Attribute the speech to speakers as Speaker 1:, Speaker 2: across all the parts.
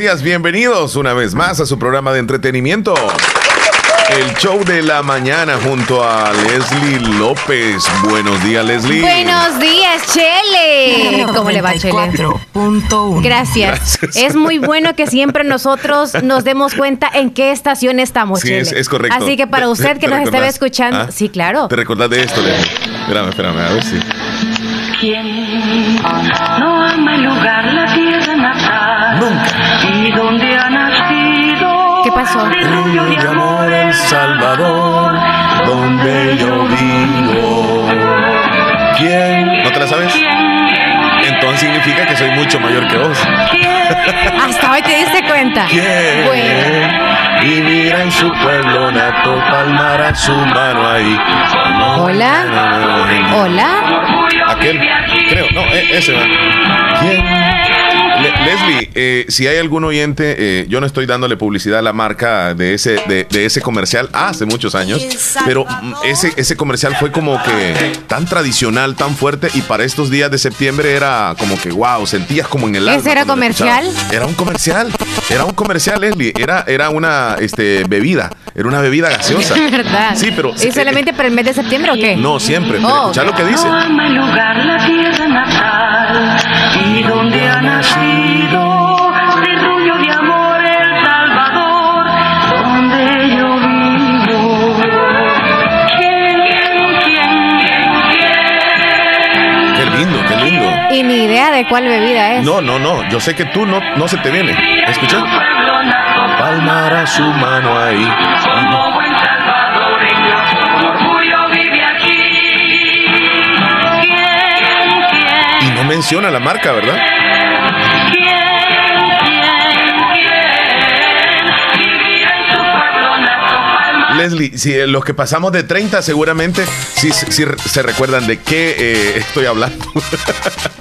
Speaker 1: días, bienvenidos una vez más a su programa de entretenimiento. El show de la mañana junto a Leslie López. Buenos días, Leslie.
Speaker 2: Buenos días, Chele. ¿Cómo le va, Chele? Gracias.
Speaker 1: Gracias.
Speaker 2: Es muy bueno que siempre nosotros nos demos cuenta en qué estación estamos,
Speaker 1: Sí,
Speaker 2: Chele.
Speaker 1: es- es correcto.
Speaker 2: Así que para
Speaker 1: ¿Te-
Speaker 2: usted
Speaker 1: te-
Speaker 2: que nos estaba escuchando,
Speaker 1: ¿Ah?
Speaker 2: sí, claro.
Speaker 1: ¿Te recordás de esto, Leslie? Espérame, espérame, a ver si.
Speaker 3: ¿Quién no ama el lugar, la tierra natal?
Speaker 1: Nunca.
Speaker 3: ¿Y dónde ha nacido?
Speaker 2: ¿Qué pasó?
Speaker 3: Río de amor,
Speaker 1: El Salvador, donde yo vivo. ¿Quién? ¿No te la sabes? Entonces significa que soy mucho mayor que vos.
Speaker 2: Hasta hoy te diste cuenta.
Speaker 1: ¿Quién?
Speaker 2: Bueno.
Speaker 1: Y mira en su pueblo nato, palmará su mano ahí.
Speaker 2: Hola. Hola.
Speaker 1: Aquel, creo, no, e- ese va. ¿Quién? Le- Leslie, eh, si hay algún oyente, eh, yo no estoy dándole publicidad a la marca de ese, de, de ese comercial hace muchos años, pero ese, ese comercial fue como que tan tradicional, tan fuerte, y para estos días de septiembre era como que, wow, sentías como en el alma.
Speaker 2: ¿Ese era comercial?
Speaker 1: Era un comercial, era un comercial, Leslie, era, era una este, bebida, era una bebida gaseosa.
Speaker 2: ¿Verdad?
Speaker 1: Sí, pero...
Speaker 2: ¿Y solamente para el mes de septiembre o qué?
Speaker 1: No, siempre, pero
Speaker 2: Oh,
Speaker 1: escuchá lo que
Speaker 3: No
Speaker 1: dice.
Speaker 3: ama el lugar, la tierra natal. Y
Speaker 2: ni idea de cuál bebida es.
Speaker 1: No, no, no. Yo sé que tú no, no se te viene. ¿Escucha?
Speaker 3: Pueblo nato,
Speaker 1: Palmará su mano ahí.
Speaker 3: como buen salvadoreño, con orgullo vive aquí. ¿Quién,
Speaker 1: Y no menciona la marca, ¿verdad? Leslie, si eh, los que pasamos de 30 seguramente sí, sí, sí se recuerdan de qué eh, estoy hablando.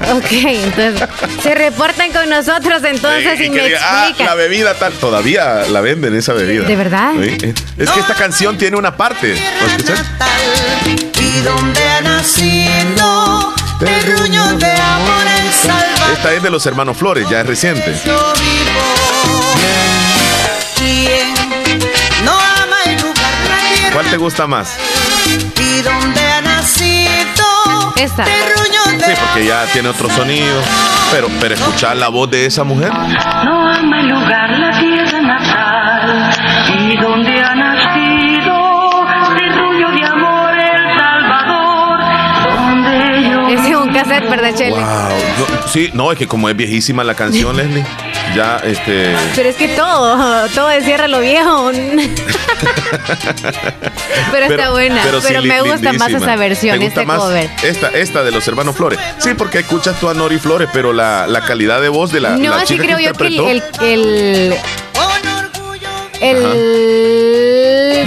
Speaker 2: Ok, entonces se reportan con nosotros entonces y, me
Speaker 1: diga, ah, la
Speaker 2: explican.
Speaker 1: bebida tal. Todavía la venden esa bebida.
Speaker 2: ¿De verdad?
Speaker 1: Sí. Es que esta canción tiene una parte. ¿Lo escuchas?
Speaker 4: y donde ha nacido terruño de amor en Salvador
Speaker 1: Esta es de los hermanos Flores, ya es reciente.
Speaker 4: yo vivo. ¿Quién
Speaker 1: ¿Cuál te gusta más?
Speaker 4: y donde ha nacido
Speaker 2: Esta.
Speaker 1: Sí, porque ya tiene otro sonido. Pero, pero escuchar la voz de esa mujer.
Speaker 3: No ama el lugar, la tierra natal, y donde ha nacido, terruño de amor, El Salvador, donde yo
Speaker 2: Ese es un cassette, ¿verdad, Chele?
Speaker 1: Wow. No, sí, no, es que como es viejísima la canción, Leslie, ya este.
Speaker 2: Pero es que todo, todo encierra lo viejo. pero, está buena. Pero,
Speaker 1: sí,
Speaker 2: me gusta más esa versión,
Speaker 1: ¿Te gusta
Speaker 2: este
Speaker 1: más
Speaker 2: cover.
Speaker 1: Esta, esta de los hermanos Flores. Sí, porque escuchas tú a Nori Flores, pero la, la calidad de voz de la,
Speaker 2: No,
Speaker 1: la
Speaker 2: que
Speaker 1: chica
Speaker 2: creo yo que el,
Speaker 1: interpretó,
Speaker 2: el, el, el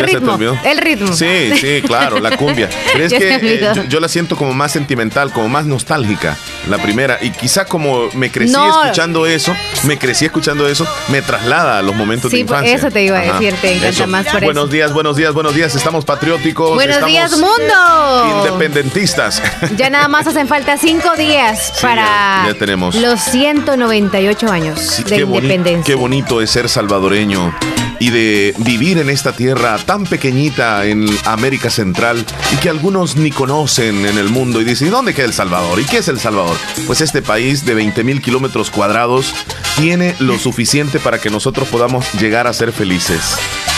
Speaker 1: ¿Ya se te
Speaker 2: ritmo. El ritmo.
Speaker 1: Sí, sí, claro, la cumbia. Pero es que eh, yo, yo la siento como más sentimental, como más nostálgica, la primera. Y quizá como me crecí
Speaker 2: No.
Speaker 1: escuchando eso, me crecí escuchando eso, me traslada a los momentos
Speaker 2: Sí,
Speaker 1: de
Speaker 2: por
Speaker 1: infancia.
Speaker 2: eso te iba a decir, te encanta más por
Speaker 1: Buenos
Speaker 2: eso.
Speaker 1: días, buenos días, buenos días. Estamos patrióticos.
Speaker 2: Buenos
Speaker 1: estamos
Speaker 2: días, mundo.
Speaker 1: Independentistas.
Speaker 2: Ya nada más hacen falta cinco días
Speaker 1: Sí,
Speaker 2: para
Speaker 1: ya- ya tenemos.
Speaker 2: los 198 años
Speaker 1: Sí,
Speaker 2: de
Speaker 1: qué boni-
Speaker 2: independencia.
Speaker 1: qué bonito es ser salvadoreño y de vivir en esta tierra tan pequeñita en América Central y que algunos ni conocen en el mundo y dicen, ¿y dónde queda El Salvador? ¿Y qué es El Salvador? Pues este país de 20 mil kilómetros cuadrados tiene lo suficiente para que nosotros podamos llegar a ser felices.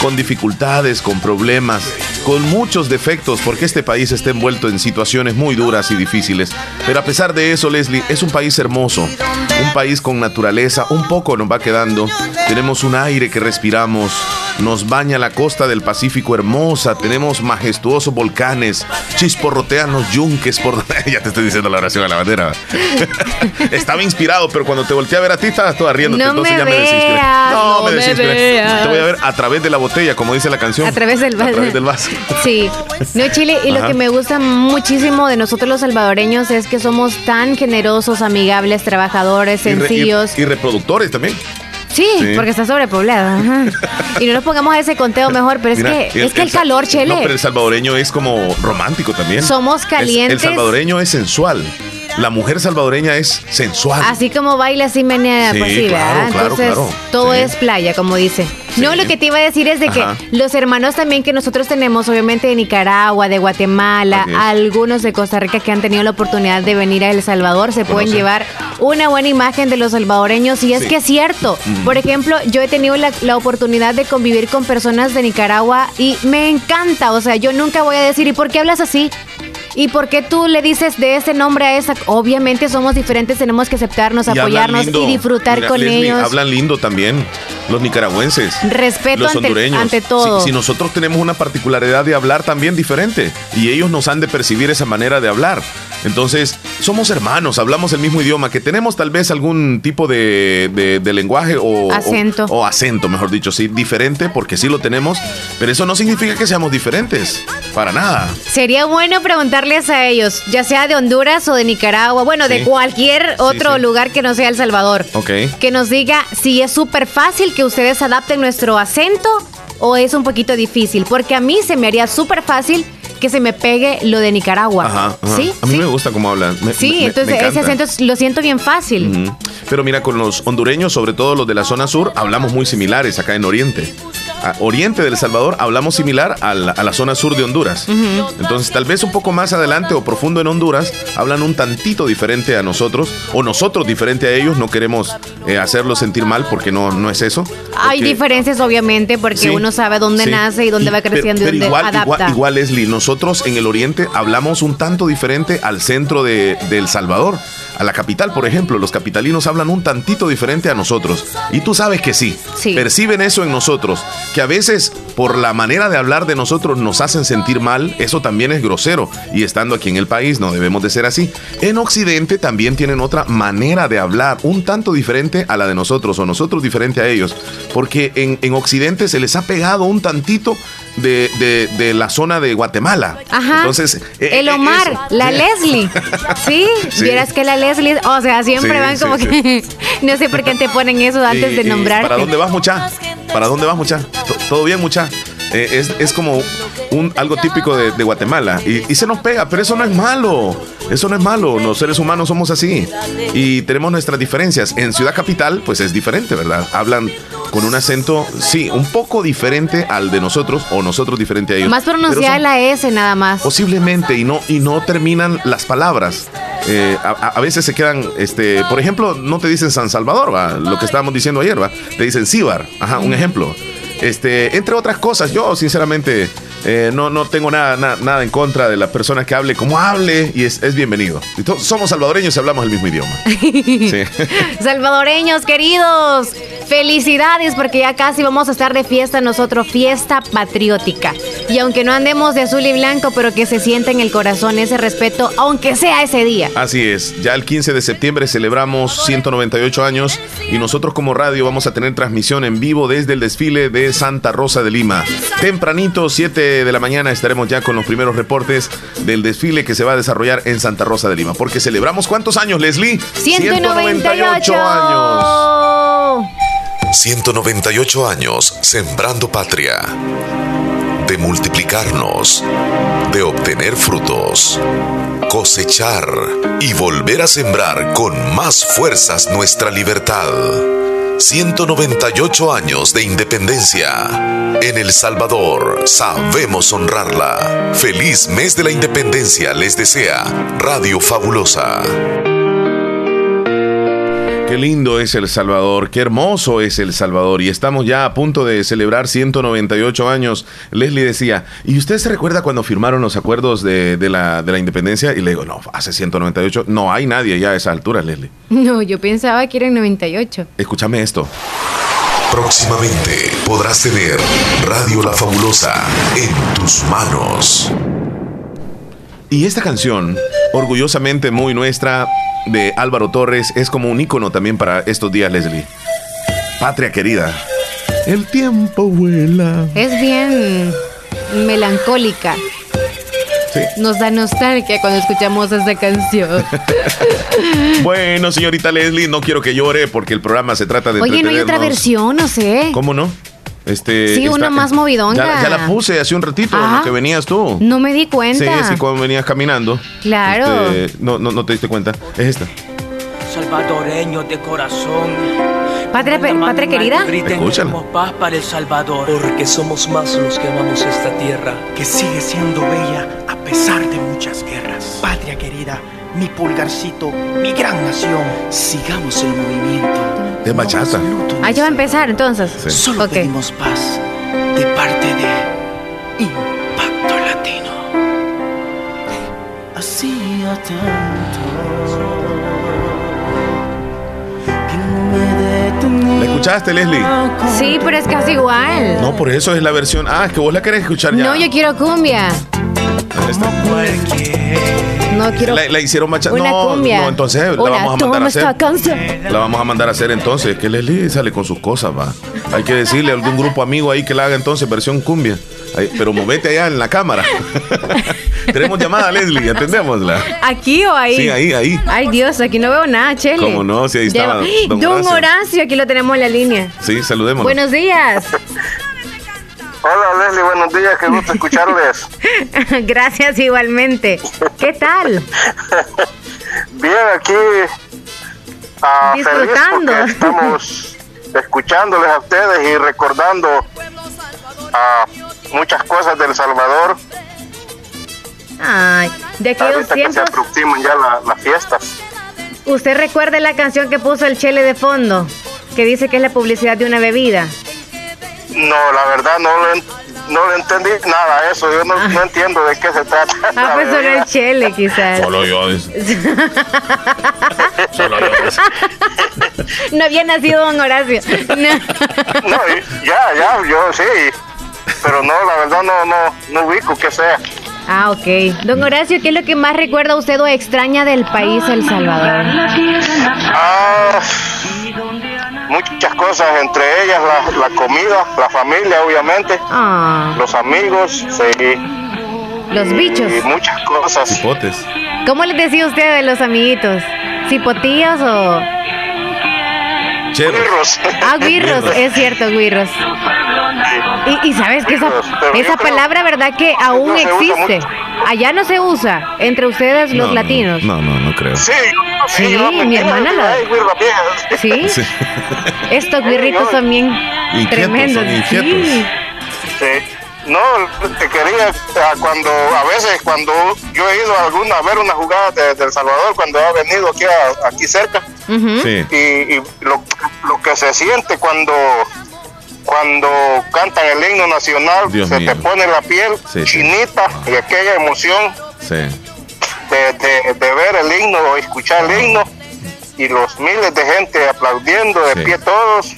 Speaker 1: Con dificultades, con problemas, con muchos defectos, porque este país está envuelto en situaciones muy duras y difíciles. Pero a pesar de eso, Leslie, es un país hermoso, un país con naturaleza, un poco nos va quedando. Tenemos un aire que respiramos, nos baña la costa del Pacífico hermosa, tenemos majestuosos volcanes, chisporrotean los yunques por... ya te estoy diciendo la oración a la bandera. Estaba inspirado, pero cuando te volteé a ver a ti estabas toda riéndote,
Speaker 2: No
Speaker 1: entonces
Speaker 2: me
Speaker 1: ya me desinspiré.
Speaker 2: no me
Speaker 1: desinspiré.
Speaker 2: veas.
Speaker 1: Te voy a ver a través de la botella, como dice la canción.
Speaker 2: A través del
Speaker 1: A
Speaker 2: vaso.
Speaker 1: través del vaso.
Speaker 2: Sí, no Chile, y lo que me gusta muchísimo de nosotros los salvadoreños es que somos tan generosos, amigables, trabajadores,
Speaker 1: Y re- y-
Speaker 2: sencillos.
Speaker 1: y reproductores también.
Speaker 2: Sí,
Speaker 1: Sí.
Speaker 2: porque está sobrepoblado. ajá. Y no nos pongamos a ese conteo mejor, pero es
Speaker 1: Mira,
Speaker 2: que es que el calor, Chele.
Speaker 1: No, pero el salvadoreño es como romántico también.
Speaker 2: Somos
Speaker 1: Es-
Speaker 2: calientes.
Speaker 1: el salvadoreño es sensual. La mujer salvadoreña es sensual.
Speaker 2: Así como baila, así menea,
Speaker 1: Sí,
Speaker 2: pues sí,
Speaker 1: claro, claro,
Speaker 2: Entonces,
Speaker 1: claro.
Speaker 2: todo
Speaker 1: Sí.
Speaker 2: es playa, como dice. No, lo que te iba a decir es de que los hermanos también que nosotros tenemos, obviamente de Nicaragua, de Guatemala, algunos de Costa Rica que han tenido la oportunidad de venir a El Salvador, se pueden llevar una buena imagen de los salvadoreños. Y es que es cierto. Por ejemplo, yo he tenido la, la oportunidad de convivir con personas de Nicaragua y me encanta. O sea, yo nunca voy a decir, ¿y por qué hablas así? ¿Y por qué tú le dices de ese nombre a esa? Obviamente somos diferentes, tenemos que aceptarnos,
Speaker 1: Y
Speaker 2: apoyarnos y disfrutar
Speaker 1: Mira,
Speaker 2: con
Speaker 1: Leslie,
Speaker 2: ellos.
Speaker 1: Hablan lindo también los nicaragüenses.
Speaker 2: Respeto
Speaker 1: los
Speaker 2: ante-
Speaker 1: hondureños.
Speaker 2: ante todo.
Speaker 1: Si, si nosotros tenemos una particularidad de hablar también diferente y ellos nos han de percibir esa manera de hablar. Entonces, somos hermanos, hablamos el mismo idioma, que tenemos tal vez algún tipo de, de- de lenguaje o
Speaker 2: Acento.
Speaker 1: O, o acento, mejor dicho, sí, diferente, porque sí lo tenemos, pero eso no significa que seamos diferentes, para nada.
Speaker 2: Sería bueno preguntarles a ellos, ya sea de Honduras o de Nicaragua, bueno, de cualquier otro
Speaker 1: sí.
Speaker 2: lugar que no sea El Salvador. Que nos diga si es súper fácil que ustedes adapten nuestro acento o es un poquito difícil. Porque a mí se me haría súper fácil que se me pegue lo de Nicaragua.
Speaker 1: Ajá, ajá.
Speaker 2: ¿Sí?
Speaker 1: A mí
Speaker 2: ¿Sí?
Speaker 1: me gusta cómo hablan. Me-
Speaker 2: Sí,
Speaker 1: me- me
Speaker 2: entonces ese acento lo siento bien fácil.
Speaker 1: Pero mira, con los hondureños, sobre todo los de la zona sur, hablamos muy similares acá en Oriente. Oriente del Salvador hablamos similar a la, a la zona sur de Honduras. Entonces, tal vez un poco más adelante o profundo en Honduras, hablan un tantito diferente a nosotros, o nosotros diferente a ellos. No queremos eh, hacerlos sentir mal porque no, no es eso.
Speaker 2: Hay
Speaker 1: Porque-
Speaker 2: diferencias, obviamente, porque
Speaker 1: Sí,
Speaker 2: uno sabe dónde
Speaker 1: sí.
Speaker 2: nace y dónde va
Speaker 1: pero-
Speaker 2: creciendo y dónde
Speaker 1: igual,
Speaker 2: adapta.
Speaker 1: Igual, igual, Leslie, nosotros en el oriente hablamos un tanto diferente al centro de, de El Salvador. A la capital, por ejemplo, los capitalinos hablan un tantito diferente a nosotros. Y tú sabes que sí,
Speaker 2: Sí.
Speaker 1: perciben eso en nosotros, que a veces por la manera de hablar de nosotros nos hacen sentir mal, eso también es grosero. Y estando aquí en el país no debemos de ser así. En Occidente también tienen otra manera de hablar, un tanto diferente a la de nosotros o nosotros diferente a ellos. Porque en, en Occidente se les ha pegado un tantito de, de- de la zona de Guatemala.
Speaker 2: Ajá.
Speaker 1: Entonces, eh,
Speaker 2: el
Speaker 1: eh,
Speaker 2: Omar, la. Leslie. ¿Sí?
Speaker 1: Sí.
Speaker 2: Vieras que la Leslie, o sea, siempre
Speaker 1: Sí,
Speaker 2: van como
Speaker 1: sí.
Speaker 2: que. no sé por qué te ponen eso antes
Speaker 1: Y-
Speaker 2: de
Speaker 1: y
Speaker 2: nombrarte.
Speaker 1: ¿Para dónde vas, mucha? ¿Para dónde vas, mucha? To- ¿Todo bien, mucha? Eh, es, es como un, algo típico de, de Guatemala. Y, y se nos pega, pero eso no es malo. Eso no es malo. Los seres humanos somos así. Y tenemos nuestras diferencias. En Ciudad Capital, pues es diferente, ¿verdad? Hablan con un acento, sí, un poco diferente al de nosotros, o nosotros diferente a ellos.
Speaker 2: Más pronunciada la S nada más.
Speaker 1: Posiblemente, y no, y no terminan las palabras. Eh, a, a- veces se quedan, este, por ejemplo, no te dicen San Salvador, ¿va? lo que estábamos diciendo ayer, ¿va? te dicen Cibar, ajá, un ejemplo. Este, entre otras cosas, yo sinceramente eh, no, no tengo nada, nada, nada en contra de la persona que hable como hable y es, es bienvenido. Somos salvadoreños y hablamos el mismo idioma. Sí.
Speaker 2: Salvadoreños queridos, felicidades porque ya casi vamos a estar de fiesta nosotros, fiesta patriótica. Y aunque no andemos de azul y blanco, pero que se sienta en el corazón ese respeto, aunque sea ese día.
Speaker 1: Así es, ya el 15 de septiembre celebramos 198 años y nosotros como radio vamos a tener transmisión en vivo desde el desfile de Santa Rosa de Lima. Tempranito, 7 de la mañana, estaremos ya con los primeros reportes del desfile que se va a desarrollar en Santa Rosa de Lima. Porque celebramos cuántos años, Leslie?
Speaker 2: 198
Speaker 1: años.
Speaker 5: 198 años sembrando patria. De multiplicarnos. De obtener frutos. Cosechar. Y volver a sembrar con más fuerzas nuestra libertad. 198 años de independencia. En El Salvador sabemos honrarla. Feliz mes de la independencia les desea Radio Fabulosa.
Speaker 1: Qué lindo es El Salvador, qué hermoso es El Salvador y estamos ya a punto de celebrar 198 años. Leslie decía, ¿y usted se recuerda cuando firmaron los acuerdos de, de la, de la independencia? Y le digo, no, hace 198, no hay nadie ya a esa altura, Leslie.
Speaker 2: No, yo pensaba que eran 98.
Speaker 1: Escúchame esto.
Speaker 5: Próximamente podrás tener Radio La Fabulosa en tus manos.
Speaker 1: Y esta canción, orgullosamente muy nuestra, de Álvaro Torres, es como un ícono también para estos días, Leslie. Patria querida. El tiempo vuela.
Speaker 2: Es bien melancólica.
Speaker 1: Sí.
Speaker 2: Nos da nostalgia cuando escuchamos esta canción.
Speaker 1: Bueno, señorita Leslie, no quiero que llore porque el programa se trata de
Speaker 2: Oye, ¿no hay otra versión? No sé.
Speaker 1: ¿Cómo no? Este,
Speaker 2: Sí, una más movidonga.
Speaker 1: Ya, ya la puse hace un ratito, en
Speaker 2: Ajá.
Speaker 1: lo que venías tú.
Speaker 2: No me di cuenta.
Speaker 1: Sí, sí, cuando venías caminando.
Speaker 2: Claro.
Speaker 1: Este, no, no, no te diste cuenta. Es esta.
Speaker 6: Salvadoreño de corazón.
Speaker 2: Patria, pe- patria querida.
Speaker 1: Escúchala.
Speaker 6: Escúchala. paz para El Salvador.
Speaker 7: Porque somos más los que amamos esta tierra.
Speaker 8: que sigue siendo bella a pesar de muchas guerras. Patria querida, mi pulgarcito, mi gran nación.
Speaker 7: Sigamos el movimiento.
Speaker 1: De bachata.
Speaker 2: Ah, ya va a empezar entonces.
Speaker 1: Sí.
Speaker 8: Solo
Speaker 2: Ok.
Speaker 8: pedimos paz de parte de Impacto Latino. Hacía tanto que no me.
Speaker 1: ¿La escuchaste, Leslie?
Speaker 2: Sí, pero es casi igual.
Speaker 1: No, por eso es la versión. Ah, es que vos la querés escuchar ya.
Speaker 2: No, yo quiero cumbia.
Speaker 1: Esta.
Speaker 2: No quiero
Speaker 1: La, la hicieron bachata.
Speaker 2: una
Speaker 1: No,
Speaker 2: cumbia.
Speaker 1: no, entonces la
Speaker 2: Hola,
Speaker 1: vamos a mandar a hacer. La vamos a mandar a hacer entonces. Que Leslie sale con sus cosas, va. Hay que decirle a algún grupo amigo ahí que la haga entonces versión cumbia. Ahí, pero movete allá en la cámara. Tenemos llamada, Leslie, atendémosla.
Speaker 2: ¿Aquí o ahí?
Speaker 1: Sí, ahí, ahí.
Speaker 2: Ay, Dios, aquí no veo nada, Chele.
Speaker 1: ¿Cómo no? Si ahí estaba don
Speaker 2: Don
Speaker 1: Horacio.
Speaker 2: Horacio, aquí lo tenemos en la línea.
Speaker 1: Sí, saludémoslo.
Speaker 2: Buenos días.
Speaker 9: Hola Leslie, buenos días, qué gusto escucharles.
Speaker 2: Gracias igualmente. ¿Qué tal?
Speaker 9: Bien, aquí feliz
Speaker 2: Disfrutando.
Speaker 9: estamos escuchándoles a ustedes y recordando muchas cosas del Salvador.
Speaker 2: Ay, de aquellos
Speaker 9: Ahorita que se
Speaker 2: tiempos,
Speaker 9: aproximan ya la- las fiestas.
Speaker 2: ¿usted recuerda la canción que puso el Chele de fondo? Que dice que es la publicidad de una bebida.
Speaker 9: No, la verdad no le entendí nada a eso, yo no, no entiendo de qué se trata.
Speaker 2: Ah, pues solo el Chele, quizás.
Speaker 1: Solo yo. dice. Solo yo. dice.
Speaker 2: No había nacido Don Horacio. No.
Speaker 9: No, y- ya, ya, yo sí, pero no, la verdad no, no, no ubico que sea.
Speaker 2: Ah, ok. Don Horacio, ¿qué es lo que más recuerda usted o extraña del país El Salvador?
Speaker 3: La tierra natal
Speaker 9: Ah, muchas cosas, entre ellas la, la comida, la familia, obviamente,
Speaker 2: Ah,
Speaker 9: los amigos, sí,
Speaker 2: los bichos.
Speaker 9: y muchas cosas.
Speaker 1: Hipotes.
Speaker 2: ¿Cómo les decía usted de los amiguitos? ¿Cipotillas o...? Ah, guirros, es cierto, guirros. Y, y sabes que esa, esa
Speaker 9: creo-
Speaker 2: palabra, ¿verdad que aún
Speaker 9: no
Speaker 2: existe? Allá no se usa, entre ustedes los
Speaker 1: No, no,
Speaker 2: latinos.
Speaker 1: No, no, no creo.
Speaker 9: Sí,
Speaker 2: mi hermana lo-. ¿Sí?
Speaker 1: Sí.
Speaker 2: Estos guirritos son bien tremendos.
Speaker 1: son.
Speaker 2: Sí.
Speaker 9: Sí. No, te quería, ah, cuando, a veces cuando yo he ido a, alguna, a ver una jugada de, de El Salvador, cuando ha venido aquí, a- aquí cerca.
Speaker 1: Sí.
Speaker 9: y, y lo, lo que se siente cuando cuando cantan el himno nacional
Speaker 1: Dios
Speaker 9: se
Speaker 1: mío.
Speaker 9: te pone la piel
Speaker 1: Sí, sí.
Speaker 9: chinita y aquella emoción
Speaker 1: Sí.
Speaker 9: de, de- de ver el himno o escuchar el himno y los miles de gente aplaudiendo de
Speaker 1: Sí.
Speaker 9: pie todos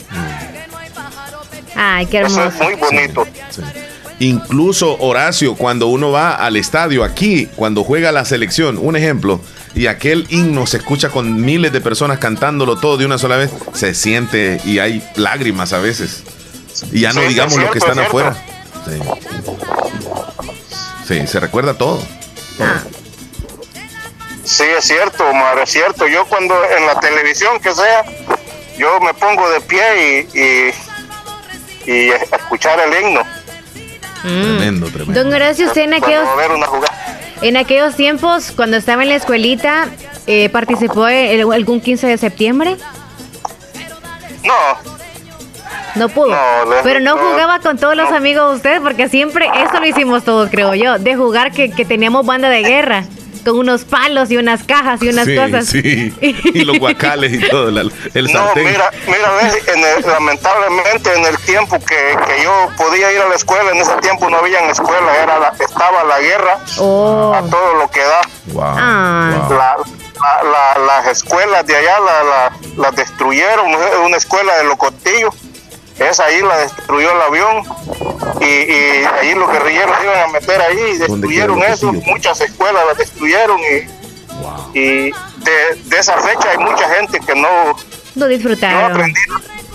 Speaker 2: Ay, qué
Speaker 9: eso
Speaker 2: hermoso.
Speaker 9: es muy bonito
Speaker 1: Sí. Incluso Horacio, cuando uno va al estadio aquí, cuando juega la selección, un ejemplo, y aquel himno se escucha con miles de personas cantándolo todo de una sola vez, se siente y hay lágrimas a veces. Y ya no
Speaker 9: Sí,
Speaker 1: digamos los que están
Speaker 9: es
Speaker 1: afuera. Sí. Sí, se recuerda todo.
Speaker 2: Ah,
Speaker 9: sí es cierto Omar es cierto yo cuando en la televisión que sea yo me pongo de pie y, y, escuchar el himno
Speaker 1: Tremendo, tremendo.
Speaker 2: Don Horacio, usted en aquellos, en tiempos, cuando estaba en la escuelita, eh, ¿participó en algún 15 de septiembre?
Speaker 9: no
Speaker 2: No pudo.
Speaker 9: No,
Speaker 2: Pero no jugaba con todos los
Speaker 9: no.
Speaker 2: amigos de usted, porque siempre eso lo hicimos todos, creo yo. De jugar que, que teníamos banda de guerra, con unos palos y unas cajas y unas
Speaker 1: sí,
Speaker 2: cosas.
Speaker 1: sí. Y los guacales y todo, la- el
Speaker 9: No,
Speaker 1: sartén.
Speaker 9: mira, mira, ves, en el- lamentablemente en el tiempo que, que yo podía ir a la escuela, en ese tiempo no había escuela, era la- estaba la guerra
Speaker 2: Oh.
Speaker 9: a todo lo que da.
Speaker 1: Wow,
Speaker 2: Ah.
Speaker 1: wow.
Speaker 9: La- la- la- las escuelas de allá la- la- las destruyeron, una escuela de Locotillo, esa ahí la destruyó el avión y, y ahí los guerrilleros iban a meter ahí y destruyeron eso, muchas escuelas las destruyeron y,
Speaker 1: Wow.
Speaker 9: y de, de esa fecha hay mucha gente que no, Yo
Speaker 2: disfrutaron.
Speaker 9: aprendí,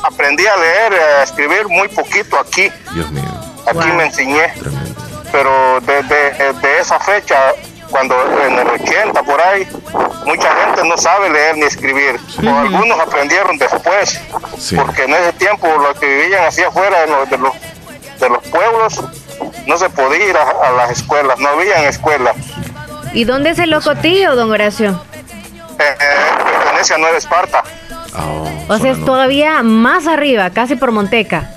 Speaker 9: aprendí a leer, a escribir muy poquito aquí.
Speaker 1: Dios mío,
Speaker 9: Aquí
Speaker 2: Wow.
Speaker 9: me enseñé.
Speaker 1: tremendo.
Speaker 9: Pero desde de esa fecha, cuando en el 80 por ahí, mucha gente no sabe leer ni escribir. O algunos aprendieron después.
Speaker 1: Sí.
Speaker 9: Porque en ese tiempo los que vivían hacia afuera, en los, de los niños no se podía ir a, a las escuelas, no había escuelas.
Speaker 2: ¿Y dónde es el locotillo, don Horacio?
Speaker 9: Eh, eh, pertenece a Nueva Esparta.
Speaker 2: O sea, es todavía más arriba, casi por Monteca.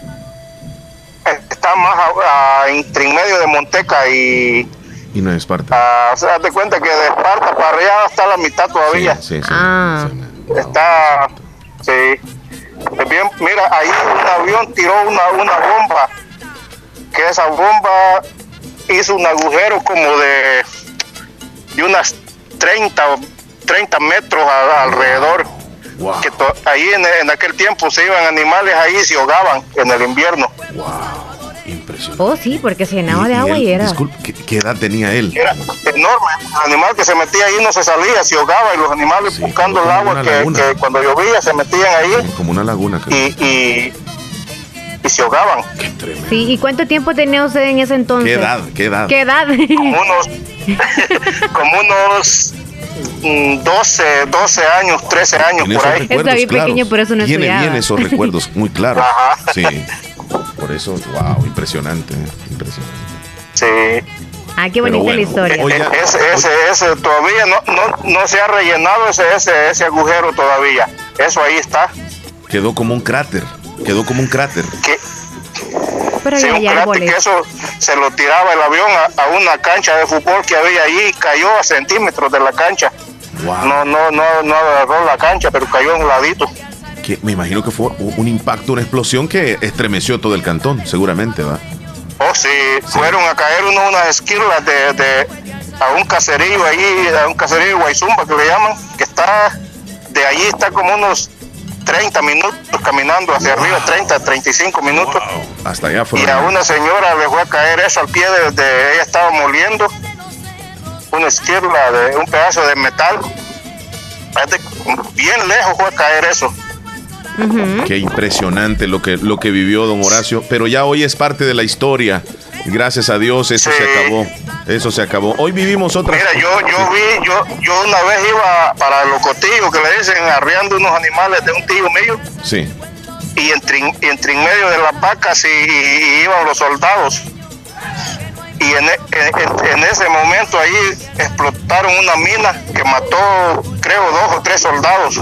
Speaker 9: Está más a- a- entre en medio de Monteca y...
Speaker 1: Y no es Esparta.
Speaker 9: ah, o sea, te cuenta que de Esparta para allá está la mitad todavía.
Speaker 1: Sí, sí.
Speaker 2: Ah.
Speaker 9: Está... Sí. Eh, Bien, mira, ahí un avión tiró una, una bomba. Que esa bomba hizo un agujero como de, de unas 30, o 30 metros a- alrededor. Que to- ahí en, en aquel tiempo se iban animales ahí y se ahogaban en el invierno.
Speaker 2: Oh, sí, porque se llenaba de
Speaker 1: Y
Speaker 2: agua
Speaker 1: él,
Speaker 2: y era.
Speaker 1: disculpe, ¿qué, qué edad tenía él?
Speaker 9: Era enorme. El animal que se metía ahí no se salía, se ahogaba y los animales buscando el agua que, que cuando llovía se metían ahí
Speaker 1: Como una laguna.
Speaker 9: y, y, y se ahogaban.
Speaker 2: Sí, ¿y cuánto tiempo tenía usted en ese entonces?
Speaker 1: ¿Qué edad? ¿Qué edad?
Speaker 2: ¿Qué edad?
Speaker 9: Como unos, como unos mm, 12, 12 años, 13 años por ahí.
Speaker 2: Está bien
Speaker 1: claros.
Speaker 2: pequeño, por eso no
Speaker 1: Tiene
Speaker 2: estudiaba.
Speaker 1: bien esos recuerdos, muy claros.
Speaker 9: Ajá.
Speaker 1: Sí. Por eso, wow, impresionante. eh, Impresionante.
Speaker 9: Sí.
Speaker 2: Ah, qué bonita
Speaker 1: bueno,
Speaker 2: la historia.
Speaker 1: Oye,
Speaker 9: ese, ese, ese todavía no, no, no se ha rellenado ese, ese, ese agujero todavía. Eso ahí está.
Speaker 1: Quedó como un cráter. Quedó como un cráter.
Speaker 9: Que,
Speaker 2: Pero
Speaker 9: sí,
Speaker 2: ya
Speaker 9: un
Speaker 2: hay
Speaker 9: cráter
Speaker 2: árboles.
Speaker 9: que eso se lo tiraba el avión a, a una cancha de fútbol que había ahí y cayó a centímetros de la cancha. No, no, no, no agarró la cancha, pero cayó a un ladito.
Speaker 1: Que me imagino que fue un impacto, una explosión que estremeció todo el cantón, seguramente, ¿va?
Speaker 9: Oh, sí, fueron a caer uno unas esquirlas de, de- a un caserío ahí, a un caserío de Guayzumba que le llaman, que está, de allí está como unos 30 minutos caminando hacia arriba, 30, 35 minutos.
Speaker 1: Hasta allá
Speaker 9: Y
Speaker 1: fueron.
Speaker 9: a una señora le fue a caer eso al pie de, de- ella estaba moliendo una esquirla de un pedazo de metal. Bien lejos fue a caer eso.
Speaker 1: Qué impresionante lo que, lo que vivió don Horacio. Pero ya hoy es parte de la historia. Gracias a Dios, eso se acabó. Eso se acabó. Hoy vivimos otra.
Speaker 9: Mira, yo, yo vi, yo, yo una vez iba para el locotillo que le dicen arriando unos animales de un tío mío
Speaker 1: Sí.
Speaker 9: y entre, y entre en medio de las vacas y, y iban los soldados. Y en, e- en- en ese momento ahí explotaron una mina que mató, creo, dos o tres soldados.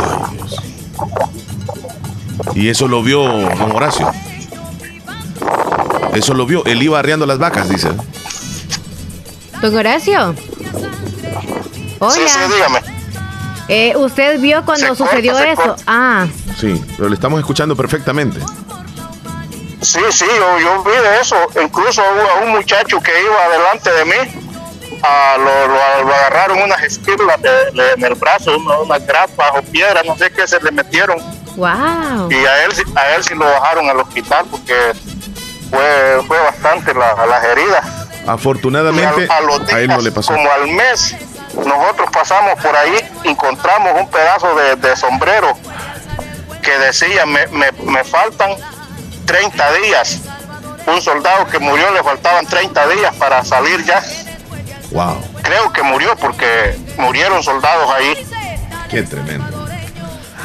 Speaker 1: Y eso lo vio don Horacio. Eso lo vio. Él iba arreando las vacas, dice.
Speaker 2: Don Horacio. Hola.
Speaker 9: Sí, sí, dígame.
Speaker 2: Eh, ¿Usted vio cuando
Speaker 9: Se
Speaker 2: sucedió
Speaker 9: corta,
Speaker 2: eso?
Speaker 9: corta.
Speaker 2: Ah,
Speaker 1: Sí, pero le estamos escuchando perfectamente.
Speaker 9: Sí, sí, yo, yo vi de eso. Incluso hubo un muchacho que iba delante de mí. ah, lo, lo- lo agarraron unas esquirlas de- de- en el brazo, una- unas grapas o piedras, no sé qué se le metieron.
Speaker 2: Wow.
Speaker 9: Y a él, a él sí lo bajaron al hospital porque fue, fue bastante la- las heridas.
Speaker 1: Afortunadamente,
Speaker 9: a, a los
Speaker 1: a él
Speaker 9: días,
Speaker 1: no le pasó.
Speaker 9: como al mes, nosotros pasamos por ahí, encontramos un pedazo de, de sombrero que decía, me, me, me faltan 30 días. Un soldado que murió le faltaban 30 días para salir ya.
Speaker 1: Wow,
Speaker 9: Creo que murió porque murieron soldados ahí.
Speaker 1: qué tremendo.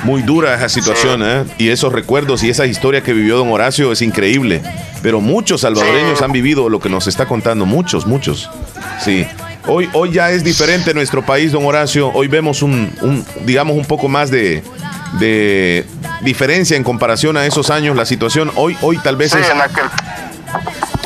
Speaker 1: Muy dura esa situación, ¿eh? Y esos recuerdos y esa historia que vivió don Horacio es increíble. Pero muchos salvadoreños
Speaker 9: Sí.
Speaker 1: han vivido lo que nos está contando. Muchos, muchos. Sí. Hoy, hoy ya es diferente nuestro país, don Horacio. Hoy vemos un, un, digamos, un poco más de, de diferencia en comparación a esos años. La situación hoy, hoy tal vez
Speaker 9: Sí,
Speaker 1: es
Speaker 9: en aquel,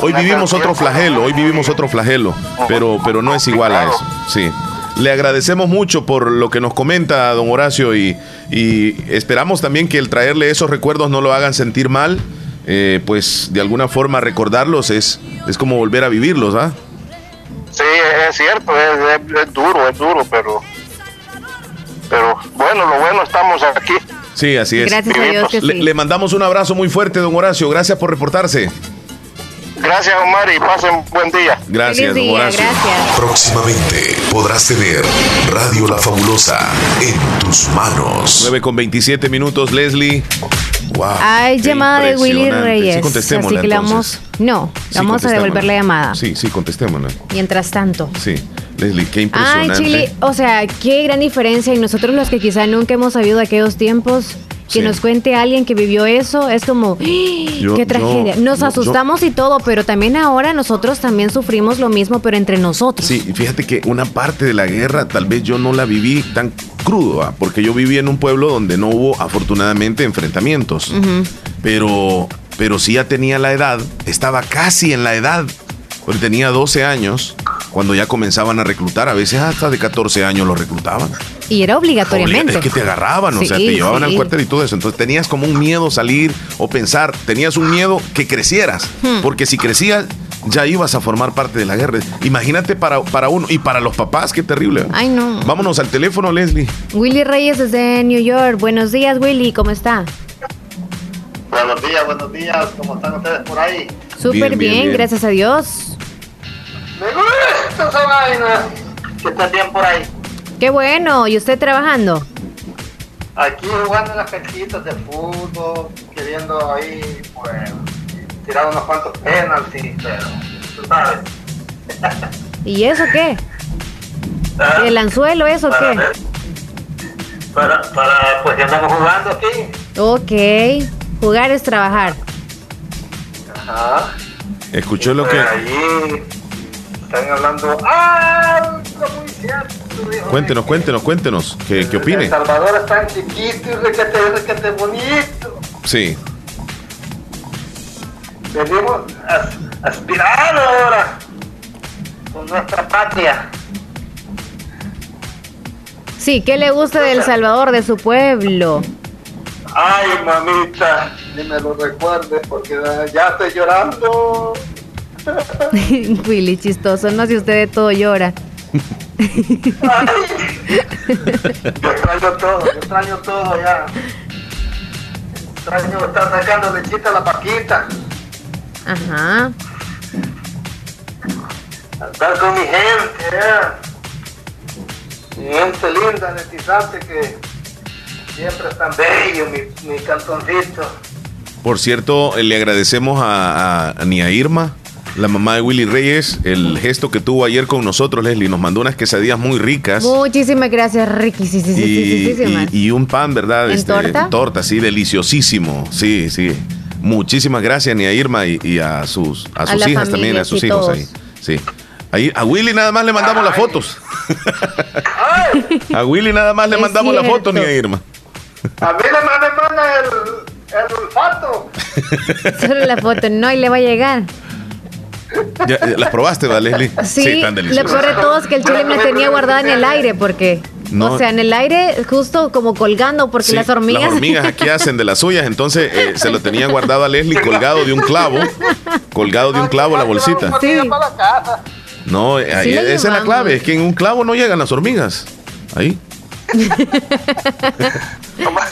Speaker 1: Hoy vivimos otro flagelo, hoy vivimos otro flagelo, pero, pero no es igual a eso. Sí. Le agradecemos mucho por lo que nos comenta don Horacio y, y esperamos también que el traerle esos recuerdos no lo hagan sentir mal. eh, pues de alguna forma recordarlos es, es como volver a vivirlos, ¿ah?
Speaker 9: sí, es cierto, es, es- es duro, es duro, pero, pero bueno, lo bueno estamos aquí.
Speaker 1: Sí, así es.
Speaker 2: Gracias a Dios que
Speaker 1: Le,
Speaker 2: sí.
Speaker 1: le mandamos un abrazo muy fuerte, don Horacio. Gracias por reportarse.
Speaker 9: Gracias, Omar, y pasen buen día.
Speaker 1: Gracias,
Speaker 2: día,
Speaker 1: Horacio.
Speaker 2: gracias.
Speaker 5: Próximamente podrás tener Radio La Fabulosa en tus manos.
Speaker 1: 9 con 27 minutos, Leslie. Wow.
Speaker 2: Hay llamada de Willy. Reyes.
Speaker 1: Sí, contestémosla,
Speaker 2: así que le vamos. No,
Speaker 1: Sí,
Speaker 2: vamos a devolver la llamada.
Speaker 1: Sí, sí, contestémosla.
Speaker 2: Mientras tanto.
Speaker 1: Sí, Leslie, qué
Speaker 2: Ay,
Speaker 1: impresionante.
Speaker 2: Chile, o sea, qué gran diferencia. Y nosotros los que quizá nunca hemos sabido de aquellos tiempos, que
Speaker 1: Sí.
Speaker 2: nos cuente alguien que vivió eso, es como.
Speaker 1: Yo-
Speaker 2: qué tragedia.
Speaker 1: yo-
Speaker 2: nos
Speaker 1: yo-
Speaker 2: asustamos y todo, pero también ahora nosotros también sufrimos lo mismo, pero entre nosotros.
Speaker 1: Sí, fíjate que una parte de la guerra tal vez yo no la viví tan crudo, porque yo viví en un pueblo donde no hubo afortunadamente enfrentamientos, pero, pero sí ya tenía la edad, estaba casi en la edad, porque tenía 12 años cuando ya comenzaban a reclutar, a veces hasta de 14 años los reclutaban.
Speaker 2: Y era obligatoriamente.
Speaker 1: Es que te agarraban, o sea, te llevaban
Speaker 2: sí.
Speaker 1: al cuartel y todo eso. Entonces tenías como un miedo salir o pensar, tenías un miedo que crecieras,
Speaker 2: Hmm.
Speaker 1: porque si crecías ya ibas a formar parte de la guerra. Imagínate para, para uno y para los papás, qué terrible.
Speaker 2: Ay, no.
Speaker 1: Vámonos al teléfono, Leslie.
Speaker 2: Willy Reyes desde New York. Buenos días, Willy, ¿cómo está?
Speaker 10: Buenos días, buenos días. ¿Cómo están ustedes por ahí?
Speaker 2: Súper
Speaker 1: Bien,
Speaker 2: bien,
Speaker 1: bien, bien.
Speaker 2: gracias a Dios.
Speaker 10: Me gusta esa vaina. Que están bien por ahí.
Speaker 2: Qué bueno, ¿y usted trabajando?
Speaker 10: Aquí jugando en las canchitas de fútbol, queriendo ahí, pues, tirar unos cuantos penaltis, pero, tú sabes.
Speaker 2: ¿Y eso qué?
Speaker 10: Ah,
Speaker 2: ¿El anzuelo eso
Speaker 10: para
Speaker 2: qué?
Speaker 10: ver- Para, para, pues, ya andamos jugando aquí.
Speaker 2: Ok, jugar es trabajar.
Speaker 10: Ajá.
Speaker 1: Escuchó lo que...
Speaker 10: ahí están hablando. ¡Ah! Muy cierto, dijo.
Speaker 1: Cuéntenos, cuéntenos, cuéntenos. ¿Qué, qué
Speaker 10: El
Speaker 1: opine?
Speaker 10: Salvador es tan chiquito y requete, requete bonito.
Speaker 1: Sí.
Speaker 10: Venimos as- aspirando ahora con nuestra patria.
Speaker 2: Sí, ¿qué le gusta del Salvador, de su pueblo?
Speaker 10: Ay, mamita, ni me lo recuerdes porque ya estoy llorando.
Speaker 2: Willy, chistoso, no si usted de todo llora.
Speaker 10: Yo extraño todo, yo extraño todo ya. Extraño estar sacando lechita a la paquita,
Speaker 2: Ajá.
Speaker 10: estar con mi gente, ya. Mi gente linda, netizante que siempre es tan bello, mi, mi cantoncito.
Speaker 1: Por cierto, eh, le agradecemos a, a Nia Irma, la mamá de Willy Reyes, el gesto que tuvo ayer con nosotros, Leslie. Nos mandó unas quesadillas muy ricas.
Speaker 2: Muchísimas gracias, Ricky. Sí, sí, sí,
Speaker 1: y,
Speaker 2: sí, sí, sí,
Speaker 1: y- y un pan, ¿verdad? Este,
Speaker 2: ¿En torta?
Speaker 1: Torta, sí, deliciosísimo. Sí, sí. Muchísimas gracias, Nia Irma, y, y a sus, a sus hijas
Speaker 2: familia,
Speaker 1: también, a sus hijos
Speaker 2: todos.
Speaker 1: ahí. Sí. Ahí, a Willy nada más le mandamos las fotos. a Willy nada más le
Speaker 2: Es
Speaker 1: mandamos la foto,
Speaker 2: cierto.
Speaker 1: Nia Irma.
Speaker 10: A mí le manda el, el olfato.
Speaker 2: Solo la foto, no, y le va a llegar.
Speaker 1: Ya, ¿Las probaste, ¿verdad, Leslie?
Speaker 2: Sí,
Speaker 1: tan
Speaker 2: lo peor de todo es que el chile me tenía guardada en el aire, porque,
Speaker 1: No.
Speaker 2: o sea, en el aire justo como colgando, porque
Speaker 1: Sí,
Speaker 2: las hormigas...
Speaker 1: Las hormigas aquí hacen de las suyas, entonces eh, se lo tenía guardado a Leslie colgado de un clavo, colgado de un clavo la bolsita.
Speaker 2: Sí.
Speaker 1: No, ahí- esa es la clave, es que en un clavo no llegan las hormigas. Ahí.
Speaker 10: Omar,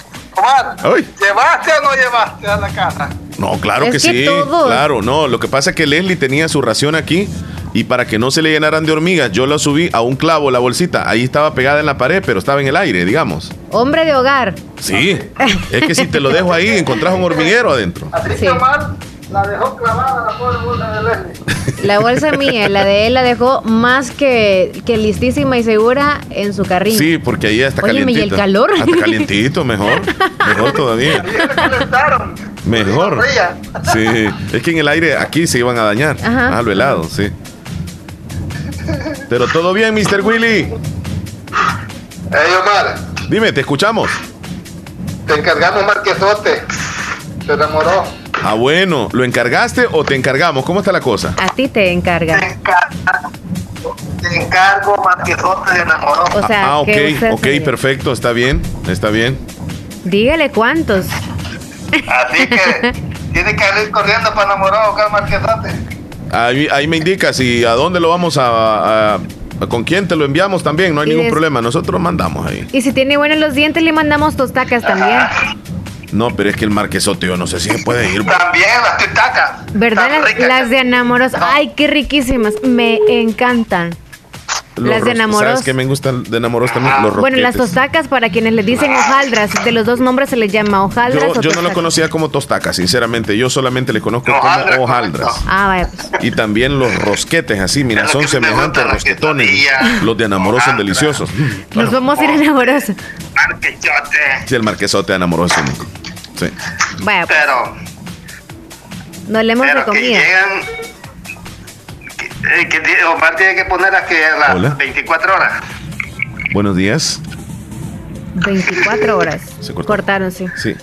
Speaker 1: Ay.
Speaker 10: ¿llevaste o no llevaste a la casa?
Speaker 1: No, claro
Speaker 2: Es
Speaker 1: que,
Speaker 2: que
Speaker 1: sí. Claro, no. Lo que pasa es que Leslie tenía su ración aquí y para que no se le llenaran de hormigas, yo la subí a un clavo, la bolsita. Ahí estaba pegada en la pared, pero estaba en el aire, digamos.
Speaker 2: Hombre de hogar.
Speaker 1: Sí. Es que si te lo dejo ahí, encontrás un hormiguero adentro.
Speaker 10: Así
Speaker 2: Sí.
Speaker 10: que Omar la dejó clavada la pobre bolsa de Leslie.
Speaker 2: La bolsa mía, la de él la dejó más que, que listísima y segura en su carril.
Speaker 1: Sí, porque ahí está
Speaker 2: Óyeme, ¿y
Speaker 1: calientito.
Speaker 2: el calor?
Speaker 1: Hasta calientito, mejor. Mejor todavía.
Speaker 10: Y.
Speaker 1: Mejor. Sí, es que en el aire aquí se iban a dañar.
Speaker 2: Ajá.
Speaker 1: Ah, lo helado, sí. Pero todo bien, Mr. Willy.
Speaker 10: Ey, Omar,
Speaker 1: Dime, te escuchamos.
Speaker 10: te encargamos Marquesote. Se enamoró.
Speaker 1: Ah, bueno, ¿lo encargaste o te encargamos? ¿Cómo está la cosa?
Speaker 2: A ti te encarga.
Speaker 10: encargo, te encargo enamoró.
Speaker 2: O sea,
Speaker 1: ah, ok, ok, perfecto, está bien, está bien.
Speaker 2: Dígale cuántos.
Speaker 10: Así que tiene que ir corriendo para enamorar a buscar Marquesote.
Speaker 1: Ahí, ahí me indicas y a dónde lo vamos a, a- a- con quién te lo enviamos también, no hay ningún problema, nosotros mandamos ahí.
Speaker 2: Y si tiene buenos los dientes, le mandamos tostacas también.
Speaker 1: No, pero es que el marquesote yo no sé si se puede ir.
Speaker 10: También las titacas.
Speaker 2: ¿Verdad? Las de enamoros. Ay, qué riquísimas. Me encantan.
Speaker 1: Los
Speaker 2: Las de
Speaker 1: ros-
Speaker 2: enamoros.
Speaker 1: ¿Sabes qué me gustan de enamoros también? Los
Speaker 2: Bueno, las tostacas, para quienes les dicen hojaldras, de los dos nombres se les llama hojaldras
Speaker 1: Yo,
Speaker 2: o
Speaker 1: yo no lo conocía como tostacas, sinceramente. Yo solamente le conozco como hojaldras.
Speaker 2: Ah, vaya. pues.
Speaker 1: Y también los rosquetes, así, mira, son semejantes rosquetones. Los de enamoros son deliciosos.
Speaker 2: Nos vamos a ir enamorosos.
Speaker 1: Sí, el marquesote de enamoros es único. Sí.
Speaker 2: Vaya, pues.
Speaker 10: Pero,
Speaker 2: nos leemos de
Speaker 10: pero que llegan. Que, eh, que Omar tiene que poner aquí a las
Speaker 1: Hola.
Speaker 10: 24 horas.
Speaker 1: Buenos días.
Speaker 2: 24 horas.
Speaker 1: Se cortó.
Speaker 2: Cortaron, sí.
Speaker 1: Sí.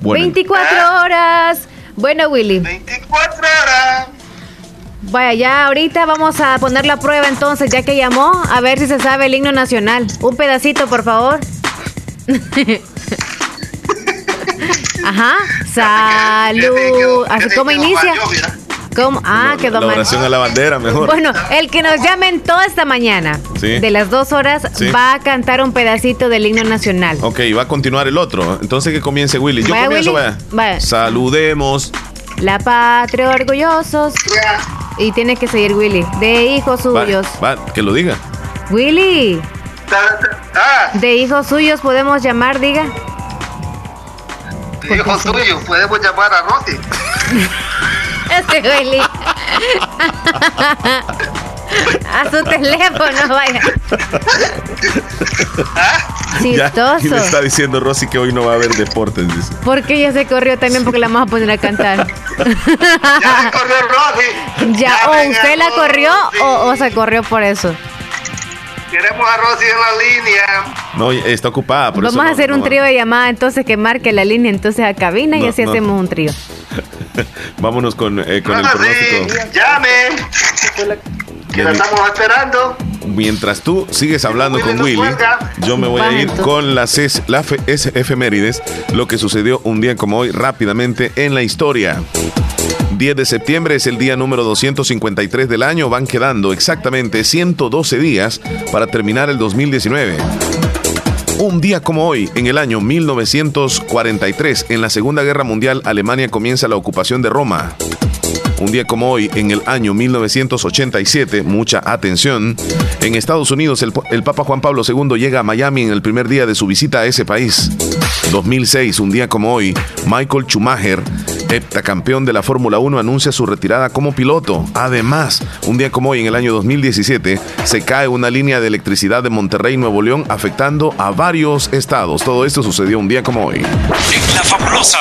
Speaker 1: Bueno,
Speaker 2: 24 horas. Bueno, Willy.
Speaker 10: 24 horas.
Speaker 2: Vaya, ya ahorita vamos a poner la prueba entonces, ya que llamó, a ver si se sabe el himno nacional. Un pedacito, por favor. Ajá. Salud. Así como inicia. ¿Cómo? Ah, quedó
Speaker 1: la
Speaker 2: mal.
Speaker 1: oración a la bandera, mejor.
Speaker 2: Bueno, el que nos llamen toda esta mañana,
Speaker 1: Sí.
Speaker 2: de las dos horas,
Speaker 1: Sí.
Speaker 2: va a cantar un pedacito del himno nacional.
Speaker 1: Ok, va a continuar el otro. Entonces que comience Willy. Yo
Speaker 2: Vaya,
Speaker 1: comienzo,
Speaker 2: Willy.
Speaker 1: vaya.
Speaker 2: Vaya.
Speaker 1: Saludemos.
Speaker 2: La patria orgullosos. Y tiene que seguir Willy. De hijos suyos.
Speaker 1: va, que lo diga.
Speaker 2: Willy.
Speaker 10: Ah,
Speaker 2: De hijos suyos podemos llamar, diga.
Speaker 10: hijo suyo, podemos llamar a Rosy.
Speaker 2: A su teléfono, vaya.
Speaker 1: Ya, y le está diciendo Rosy que hoy no va a haber deportes. Dice.
Speaker 2: Porque ella se corrió también porque la vamos a poner a cantar.
Speaker 10: Ya corrió Rosy.
Speaker 2: Ya, o usted la
Speaker 10: Rosy.
Speaker 2: corrió o, o se corrió por eso.
Speaker 10: Queremos a Rosy en la línea.
Speaker 1: No, está ocupada. Por eso
Speaker 2: Vamos a hacer
Speaker 1: no
Speaker 2: un trío de llamada entonces que marque la línea entonces a cabina y así
Speaker 1: no.
Speaker 2: hacemos un trío.
Speaker 1: Vámonos con, eh, con el
Speaker 10: Rosy,
Speaker 1: pronóstico.
Speaker 10: llame. Que la estamos esperando.
Speaker 1: Mientras tú sigues hablando con Willy, yo me voy a ir con las es- la fe- es- efemérides, lo que sucedió un día como hoy rápidamente en la historia. 10 de septiembre es el día número 253 del año, van quedando exactamente 112 días para terminar el 2019. Un día como hoy, en el año 1943, en la Segunda Guerra Mundial, Alemania comienza la ocupación de Roma. Un día como hoy, en el año 1987, mucha atención, en Estados Unidos el, Papa Juan Pablo II llega a Miami en el primer día de su visita a ese país. 2006, un día como hoy, Michael Schumacher, heptacampeón de la Fórmula 1, anuncia su retirada como piloto. Además, un día como hoy, en el año 2017, se cae una línea de electricidad de Monterrey, Nuevo León, afectando a varios estados. Todo esto sucedió un día como hoy.
Speaker 11: La fabulosa.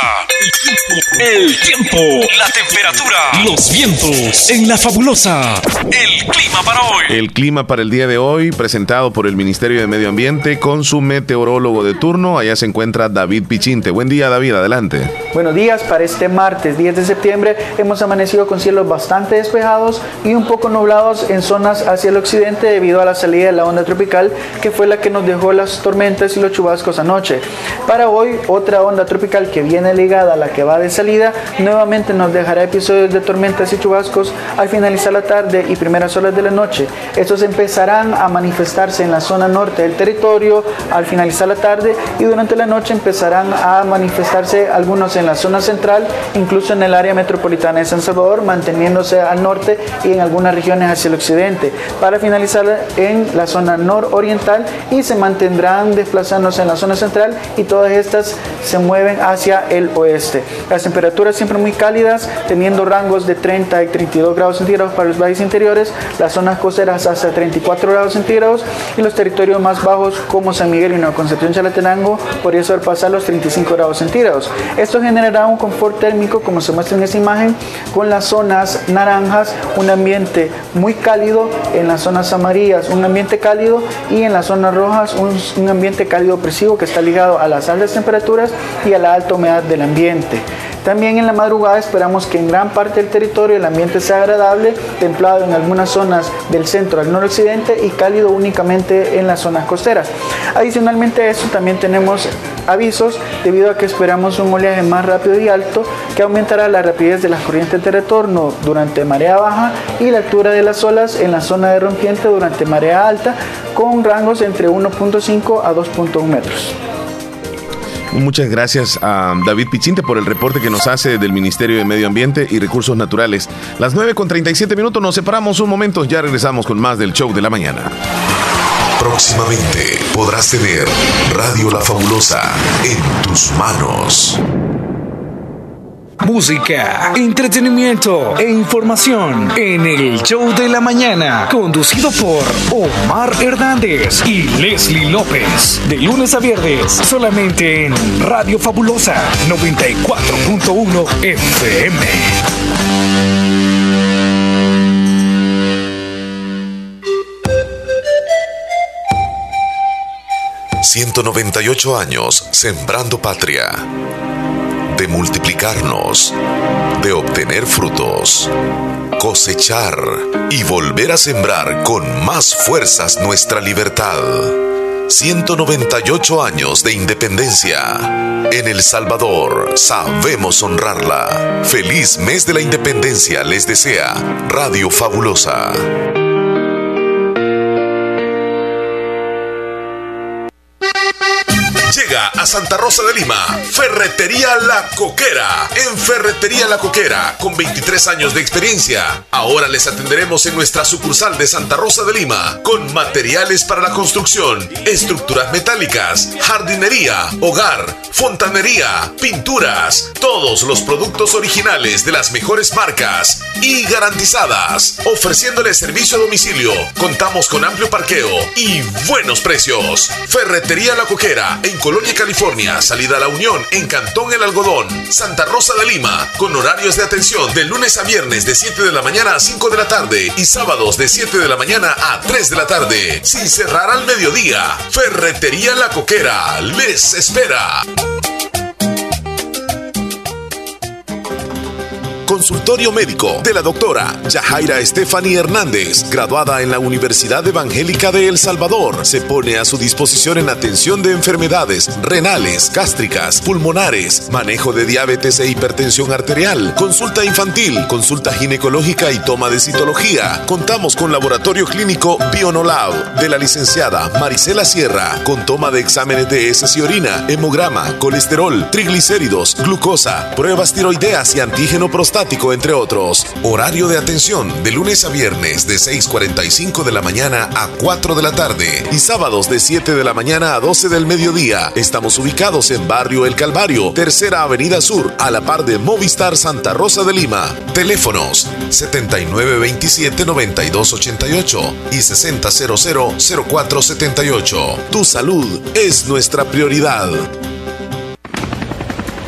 Speaker 11: El tiempo. La temperatura. Los vientos. En la fabulosa. El clima para hoy.
Speaker 1: El clima para el día de hoy, presentado por el Ministerio de Medio Ambiente con su meteorólogo de turno. Allá se encuentra David Pichinte. Buen día, David, adelante.
Speaker 12: Buenos días, para este martes 10 de septiembre hemos amanecido con cielos bastante despejados y un poco nublados en zonas hacia el occidente debido a la salida de la onda tropical que fue la que nos dejó las tormentas y los chubascos anoche. Para hoy, otra onda tropical que viene ligada la que va de salida nuevamente nos dejará episodios de tormentas y chubascos al finalizar la tarde y primeras horas de la noche. Estos empezarán a manifestarse en la zona norte del territorio al finalizar la tarde y durante la noche empezarán a manifestarse algunos en la zona central, incluso en el área metropolitana de San Salvador, manteniéndose al norte y en algunas regiones hacia el occidente, para finalizar en la zona nororiental y se mantendrán desplazándose en la zona central y todas estas se mueven hacia el oeste. Las temperaturas siempre muy cálidas, teniendo rangos de 30 y 32 grados centígrados para los valles interiores, las zonas costeras hasta 34 grados centígrados y los territorios más bajos como San Miguel y Nueva Concepción Chalatenango podría sobrepasar los 35 grados centígrados. Esto generará un confort térmico como se muestra en esta imagen con las zonas naranjas, un ambiente muy cálido, en las zonas amarillas un ambiente cálido y en las zonas rojas un, un ambiente cálido opresivo que está ligado a las altas temperaturas y a la alta humedad del ambiente. También en la madrugada esperamos que en gran parte del territorio el ambiente sea agradable, templado en algunas zonas del centro al noroccidente y cálido únicamente en las zonas costeras. Adicionalmente a eso también tenemos avisos debido a que esperamos un oleaje más rápido y alto que aumentará la rapidez de las corrientes de retorno durante marea baja y la altura de las olas en la zona de rompiente durante marea alta con rangos entre 1.5 a 2.1 metros.
Speaker 1: Muchas gracias a David Pichinte por el reporte que nos hace del Ministerio de Medio Ambiente y Recursos Naturales. Las 9 con 37 minutos nos separamos un momento, ya regresamos con más del show de la mañana. Próximamente podrás tener Radio La Fabulosa en tus manos.
Speaker 11: Música, entretenimiento e información en el show de la mañana, conducido por Omar Hernández y Leslie López. De lunes a viernes, solamente en Radio Fabulosa 94.1 FM.
Speaker 1: 198 años sembrando patria, multiplicarnos, de obtener frutos, cosechar y volver a sembrar con más fuerzas nuestra libertad. 198 años de independencia. En El Salvador sabemos honrarla. Feliz mes de la independencia les desea Radio Fabulosa. A Santa Rosa de Lima, Ferretería La Coquera. En Ferretería La Coquera, con 23 años de experiencia. Ahora les atenderemos en nuestra sucursal de Santa Rosa de Lima, con materiales para la construcción, estructuras metálicas, jardinería, hogar, fontanería, pinturas, todos los productos originales de las mejores marcas y garantizadas. Ofreciéndole servicio a domicilio, contamos con amplio parqueo y buenos precios. Ferretería La Coquera, en Colonia, California, salida a la Unión en Cantón El Algodón, Santa Rosa de Lima, con horarios de atención de lunes a viernes de 7 de la mañana a 5 de la tarde y sábados de 7 de la mañana a 3 de la tarde, sin cerrar al mediodía. Ferretería La Coquera les espera. Consultorio médico de la doctora Yajaira Stephanie Hernández, graduada en la Universidad Evangélica de El Salvador. Se pone a su disposición en atención de enfermedades renales, gástricas, pulmonares, manejo de diabetes e hipertensión arterial, consulta infantil, consulta ginecológica y toma de citología. Contamos con laboratorio clínico Bionolab de la licenciada Marisela Sierra, con toma de exámenes de heces y orina, hemograma, colesterol, triglicéridos, glucosa, pruebas tiroideas y antígeno prostático entre otros. Horario de atención de lunes a viernes de 6.45 de la mañana a 4 de la tarde y sábados de 7 de la mañana a 12 del mediodía. Estamos ubicados en Barrio El Calvario, Tercera Avenida Sur, a la par de Movistar Santa Rosa de Lima. Teléfonos 7927-9288 y 6000-0478. Tu salud es nuestra prioridad.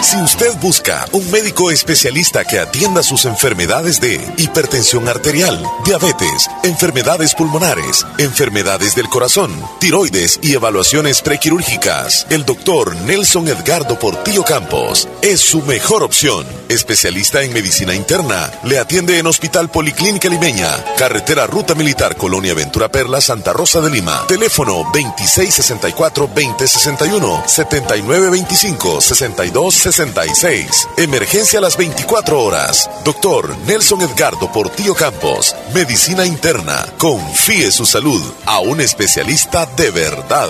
Speaker 1: Si usted busca un médico especialista que atienda sus enfermedades de hipertensión arterial, diabetes, enfermedades pulmonares, enfermedades del corazón, tiroides y evaluaciones prequirúrgicas, el doctor Nelson Edgardo Portillo Campos es su mejor opción. Especialista en medicina interna, le atiende en Hospital Policlínica Limeña, Carretera Ruta Militar Colonia Ventura Perla, Santa Rosa de Lima. Teléfono 2664-2061, 7925-62 66. Emergencia a las 24 horas. Doctor Nelson Edgardo Portillo Campos. Medicina interna. Confíe su salud a un especialista de verdad.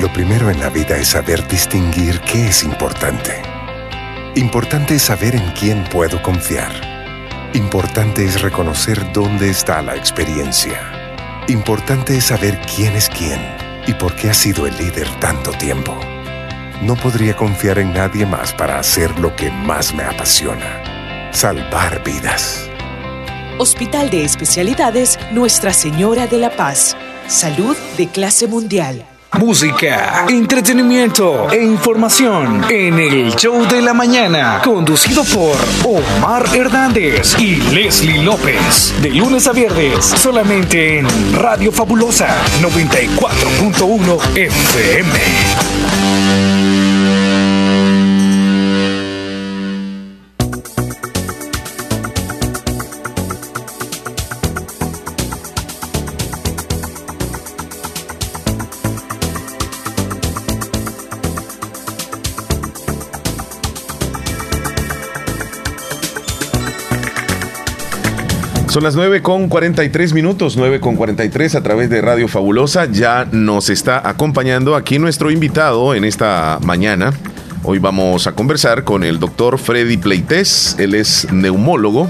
Speaker 13: Lo primero en la vida es saber distinguir qué es importante. Importante es saber en quién puedo confiar. Importante es reconocer dónde está la experiencia. Importante es saber quién es quién y por qué ha sido el líder tanto tiempo no podría confiar en nadie más para hacer lo que más me apasiona, salvar vidas.
Speaker 14: Hospital de Especialidades Nuestra Señora de la Paz. Salud de clase mundial.
Speaker 11: Música, entretenimiento e información en el show de la mañana, conducido por Omar Hernández y Leslie López. De lunes a viernes, solamente en Radio Fabulosa 94.1 FM.
Speaker 1: Son las 9 con 43 minutos, 9 con 43 a través de Radio Fabulosa. Ya nos está acompañando aquí nuestro invitado en esta mañana. Hoy vamos a conversar con el doctor Freddy Pleites. Él es neumólogo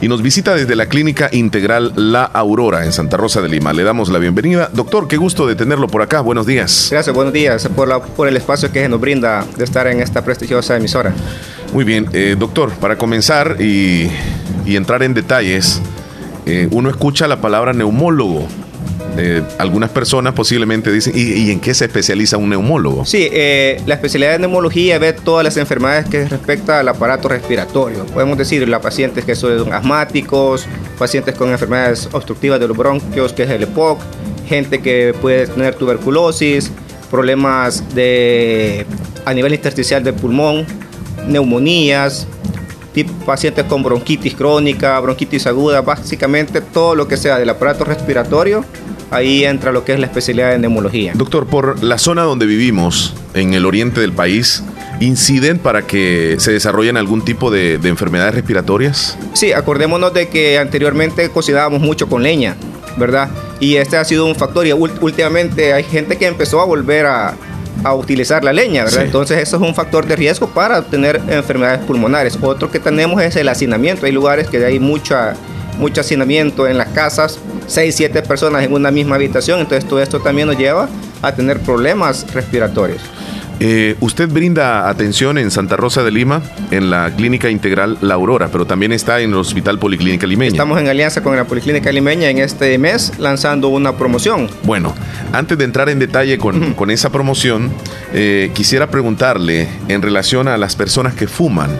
Speaker 1: y nos visita desde la Clínica Integral La Aurora en Santa Rosa de Lima. Le damos la bienvenida. Doctor, qué gusto de tenerlo por acá. Buenos días.
Speaker 15: Gracias, buenos días por, la- por el espacio que nos brinda de estar en esta prestigiosa emisora.
Speaker 1: Muy bien, eh, doctor, para comenzar y, y entrar en detalles, eh, uno escucha la palabra neumólogo. Algunas personas posiblemente dicen, ¿y, en qué se especializa un neumólogo?
Speaker 15: Sí, eh, la especialidad de neumología ve todas las enfermedades que respecta al aparato respiratorio. Podemos decir, la pacientes que son asmáticos, pacientes con enfermedades obstructivas de los bronquios, que es el EPOC, gente que puede tener tuberculosis, problemas de, a nivel intersticial del pulmón, neumonías, pacientes con bronquitis crónica, bronquitis aguda, básicamente todo lo que sea del aparato respiratorio, ahí entra lo que es la especialidad de neumología.
Speaker 1: Doctor, por la zona donde vivimos, en el oriente del país, ¿inciden para que se desarrollen algún tipo de, de enfermedades respiratorias?
Speaker 15: Sí, acordémonos de que anteriormente cocinábamos mucho con leña, ¿verdad? Y este ha sido un factor y últimamente hay gente que empezó a volver a, a utilizar la leña, ¿verdad?
Speaker 1: Sí.
Speaker 15: Entonces eso es un factor de riesgo para tener enfermedades pulmonares. Otro que tenemos es el hacinamiento. Hay lugares que hay mucha, mucho hacinamiento en las casas, 6, 7 personas en una misma habitación, entonces todo esto también nos lleva a tener problemas respiratorios.
Speaker 1: Eh, usted brinda atención en Santa Rosa de Lima, en la Clínica Integral La Aurora, pero también está en el Hospital Policlínica Limeña.
Speaker 15: Estamos en alianza con la Policlínica Limeña en este mes lanzando una promoción.
Speaker 1: Bueno, antes de entrar en detalle con, con esa promoción, eh, quisiera preguntarle en relación a las personas que fuman,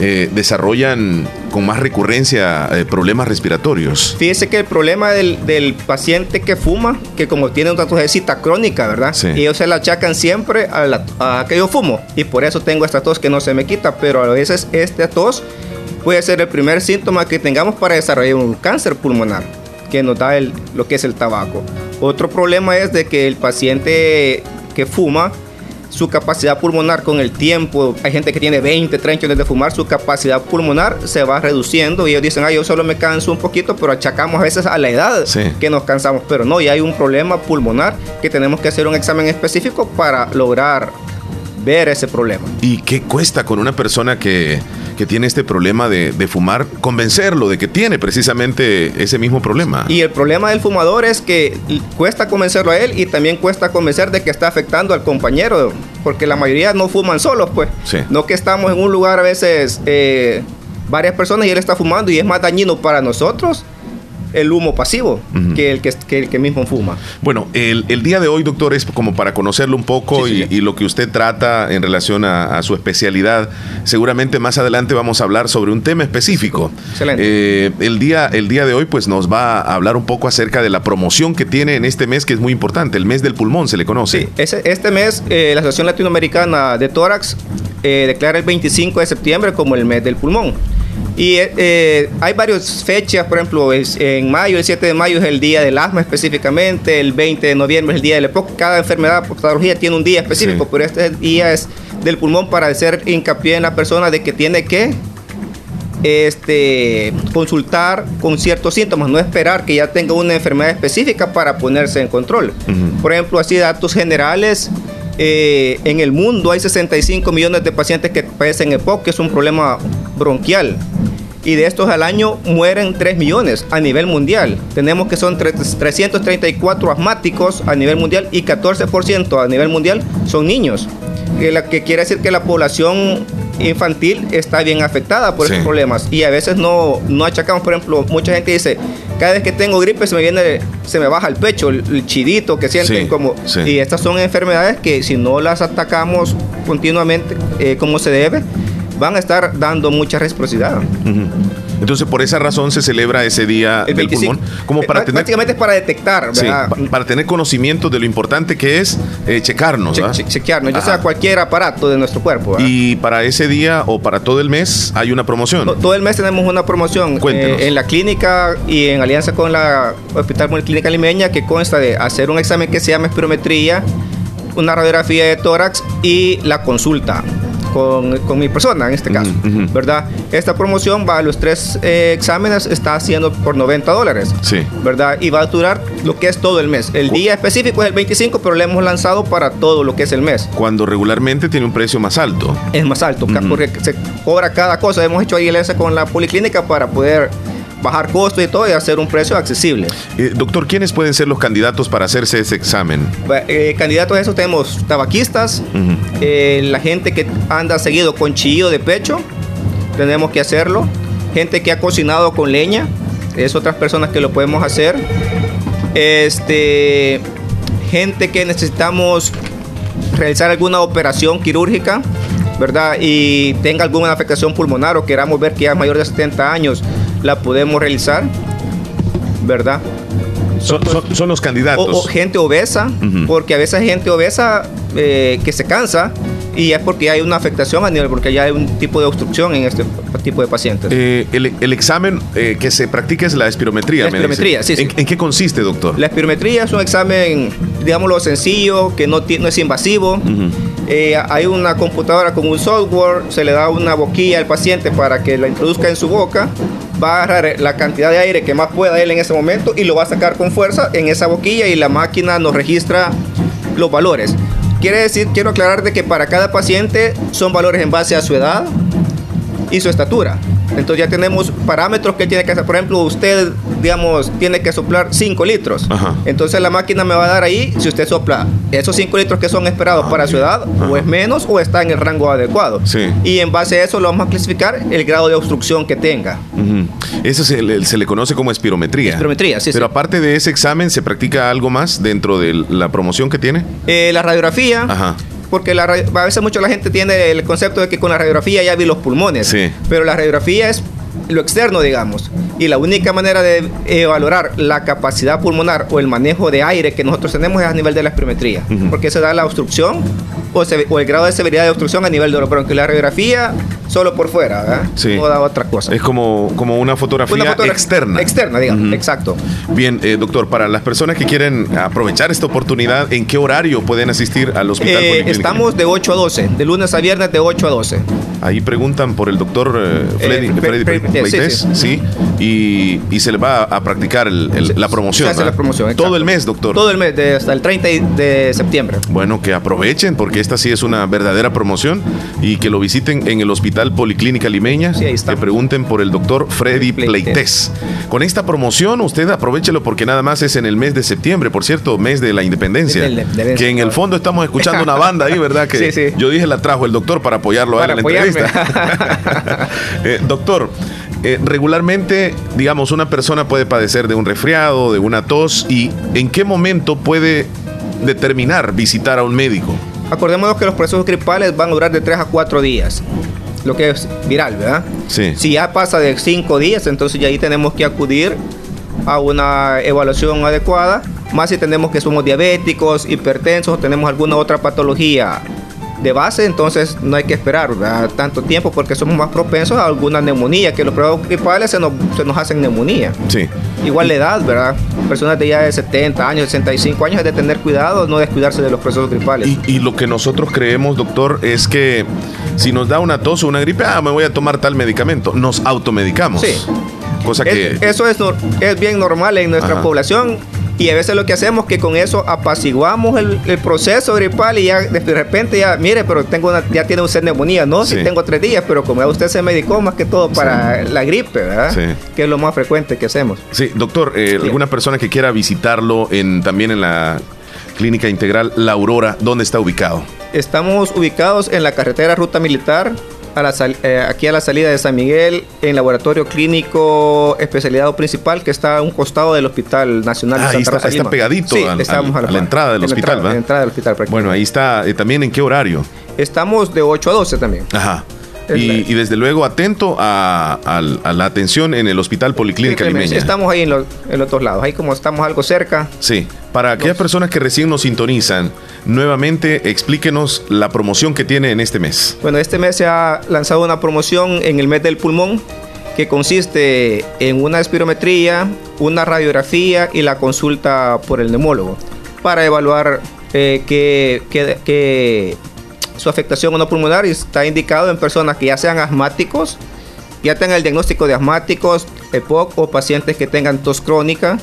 Speaker 1: eh, desarrollan con más recurrencia eh, problemas respiratorios.
Speaker 15: Fíjese que el problema del, del paciente que fuma, que como tiene una tosecita crónica, ¿verdad?
Speaker 1: Sí.
Speaker 15: Ellos se la achacan siempre a, la- a que yo fumo. Y por eso tengo esta tos que no se me quita. Pero a veces esta tos puede ser el primer síntoma que tengamos para desarrollar un cáncer pulmonar, que nos da el- lo que es el tabaco. Otro problema es de que el paciente que fuma, su capacidad pulmonar con el tiempo, hay gente que tiene 20, 30 años de fumar, su capacidad pulmonar se va reduciendo. Y ellos dicen, ah, yo solo me canso un poquito, pero achacamos a veces a la edad
Speaker 1: Sí.
Speaker 15: que nos cansamos, pero no, ya hay un problema pulmonar que tenemos que hacer un examen específico para lograr ver ese problema.
Speaker 1: ¿Y qué cuesta con una persona que, que tiene este problema de, de fumar convencerlo de que tiene precisamente ese mismo problema?
Speaker 15: Y el problema del fumador es que cuesta convencerlo a él y también cuesta convencer de que está afectando al compañero, porque la mayoría no fuman solos, pues.
Speaker 1: Sí.
Speaker 15: No que estamos en un lugar a veces eh, varias personas y él está fumando y es más dañino para nosotros el humo pasivo que, el que, que el que mismo fuma.
Speaker 1: Bueno, el, el día de hoy, doctor, es como para conocerlo un poco
Speaker 15: Sí, sí,
Speaker 1: y, y lo que usted trata en relación a, a su especialidad. Seguramente más adelante vamos a hablar sobre un tema específico.
Speaker 15: Excelente.
Speaker 1: Eh, el, día, el día de hoy, pues nos va a hablar un poco acerca de la promoción que tiene en este mes, que es muy importante, el mes del pulmón, se le conoce.
Speaker 15: Ese- este mes eh, la Asociación Latinoamericana de Tórax eh, declara el 25 de septiembre como el mes del pulmón. Y eh, eh, hay varias fechas, por ejemplo, en mayo, el 7 de mayo es el día del asma específicamente, el 20 de noviembre es el día del EPOC. Cada enfermedad por patología tiene un día específico,
Speaker 1: Sí.
Speaker 15: pero este día es del pulmón para hacer hincapié en la persona de que tiene que este, consultar con ciertos síntomas, no esperar que ya tenga una enfermedad específica para ponerse en control. Por ejemplo, así datos generales, eh, en el mundo hay 65 millones de pacientes que padecen EPOC, que es un problema bronquial. Y de estos al año mueren 3 millones a nivel mundial. Tenemos que son tre- 334 asmáticos a nivel mundial y 14% a nivel mundial son niños. Que, que quiere decir que la población infantil está bien afectada por
Speaker 1: Sí.
Speaker 15: esos problemas. Y a veces no, no achacamos, por ejemplo, mucha gente dice, Cada vez que tengo gripe se me viene, se me baja el pecho, el, el chidito que sienten
Speaker 1: Sí,
Speaker 15: como.
Speaker 1: sí.
Speaker 15: Y estas son enfermedades que si no las atacamos continuamente eh, como se debe, van a estar dando mucha reciprocidad.
Speaker 1: Entonces, por esa razón se celebra ese día
Speaker 15: El
Speaker 1: del
Speaker 15: 25.
Speaker 1: pulmón, como para
Speaker 15: Eh,
Speaker 1: tener,
Speaker 15: Prácticamente es para detectar,
Speaker 1: para tener conocimiento de lo importante que es eh, checarnos.
Speaker 15: Che- chequearnos, ya
Speaker 1: Ajá.
Speaker 15: sea cualquier aparato de nuestro cuerpo. ¿verdad?
Speaker 1: Y para ese día o para todo el mes hay una promoción.
Speaker 15: To- Todo el mes tenemos una promoción eh, en la clínica y en alianza con la Hospital Clínica Limeña que consta de hacer un examen que se llama espirometría, una radiografía de tórax y la consulta con, con mi persona en este caso, ¿verdad? Esta promoción va a los tres eh, exámenes, está haciendo por 90 dólares.
Speaker 1: Sí.
Speaker 15: ¿verdad? Y va a durar lo que es todo el mes. El día específico es el 25, pero le hemos lanzado para todo lo que es el mes.
Speaker 1: Cuando regularmente tiene un precio más alto.
Speaker 15: Es más alto, porque se cobra cada cosa. Hemos hecho ahí con la policlínica para poder bajar costos y todo y hacer un precio accesible.
Speaker 1: Eh, doctor, ¿quiénes pueden ser los candidatos para hacerse ese examen?
Speaker 15: Eh, candidatos a eso tenemos tabaquistas, eh, la gente que anda seguido con chillo de pecho, tenemos que hacerlo. Gente que ha cocinado con leña, es otras personas que lo podemos hacer. Este, gente que necesitamos realizar alguna operación quirúrgica, ¿verdad? Y tenga alguna afectación pulmonar o queramos ver que ya es mayor de 70 años, la podemos realizar, ¿verdad?
Speaker 1: Son, son- son los candidatos.
Speaker 15: O, o gente obesa, porque a veces hay gente obesa eh, que se cansa y es porque hay una afectación a nivel, porque ya hay un tipo de obstrucción en este tipo de pacientes.
Speaker 1: Eh, el, el examen eh, que se practica es la espirometría.
Speaker 15: La espirometría, sí, sí.
Speaker 1: ¿En, en qué consiste, doctor?
Speaker 15: La espirometría es un examen, digámoslo, sencillo, que no, es invasivo. Eh, hay una computadora con un software, se le da una boquilla al paciente para que la introduzca en su boca, va a agarrar la cantidad de aire que más pueda él en ese momento y lo va a sacar con fuerza en esa boquilla y la máquina nos registra los valores. Quiere decir, quiero aclarar de que para cada paciente son valores en base a su edad y su estatura. Entonces ya tenemos parámetros que tiene que hacer. Por ejemplo, usted, digamos, tiene que soplar 5 litros.
Speaker 1: Ajá.
Speaker 15: Entonces la máquina me va a dar ahí si usted sopla esos 5 litros que son esperados para su edad, o es menos o está en el rango adecuado.
Speaker 1: Sí.
Speaker 15: Y en base a eso lo vamos a clasificar el grado de obstrucción que tenga.
Speaker 1: Eso se le, se le conoce como espirometría.
Speaker 15: Espirometría, sí,
Speaker 1: Pero
Speaker 15: sí.
Speaker 1: aparte de ese examen, ¿se practica algo más dentro de la promoción que tiene?
Speaker 15: Eh, la radiografía,
Speaker 1: Ajá.
Speaker 15: Porque la, a veces mucho la gente tiene el concepto de que con la radiografía ya vi los pulmones.
Speaker 1: Sí.
Speaker 15: Pero la radiografía es lo externo, digamos. Y la única manera de eh, valorar la capacidad pulmonar o el manejo de aire que nosotros tenemos es a nivel de la espirometría. Porque se da la obstrucción o, se- o el grado de severidad de obstrucción a nivel de. La radiografía solo por fuera, ¿verdad?
Speaker 1: Sí.
Speaker 15: No da otra cosa.
Speaker 1: Es como, como una fotografía
Speaker 15: Una
Speaker 1: externa.
Speaker 15: Externa, digamos. Exacto.
Speaker 1: Bien, eh, doctor, para las personas que quieren aprovechar esta oportunidad, ¿en qué horario pueden asistir al hospital?
Speaker 15: Eh, estamos de 8 a 12, de lunes a viernes de 8 a 12.
Speaker 1: Ahí preguntan por el doctor eh, Freddy,
Speaker 15: Eh,
Speaker 1: Freddy
Speaker 15: Pleites, sí,
Speaker 1: sí, y, y se le va a practicar el- el- la promoción.
Speaker 15: Se hace la
Speaker 1: Todo el mes, doctor.
Speaker 15: Todo el mes, de- hasta el 30 de septiembre.
Speaker 1: Bueno, que aprovechen porque esta sí es una verdadera promoción y que lo visiten en el Hospital Policlínica Limeña.
Speaker 15: Sí, ahí está.
Speaker 1: Que pregunten por el doctor Freddy
Speaker 15: Pleites.
Speaker 1: Con esta promoción usted aprovechelo porque nada más es en el mes de septiembre, por cierto, mes de la independencia.
Speaker 15: De
Speaker 1: que en el fondo estamos escuchando una banda ahí, ¿verdad? Que
Speaker 15: Sí, sí.
Speaker 1: yo dije la trajo el doctor para apoyarlo a él
Speaker 15: Para
Speaker 1: en la
Speaker 15: apoyarme.
Speaker 1: entrevista. Eh, doctor, eh, regularmente, digamos, una persona puede padecer de un resfriado, de una tos, y ¿en qué momento puede determinar visitar a un médico?
Speaker 15: Acordémonos que los procesos gripales van a durar de 3 a 4 días. Lo que es viral, ¿verdad?
Speaker 1: Sí.
Speaker 15: Si ya pasa de 5 días, entonces ya ahí tenemos que acudir a una evaluación adecuada. Más si tenemos que somos diabéticos, hipertensos o tenemos alguna otra patología de base, entonces no hay que esperar ¿verdad? tanto tiempo porque somos más propensos a alguna neumonía, que los procesos gripales se nos, se nos hacen neumonía.
Speaker 1: Sí.
Speaker 15: Igual la edad, ¿verdad? Personas de ya de 70 años, 65 años, hay de tener cuidado, no descuidarse de los procesos gripales.
Speaker 1: Y, y lo que nosotros creemos, doctor, es que si nos da una tos o una gripe, ah, me voy a tomar tal medicamento. Nos automedicamos.
Speaker 15: Sí.
Speaker 1: Cosa que.
Speaker 15: Es- eso es, es bien normal en nuestra
Speaker 1: Ajá.
Speaker 15: población y a veces lo que hacemos es que con eso apaciguamos el, el proceso gripal y ya de repente ya, mire, pero tengo una, ya tiene usted neumonía, no,
Speaker 1: Sí.
Speaker 15: si tengo tres días, pero como ya usted se medicó más que todo para la gripe, ¿verdad?
Speaker 1: Sí.
Speaker 15: Que es lo más frecuente que hacemos.
Speaker 1: Sí, doctor, eh, alguna persona que quiera visitarlo en, también en la Clínica Integral La Aurora, ¿dónde está ubicado?
Speaker 15: Estamos ubicados en la carretera Ruta Militar a la sal- eh, aquí a la salida de San Miguel, en laboratorio clínico especializado principal que está a un costado del Hospital Nacional de
Speaker 1: Ah,
Speaker 15: Santa
Speaker 1: ahí está,
Speaker 15: Rosa de
Speaker 1: está
Speaker 15: Lima.
Speaker 1: pegadito
Speaker 15: Sí,
Speaker 1: al-
Speaker 15: estamos
Speaker 1: al-
Speaker 15: a la,
Speaker 1: a la entrada del
Speaker 15: en
Speaker 1: hospital,
Speaker 15: entrada-
Speaker 1: ¿va?
Speaker 15: en la entrada del hospital.
Speaker 1: Bueno, ahí está. eh, ¿También en qué horario?
Speaker 15: Estamos de 8 a 12 también.
Speaker 1: Ajá. Y, y desde luego atento a, la atención en el Hospital Policlínica
Speaker 15: Sí,
Speaker 1: Limeña.
Speaker 15: Estamos ahí en los, en los dos lados. Ahí como estamos algo cerca.
Speaker 1: Sí, para aquellas personas que recién nos sintonizan, nuevamente explíquenos la promoción que tiene en este mes.
Speaker 15: Bueno, este mes se ha lanzado una promoción en el mes del pulmón que consiste en una espirometría, una radiografía y la consulta por el neumólogo para evaluar eh, que su afectación o no pulmonar está indicado en personas que ya sean asmáticos, ya tengan el diagnóstico de asmáticos, EPOC o pacientes que tengan tos crónica,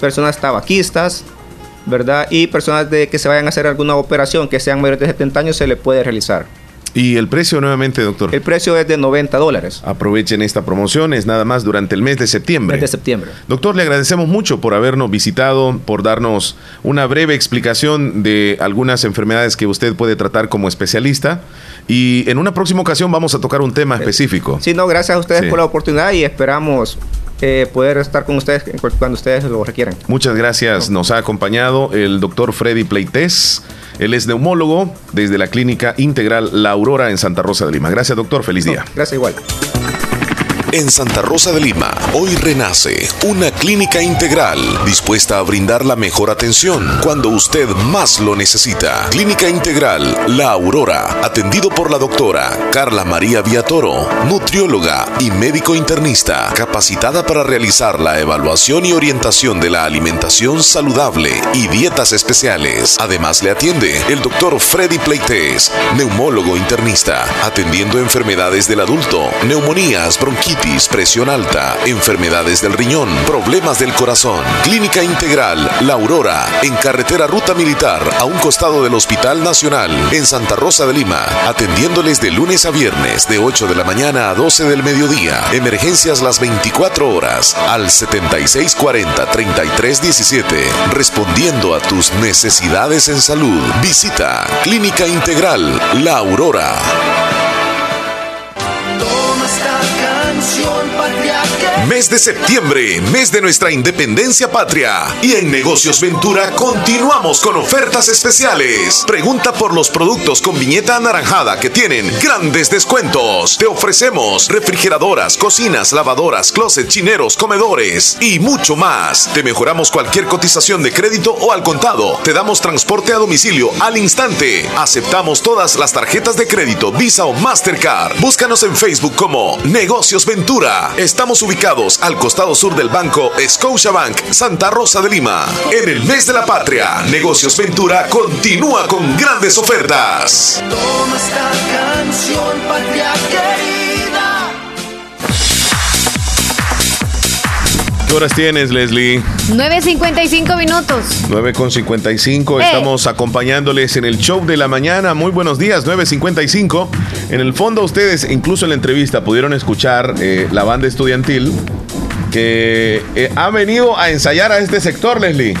Speaker 15: personas tabaquistas, ¿verdad? Y personas de que se vayan a hacer alguna operación que sean mayores de 70 años se le puede realizar.
Speaker 1: Y el precio nuevamente, doctor.
Speaker 15: El precio es de 90 dólares.
Speaker 1: Aprovechen esta promoción, es nada más durante el mes de septiembre.
Speaker 15: Mes de septiembre.
Speaker 1: Doctor, le agradecemos mucho por habernos visitado, por darnos una breve explicación de algunas enfermedades que usted puede tratar como especialista. Y en una próxima ocasión vamos a tocar un tema específico.
Speaker 15: Sí, no, gracias a ustedes
Speaker 1: Sí.
Speaker 15: por la oportunidad y esperamos eh, poder estar con ustedes cuando ustedes lo requieran.
Speaker 1: Muchas gracias. Nos ha acompañado el doctor Freddy Pleites. Él es neumólogo desde la Clínica Integral La Aurora en Santa Rosa de Lima. Gracias, doctor. Feliz día.
Speaker 15: Gracias igual.
Speaker 5: En Santa Rosa de Lima, hoy renace una clínica integral dispuesta a brindar la mejor atención cuando usted más lo necesita. Clínica Integral La Aurora, atendido por la doctora Carla María Viatoro, nutrióloga y médico internista, capacitada para realizar la evaluación y orientación de la alimentación saludable y dietas especiales. Además le atiende el doctor Freddy Pleites, neumólogo internista, atendiendo enfermedades del adulto, neumonías, bronquitis, presión alta, enfermedades del riñón, problemas del corazón. Clínica Integral La Aurora, en carretera Ruta Militar, a un costado del Hospital Nacional, en Santa Rosa de Lima, atendiéndoles de lunes a viernes, de 8 de la mañana a 12 del mediodía. Emergencias las 24 horas, al 7640-3317, respondiendo a tus necesidades en salud. Visita Clínica Integral La Aurora. Mes de septiembre, mes de nuestra independencia patria. Y en Negocios Ventura continuamos con ofertas especiales. Pregunta por los productos con viñeta anaranjada que tienen grandes descuentos. Te ofrecemos refrigeradoras, cocinas, lavadoras, closet, chineros, comedores y mucho más. Te mejoramos cualquier cotización de crédito o al contado. Te damos transporte a domicilio al instante. Aceptamos todas las tarjetas de crédito, Visa o Mastercard. Búscanos en Facebook como Negocios Ventura. Estamos al costado sur del banco Scotiabank, Santa Rosa de Lima. En el mes de la patria, Negocios Ventura continúa con grandes ofertas.
Speaker 4: toma esta canción, patria.
Speaker 1: ¿Qué horas tienes, Leslie?
Speaker 2: 9.55 minutos.
Speaker 1: 9.55,
Speaker 2: Eh.
Speaker 1: estamos acompañándoles en el show de la mañana. Muy buenos días, 9.55. En el fondo ustedes, incluso en la entrevista, pudieron escuchar eh, la banda estudiantil que eh, ha venido a ensayar a este sector, Leslie.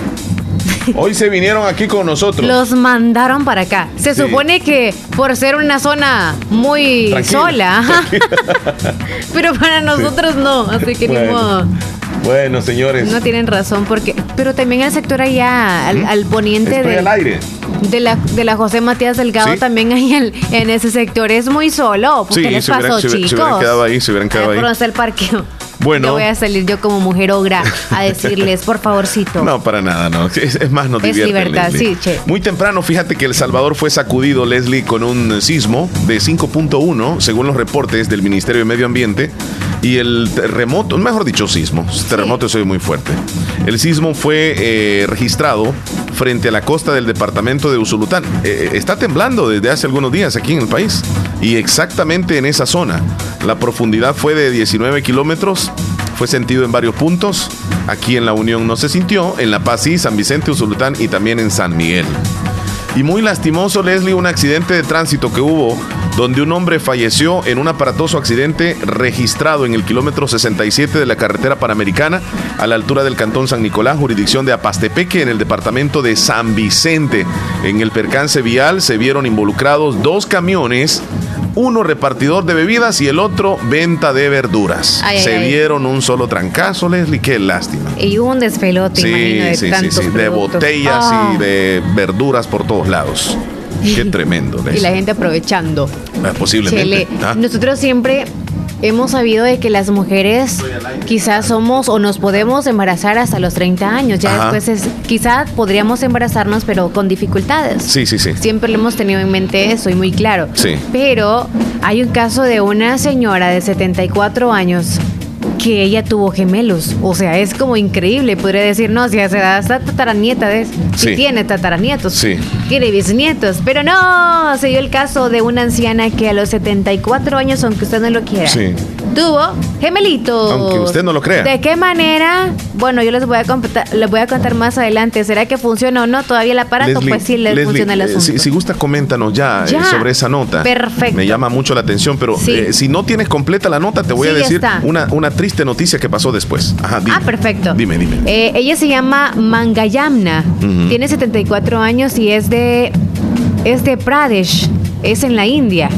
Speaker 1: Hoy se vinieron aquí con nosotros.
Speaker 2: Los mandaron para acá. Se
Speaker 1: Sí.
Speaker 2: supone que por ser una zona muy
Speaker 1: Tranquila,
Speaker 2: sola, ajá. pero para nosotros no, así que ni
Speaker 1: Bueno.
Speaker 2: modo.
Speaker 1: Bueno, señores.
Speaker 2: No tienen razón porque, pero también el sector allá al, al poniente
Speaker 1: Estoy
Speaker 2: de,
Speaker 1: al aire.
Speaker 2: de la de la José Matías Delgado
Speaker 1: Sí.
Speaker 2: también ahí en, en ese sector es muy solo. ¿Por
Speaker 1: Sí,
Speaker 2: ¿Qué les
Speaker 1: se hubieran-
Speaker 2: pasó,
Speaker 1: se hubiera- se
Speaker 2: chicos?
Speaker 1: hubieran quedado ahí, se hubieran quedado ahí.
Speaker 2: ¿Por dónde está el parqueo?
Speaker 1: Bueno.
Speaker 2: Yo voy a salir yo como mujer ogra a decirles, por favorcito.
Speaker 1: No, para nada, no. Es, es más, nos
Speaker 2: Es libertad,
Speaker 1: Leslie.
Speaker 2: sí, che.
Speaker 1: Muy temprano, fíjate que El Salvador fue sacudido, Leslie, con un sismo de 5.1, según los reportes del Ministerio de Medio Ambiente. Y el terremoto, mejor dicho, sismo. Terremoto eso es muy fuerte. El sismo fue eh, registrado frente a la costa del departamento de Usulután. Eh, está temblando desde hace algunos días aquí en el país. Y exactamente en esa zona. La profundidad fue de 19 kilómetros. Fue sentido en varios puntos. Aquí en la Unión no se sintió. En La Paz sí, San Vicente, Usulután y también en San Miguel. Y muy lastimoso, Leslie, un accidente de tránsito que hubo donde un hombre falleció en un aparatoso accidente registrado en el kilómetro 67 de la carretera panamericana a la altura del cantón San Nicolás, jurisdicción de Apastepeque, en el departamento de San Vicente. En el percance vial se vieron involucrados dos camiones Uno repartidor de bebidas y el otro venta de verduras.
Speaker 2: Ay,
Speaker 1: Se
Speaker 2: ay.
Speaker 1: dieron un solo trancazo, Leslie, qué lástima.
Speaker 2: Y hubo un despelote, imagino,
Speaker 1: Sí,
Speaker 2: de
Speaker 1: sí, sí,
Speaker 2: tantos
Speaker 1: sí, de botellas
Speaker 2: Ah.
Speaker 1: y de verduras por todos lados. Qué tremendo,
Speaker 2: Y
Speaker 1: Leslie.
Speaker 2: la gente aprovechando.
Speaker 1: Ah, Posiblemente. Ah.
Speaker 2: nosotros siempre hemos sabido de que las mujeres quizás somos o nos podemos embarazar hasta los 30 años. Ya
Speaker 1: Ajá.
Speaker 2: después es, quizás podríamos embarazarnos, pero con dificultades.
Speaker 1: Sí, sí, sí.
Speaker 2: Siempre lo hemos tenido en mente eso y muy claro.
Speaker 1: Sí.
Speaker 2: Pero hay un caso de una señora de 74 años que ella tuvo gemelos. O sea, es como increíble. Podría decir, no, si esa edad está tataranieta. Sí. tiene tataranietos.
Speaker 1: Sí.
Speaker 2: Tiene bisnietos. Pero no, se dio el caso de una anciana que a los 74 años, aunque usted no lo quiera,
Speaker 1: Sí.
Speaker 2: Tuvo gemelitos.
Speaker 1: Aunque usted no lo crea.
Speaker 2: ¿De qué manera? Bueno, yo les voy a contar, les voy a contar más adelante. ¿Será que funciona o no todavía el aparato?
Speaker 1: Leslie,
Speaker 2: pues sí, le
Speaker 1: Leslie,
Speaker 2: funciona el
Speaker 1: eh,
Speaker 2: asunto.
Speaker 1: si, si gusta, coméntanos ya, eh,
Speaker 2: Ya.
Speaker 1: sobre esa nota.
Speaker 2: Perfecto.
Speaker 1: Me llama mucho la atención, pero
Speaker 2: Sí.
Speaker 1: eh, si no tienes completa la nota, te voy
Speaker 2: Sí,
Speaker 1: a decir una, una triste noticia que pasó después. Ajá, dime.
Speaker 2: Ah, perfecto.
Speaker 1: Dime, dime.
Speaker 2: Eh, ella se llama Mangayamna, tiene 74 años y es de, es de Pradesh, es en la India.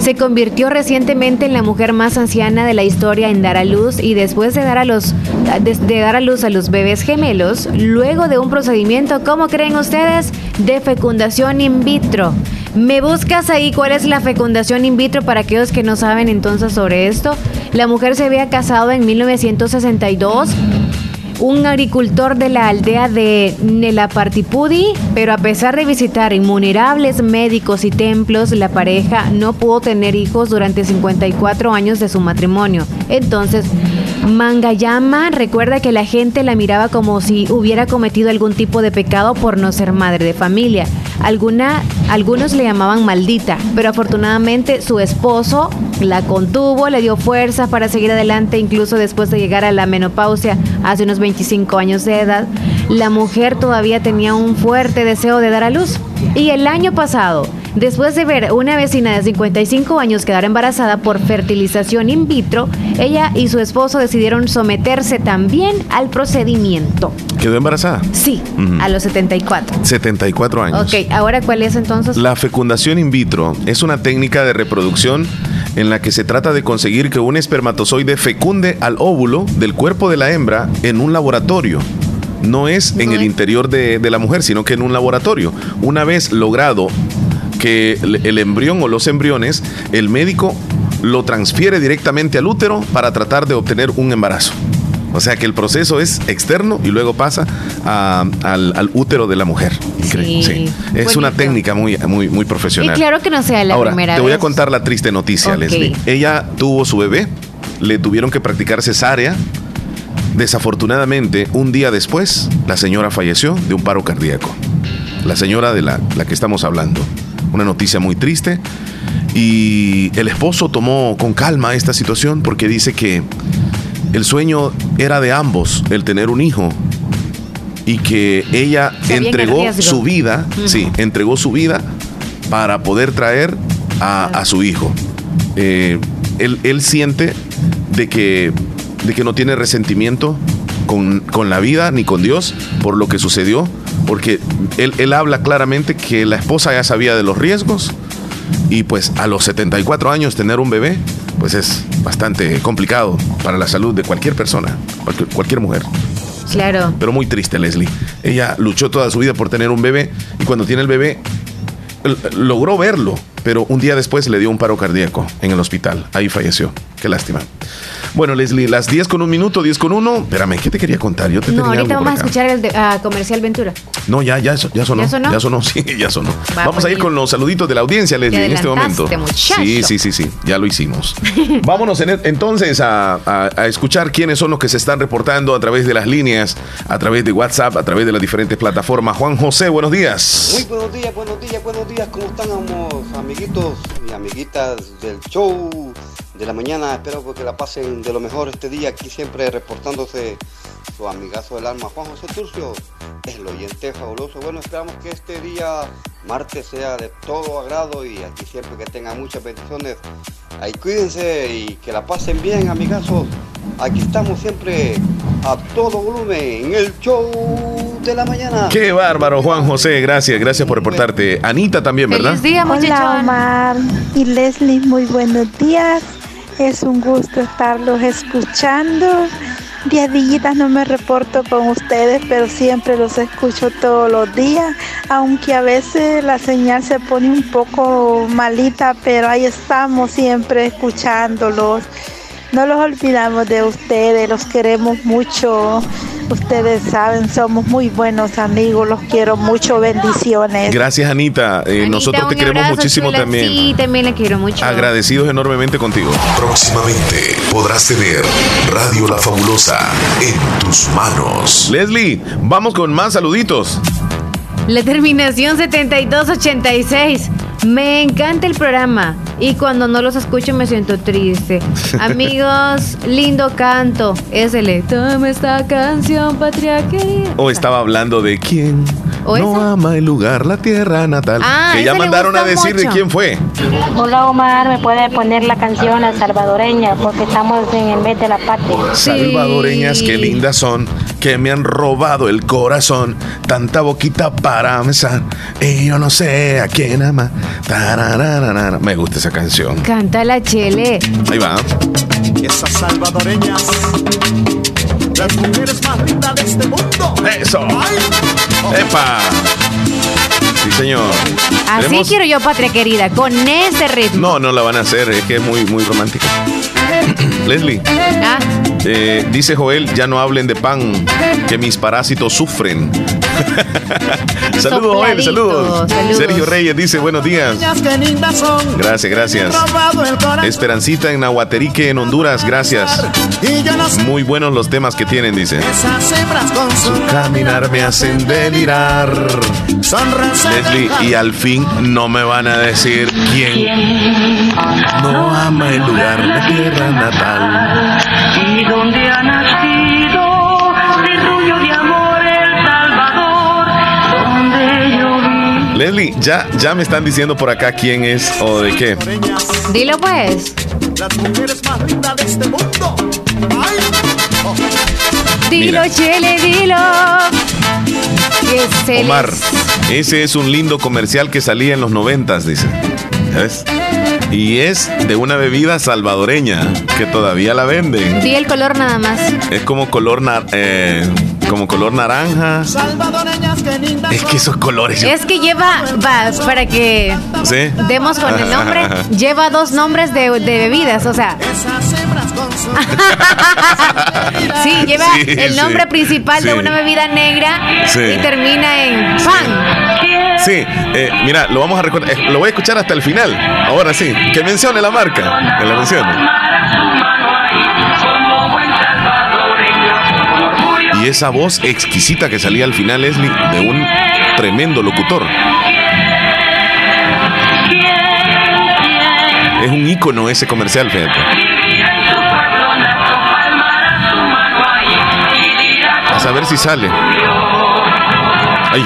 Speaker 2: Se convirtió recientemente en la mujer más anciana de la historia en dar a luz y después de dar a, los, de, dar a luz a los bebés gemelos, luego de un procedimiento, ¿cómo creen ustedes? De fecundación in vitro. ¿Me buscas ahí cuál es la fecundación in vitro para aquellos que no saben entonces sobre esto? La mujer se había casado en 1962 un agricultor de la aldea de Nelapartipudi, pero a pesar de visitar innumerables médicos y templos, la pareja no pudo tener hijos durante 54 años de su matrimonio. Entonces, Mangayama recuerda que la gente la miraba como si hubiera cometido algún tipo de pecado por no ser madre de familia. Alguna, algunos le llamaban maldita, pero afortunadamente su esposo la contuvo, le dio fuerza para seguir adelante, incluso después de llegar a la menopausia hace unos 25 años de edad. La mujer todavía tenía un fuerte deseo de dar a luz. Y el año pasado, después de ver una vecina de 55 años quedar embarazada por fertilización in vitro, ella y su esposo decidieron someterse también al procedimiento.
Speaker 1: ¿Quedó embarazada?
Speaker 2: Sí, a los 74.
Speaker 1: 74 años.
Speaker 2: Ok, ahora cuál es entonces?
Speaker 1: La fecundación in vitro es una técnica de reproducción en la que se trata de conseguir que un espermatozoide fecunde al óvulo del cuerpo de la hembra en un laboratorio. No es en el interior de, de la mujer, sino que en un laboratorio. Una vez logrado que el, embrión o los embriones, el médico lo transfiere directamente al útero para tratar de obtener un embarazo. O sea que el proceso es externo y luego pasa a- al, al útero de la mujer.
Speaker 2: Sí,
Speaker 1: sí. Es una técnica muy, muy, muy
Speaker 2: Y
Speaker 1: profesional.
Speaker 2: claro que no sea la
Speaker 1: Ahora,
Speaker 2: primera
Speaker 1: te voy a contar la triste noticia. Leslie. Ella tuvo su bebé, le tuvieron que practicar cesárea. Desafortunadamente, un día después, la señora falleció de un paro cardíaco. La señora de la, la que estamos hablando. Una noticia muy triste. Y el esposo tomó con calma esta situación porque dice que el sueño era de ambos, el tener un hijo. Y que ella
Speaker 2: en
Speaker 1: entregó su vida, sí, entregó su vida para poder traer a, a su hijo. Eh, él, él siente de que, de que no tiene resentimiento con, con la vida ni con Dios por lo que sucedió, porque él, él habla claramente que la esposa ya sabía de los riesgos y pues a los 74 años tener un bebé, pues es bastante complicado para la salud de cualquier persona, cualquier, cualquier mujer.
Speaker 2: Claro.
Speaker 1: Pero muy triste, Leslie. Ella luchó toda su vida por tener un bebé y cuando tiene el bebé logró verlo, pero un día después le dio un paro cardíaco en el hospital. Ahí falleció. Qué lástima. Bueno, Leslie, las 10 con un minuto, 10 con uno. Espérame, ¿qué te quería contar? Yo te
Speaker 2: No,
Speaker 1: tenía
Speaker 2: ahorita
Speaker 1: algo por
Speaker 2: vamos a escuchar el de- ah, comercial Ventura.
Speaker 1: No, ya, ya, ya sonó.
Speaker 2: ¿Ya sonó?
Speaker 1: Ya sonó, sí, ya sonó.
Speaker 2: Va,
Speaker 1: Vamos a ir con los saluditos de la audiencia, Leslie, en este momento.
Speaker 2: muchacho.
Speaker 1: Sí, sí, sí, sí, ya lo hicimos. Vámonos en- entonces a, a- a escuchar quiénes son los que se están reportando a través de las líneas, a través de WhatsApp, a través de las diferentes plataformas. Juan José, buenos días.
Speaker 16: Muy buenos días, buenos días, buenos días. ¿Cómo están, amos, amiguitos y amiguitas del show de la mañana? Espero que la pasen de lo mejor este día. Aquí siempre reportándose su amigazo del alma, Juan José Turcio, el oyente fabuloso. Bueno, esperamos que este día, martes, sea de todo agrado y aquí siempre que tengan muchas bendiciones. Ahí cuídense y que la pasen bien, amigazos. Aquí estamos siempre a todo volumen en el show de la mañana.
Speaker 1: Qué bárbaro, Juan José. Gracias, gracias por reportarte. Anita también, ¿verdad?
Speaker 17: Hola Omar y Leslie, muy buenos días. Es un gusto estarlos escuchando. Días no me reporto con ustedes, pero siempre los escucho todos los días, aunque a veces la señal se pone un poco malita, pero ahí estamos siempre escuchándolos. No los olvidamos de ustedes, los queremos mucho. Ustedes saben, somos muy buenos amigos, los quiero mucho, bendiciones.
Speaker 1: Gracias, Anita. Eh, nosotros te queremos
Speaker 2: abrazo,
Speaker 1: muchísimo
Speaker 2: chula.
Speaker 1: también.
Speaker 2: Sí, también la quiero mucho.
Speaker 1: Agradecidos enormemente contigo.
Speaker 5: Próximamente podrás tener Radio La Fabulosa en tus manos.
Speaker 1: Leslie, vamos con más saluditos.
Speaker 2: La terminación 7286. Me encanta el programa y cuando no los escucho me siento triste. Amigos, lindo canto. Es el Toma esta canción, patria querida.
Speaker 1: O estaba hablando de quién
Speaker 2: ¿O
Speaker 1: no ama el lugar, la tierra natal.
Speaker 2: Ah,
Speaker 1: que ya mandaron a decir de quién fue.
Speaker 18: Hola Omar, ¿me puede poner la canción La Salvadoreña? Porque estamos en el mes de la patria.
Speaker 1: Salvadoreñas, qué lindas son, que me han robado el corazón. Tanta boquita para besar. Y yo no sé a quién ama. Me gusta esa canción.
Speaker 2: Canta la chele.
Speaker 1: Ahí va.
Speaker 19: Esas salvadoreñas, las mujeres más lindas de este mundo.
Speaker 1: Eso. ¡Epa! Sí, señor.
Speaker 2: Así
Speaker 1: Tenemos-
Speaker 2: quiero yo, patria querida, con ese ritmo.
Speaker 1: No, no la van a hacer, es que es muy, muy romántica. Leslie,
Speaker 2: Ah,
Speaker 1: eh, dice Joel, ya no hablen de pan, que mis parásitos sufren. saludos, Joel, saludos.
Speaker 19: saludos.
Speaker 1: Sergio Reyes dice, buenos días. Gracias, gracias. Esperancita en Nahuaterique, en Honduras, gracias. Muy buenos los temas que tienen, dice.
Speaker 19: su
Speaker 1: Caminar me hacen delirar. Leslie, y al fin no me van a decir quién no ama el lugar, la tierra natal.
Speaker 3: Y donde ha nacido terruño de amor el Salvador, donde yo vi.
Speaker 1: Leslie, ya, ya me están diciendo por acá quién es o de qué.
Speaker 2: dilo pues.
Speaker 19: Las mujeres más lindas de este mundo. Ay, oh.
Speaker 2: Dilo,
Speaker 1: Mira.
Speaker 2: chele, dilo.
Speaker 1: Omar, ese es un lindo comercial que salía en los noventas, dice. ¿Ves? Y es de una bebida salvadoreña que todavía la venden.
Speaker 2: Di el color nada más.
Speaker 1: Es como color, nar- eh, como color naranja.
Speaker 19: Salvadoreñas que lindas
Speaker 1: Es que esos colores.
Speaker 2: Es que lleva, va, para que
Speaker 1: ¿Sí?
Speaker 2: demos con el nombre, lleva dos nombres de, de bebidas, o sea,
Speaker 19: Esas hembras con su
Speaker 2: sí, lleva
Speaker 1: Sí,
Speaker 2: el
Speaker 1: sí,
Speaker 2: nombre principal de
Speaker 1: sí.
Speaker 2: una bebida negra
Speaker 1: Sí.
Speaker 2: y termina en pan.
Speaker 1: Sí, eh, mira, lo vamos a recordar. eh, lo voy a escuchar hasta el final. Ahora sí, que mencione la marca. Que la mencione. Y esa voz exquisita que salía al final, Leslie, de un tremendo locutor. Es un ícono ese comercial, fíjate. A saber si sale. Ay,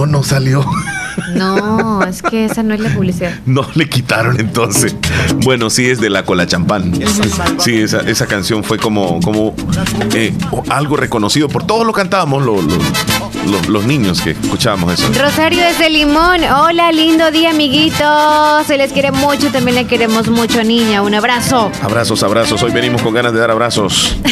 Speaker 1: no, no salió.
Speaker 2: No, es que esa no es la publicidad.
Speaker 1: No le quitaron entonces. Bueno, sí es de la cola champán. Sí, esa, esa canción fue como, como eh, algo reconocido por todos lo cantábamos, lo- lo- lo- los niños que escuchábamos eso.
Speaker 2: Rosario desde Limón, hola, lindo día, amiguitos. Se les quiere mucho, también le queremos mucho, niña. Un abrazo.
Speaker 1: Abrazos, abrazos. Hoy venimos con ganas de dar abrazos.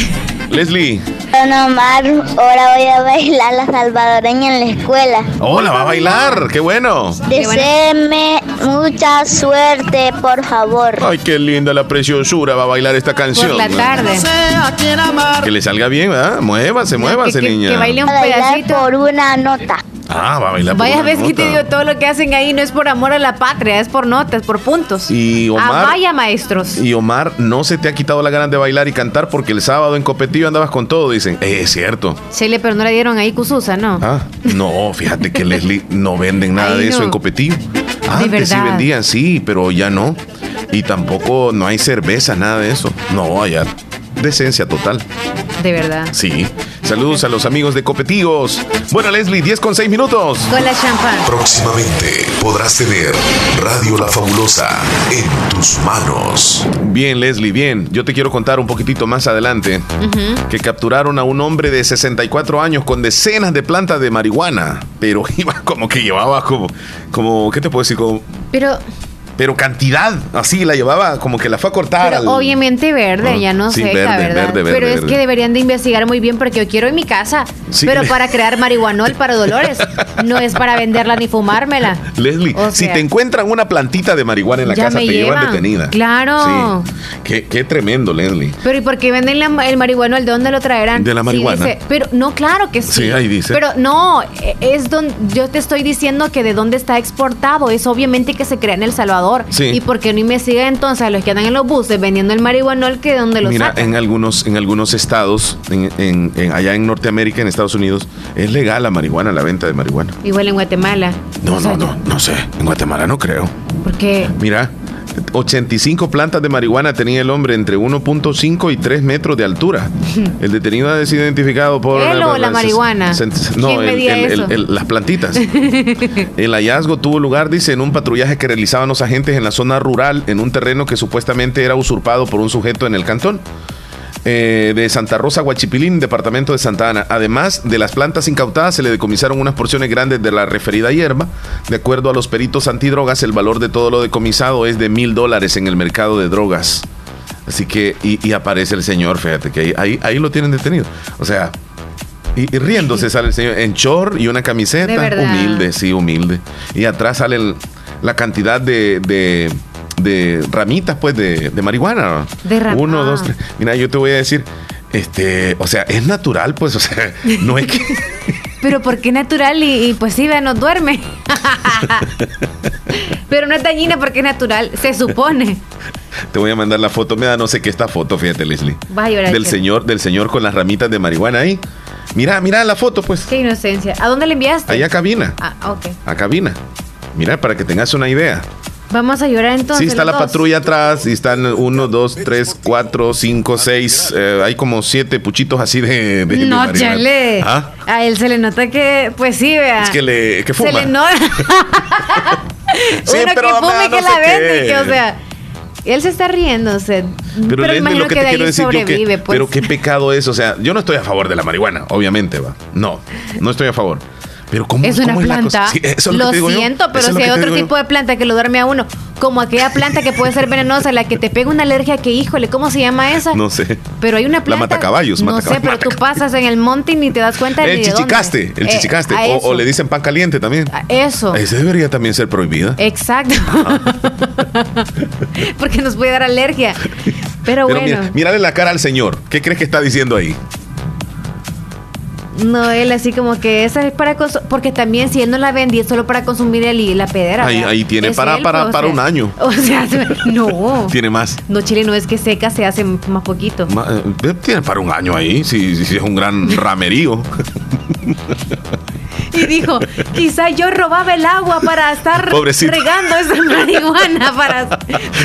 Speaker 1: Leslie,
Speaker 20: Don Omar, ahora voy a bailar la salvadoreña en la escuela.
Speaker 1: hola, va a bailar. Qué bueno.
Speaker 20: Deseeme mucha suerte, por favor.
Speaker 1: Ay, qué linda la preciosura va a bailar esta canción.
Speaker 19: a quien amar.
Speaker 1: Que le salga bien, ¿verdad? Muévase, muévase, niña.
Speaker 2: baile un
Speaker 20: A bailar
Speaker 2: pedacito.
Speaker 20: por una nota.
Speaker 1: Ah, va a bailar. por
Speaker 2: Vaya
Speaker 1: una
Speaker 2: ves que te digo, todo lo que hacen ahí no es por amor a la patria, es por notas, por puntos.
Speaker 1: Y
Speaker 2: Ah,
Speaker 1: Omar.
Speaker 2: vaya maestros.
Speaker 1: Y Omar, no se te ha quitado la ganas de bailar y cantar porque el sábado en Copetillo andabas con todo, dicen. Eh, es cierto.
Speaker 2: Chele, pero no le dieron ahí Cususa, ¿no?
Speaker 1: Ah, no, fíjate que Leslie no venden nada
Speaker 2: Ay,
Speaker 1: de eso
Speaker 2: no.
Speaker 1: en Copetillo. Antes sí vendían, sí, pero ya no. Y tampoco no hay cerveza, nada de eso. No, allá decencia total.
Speaker 2: De verdad.
Speaker 1: Sí, Saludos a los amigos de Copetíos. Bueno, Leslie, 10 con 6 minutos.
Speaker 2: Con la champán.
Speaker 5: Próximamente podrás tener Radio La Fabulosa en tus manos.
Speaker 1: Bien, Leslie, bien. Yo te quiero contar un poquitito más adelante que capturaron a un hombre de 64 años con decenas de plantas de marihuana, pero iba como que llevaba como, como ¿qué te puedo decir? Como,
Speaker 2: Pero,
Speaker 1: pero cantidad, así la llevaba, como que la fue a cortar.
Speaker 2: pero
Speaker 1: al-
Speaker 2: obviamente verde,
Speaker 1: Ah,
Speaker 2: ya no
Speaker 1: sí,
Speaker 2: seca,
Speaker 1: verde,
Speaker 2: ¿verdad?
Speaker 1: verde, verde,
Speaker 2: pero es que deberían de investigar muy bien porque yo quiero en mi casa.
Speaker 1: Sí.
Speaker 2: Pero para crear marihuanol para dolores. No es para venderla ni fumármela.
Speaker 1: Leslie,
Speaker 2: O
Speaker 1: si
Speaker 2: sea-
Speaker 1: te encuentran una plantita de marihuana en la casa, te llevan
Speaker 2: llevan.
Speaker 1: detenida.
Speaker 2: Claro.
Speaker 1: Sí. Qué, qué tremendo, Leslie.
Speaker 2: Pero ¿y por qué venden la- el marihuanol? ¿De dónde lo traerán?
Speaker 1: De la marihuana.
Speaker 2: dice- pero no, claro que sí.
Speaker 1: Sí, ahí dice.
Speaker 2: Pero no, eh, es donde yo te estoy diciendo que de dónde está exportado. Es obviamente que se crea en El Salvador.
Speaker 1: Sí.
Speaker 2: ¿Y por qué no investigan entonces a los que andan en los buses vendiendo el marihuanol que de dónde lo
Speaker 1: Mira,
Speaker 2: sacan?
Speaker 1: en algunos, en algunos estados, en, en- en- allá en Norteamérica, en Estados Unidos, es legal la marihuana, la venta de marihuana.
Speaker 2: Igual en Guatemala.
Speaker 1: No,
Speaker 2: O sea,
Speaker 1: no, no, no sé. En Guatemala no creo.
Speaker 2: Porque
Speaker 1: Mira, 85 plantas de marihuana tenía el hombre entre 1.5 y 3 metros de altura. El detenido ha sido identificado por...
Speaker 2: ¿Él o la marihuana?
Speaker 1: No,
Speaker 2: ¿Quién
Speaker 1: el- el- el- el- las plantitas. El hallazgo tuvo lugar, dice, en un patrullaje que realizaban los agentes en la zona rural, en un terreno que supuestamente era usurpado por un sujeto en el cantón. Eh, de Santa Rosa, Huachipilín, departamento de Santa Ana. Además de las plantas incautadas, se le decomisaron unas porciones grandes de la referida hierba. De acuerdo a los peritos antidrogas, el valor de todo lo decomisado es de mil dólares en el mercado de drogas. Así que, y, y aparece el señor, fíjate que ahí, ahí, ahí lo tienen detenido. O sea, y, y riéndose sale el señor en short y una camiseta. Humilde, sí, humilde. Y atrás sale el- la cantidad de, de- de ramitas, pues, de, de marihuana.
Speaker 2: De ram-
Speaker 1: Uno,
Speaker 2: ah.
Speaker 1: dos, tres. Mira, yo te voy a decir, este, o sea, es natural, pues, o sea, no es que.
Speaker 2: Pero ¿por qué natural? Y, y pues sí, no duerme. Pero no es dañina porque es natural, se supone.
Speaker 1: Te voy a mandar la foto. Me da no sé qué esta foto, fíjate, Leslie.
Speaker 2: Vas a llorar.
Speaker 1: Del señor, del señor con las ramitas de marihuana ahí. Mira, mira la foto, pues.
Speaker 2: Qué inocencia. ¿A dónde le enviaste?
Speaker 1: Ahí a cabina.
Speaker 2: Ah, ok.
Speaker 1: A cabina. Mira, para que tengas una idea.
Speaker 2: Vamos a llorar entonces.
Speaker 1: sí, está la
Speaker 2: dos.
Speaker 1: patrulla atrás y están uno, dos, tres, cuatro, cinco, seis. eh, hay como siete puchitos así de. de-
Speaker 2: No, chale.
Speaker 1: ¿Ah?
Speaker 2: A él se le nota que, pues sí, vea.
Speaker 1: Es que le que
Speaker 2: Se
Speaker 1: fuma.
Speaker 2: le nota.
Speaker 1: Sí,
Speaker 2: Uno
Speaker 1: pero
Speaker 2: que
Speaker 1: me
Speaker 2: fume y
Speaker 1: no
Speaker 2: que la vende, que o sea. Él se está riendo, o sea, pero,
Speaker 1: Leslie,
Speaker 2: imagino que, de ahí sobrevive,
Speaker 1: que,
Speaker 2: pues.
Speaker 1: pero qué pecado es, o sea, yo no estoy a favor de la marihuana, obviamente, va. No, no estoy a favor. Pero cómo
Speaker 2: es una
Speaker 1: cómo la
Speaker 2: planta.
Speaker 1: Sí, eso es lo, yo.
Speaker 2: siento, pero si hay otro tipo de planta que lo duerme a uno, como aquella planta que puede ser venenosa, la que te pega una alergia que, híjole, ¿cómo se llama esa?
Speaker 1: No sé.
Speaker 2: Pero hay una
Speaker 1: La
Speaker 2: planta.
Speaker 1: matacaballos,
Speaker 2: No
Speaker 1: matacaballos,
Speaker 2: sé, pero tú pasas en el monte y ni te das cuenta
Speaker 1: El
Speaker 2: de dónde.
Speaker 1: chichicaste, el
Speaker 2: Eh,
Speaker 1: chichicaste. o, le dicen pan caliente también.
Speaker 2: A Eso.
Speaker 1: Ese debería también ser prohibida.
Speaker 2: Exacto. Porque nos puede dar alergia. Pero,
Speaker 1: Pero
Speaker 2: bueno,
Speaker 1: mira, mírale la cara al señor. ¿Qué crees que está diciendo ahí?
Speaker 2: No, él así como que esa es para. Porque también si él no la vendía es solo para consumir el y la pedera.
Speaker 1: Ahí, tiene
Speaker 2: Es
Speaker 1: para,
Speaker 2: él,
Speaker 1: para,
Speaker 2: pues,
Speaker 1: para
Speaker 2: sea,
Speaker 1: un año.
Speaker 2: O sea, no.
Speaker 1: Tiene más.
Speaker 2: No, Chile no es que seca, se hace más poquito.
Speaker 1: Eh, Tiene para un año ahí, si, si es un gran ramerío.
Speaker 2: Y dijo, quizá yo robaba el agua para estar
Speaker 1: Pobrecito.
Speaker 2: regando esa marihuana para...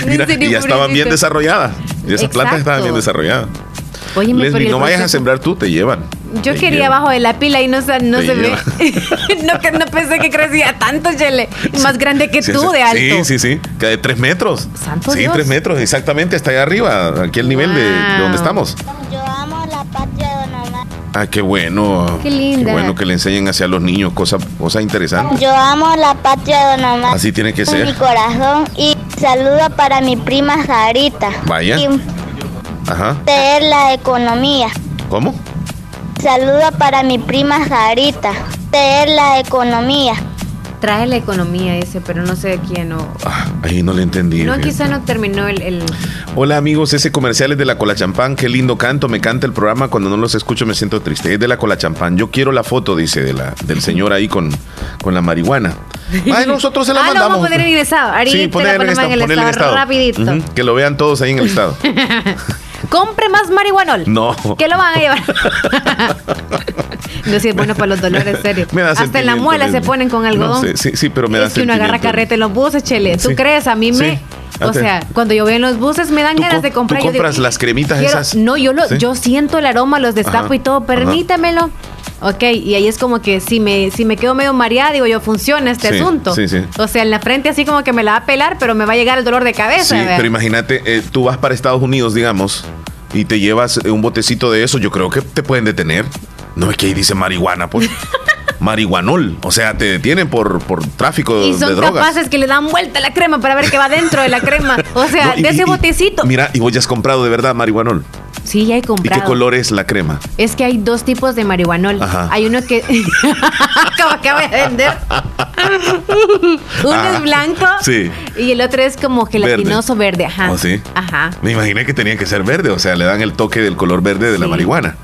Speaker 1: Mira, y ya estaban bien desarrolladas. Y esas plantas estaban bien
Speaker 2: Exacto.
Speaker 1: desarrolladas.
Speaker 2: El
Speaker 1: no vayas a sembrar tú, te llevan.
Speaker 2: Yo quería abajo de la pila y no, se- no se ve. no, que no pensé que crecía tanto, Chele. Más grande que
Speaker 1: Sí,
Speaker 2: tú de alto.
Speaker 1: Sí, sí, sí. Que de tres metros.
Speaker 2: Santo
Speaker 1: sí,
Speaker 2: Dios.
Speaker 1: tres metros, exactamente, hasta allá arriba, aquí el nivel de, de donde estamos.
Speaker 20: Yo amo la patria de Don Omar.
Speaker 1: Ah, qué bueno.
Speaker 2: Qué linda.
Speaker 20: Yo amo la patria de Don Omar.
Speaker 1: Así tiene que
Speaker 20: Con mi
Speaker 1: ser.
Speaker 20: corazón y saludo para mi prima Sarita.
Speaker 1: Vaya.
Speaker 20: Y
Speaker 1: Ajá.
Speaker 20: leer la economía.
Speaker 1: ¿Cómo?
Speaker 20: Saludo para mi prima Sarita. Leer la economía.
Speaker 2: Trae la economía ese, pero no sé de quién. O...
Speaker 1: Ahí no le entendí.
Speaker 2: No, quizá no terminó el... el-
Speaker 1: Hola amigos, ese comercial es de la Cola Champán, qué lindo canto, me canta el programa, cuando no los escucho me siento triste. Es de la Cola Champán. Yo quiero la foto, dice, de la, del señor ahí con, con la marihuana. Ay, nosotros se la
Speaker 2: ah,
Speaker 1: mandamos.
Speaker 2: lo vamos a poner en el estado. Ahorita
Speaker 1: Sí, poner en,
Speaker 2: en el estado, rapidito.
Speaker 1: Que lo vean todos ahí en el estado.
Speaker 2: Compre más marihuanol.
Speaker 1: No.
Speaker 2: ¿Qué lo van a llevar? no, si es bueno para los dolores, serio.
Speaker 1: Me da
Speaker 2: Hasta en la muela se ponen con algodón.
Speaker 1: No sé, sí, sí, pero me da
Speaker 2: es que uno agarra carrete en los buses, chele. ¿Tú
Speaker 1: Sí.
Speaker 2: crees? A mí me,
Speaker 1: Sí.
Speaker 2: O sea, cuando yo veo en los buses me dan
Speaker 1: ¿Tú
Speaker 2: ganas de comprar.
Speaker 1: tú
Speaker 2: yo digo,
Speaker 1: compras las cremitas
Speaker 2: quiero-
Speaker 1: esas?
Speaker 2: No, yo lo,
Speaker 1: ¿Sí?
Speaker 2: yo siento el aroma, los destapo
Speaker 1: Ajá,
Speaker 2: y todo,
Speaker 1: ajá.
Speaker 2: permítamelo. Ok, y ahí es como que si me, si me quedo medio mareada, digo yo, funciona este
Speaker 1: Sí,
Speaker 2: asunto.
Speaker 1: sí, sí.
Speaker 2: O sea, en la frente así como que me la va a pelar, pero me va a llegar el dolor de cabeza.
Speaker 1: Sí, pero imagínate, eh, tú vas para Estados Unidos, digamos, y te llevas eh, un botecito de eso, yo creo que te pueden detener. No es que ahí dice marihuana, pues. Marihuanol. O sea, te detienen por, por tráfico
Speaker 2: y
Speaker 1: de
Speaker 2: son
Speaker 1: drogas.
Speaker 2: capaces que le dan vuelta a la crema para ver qué va dentro de la crema. O sea,
Speaker 1: No, y-
Speaker 2: de ese
Speaker 1: y-
Speaker 2: botecito.
Speaker 1: Mira, y vos ya has comprado de verdad marihuanol.
Speaker 2: Sí, ya he
Speaker 1: ¿Y
Speaker 2: comprado.
Speaker 1: qué color es la crema?
Speaker 2: Es que hay dos tipos de marihuanol.
Speaker 1: Ajá.
Speaker 2: Hay uno que. Como acaba de vender. uno es blanco
Speaker 1: Sí.
Speaker 2: y el otro es como gelatinoso verde. Ajá.
Speaker 1: ¿Oh, sí?
Speaker 2: Ajá.
Speaker 1: Me imaginé que tenía que ser verde, o sea, le dan el toque del color verde de la marihuana.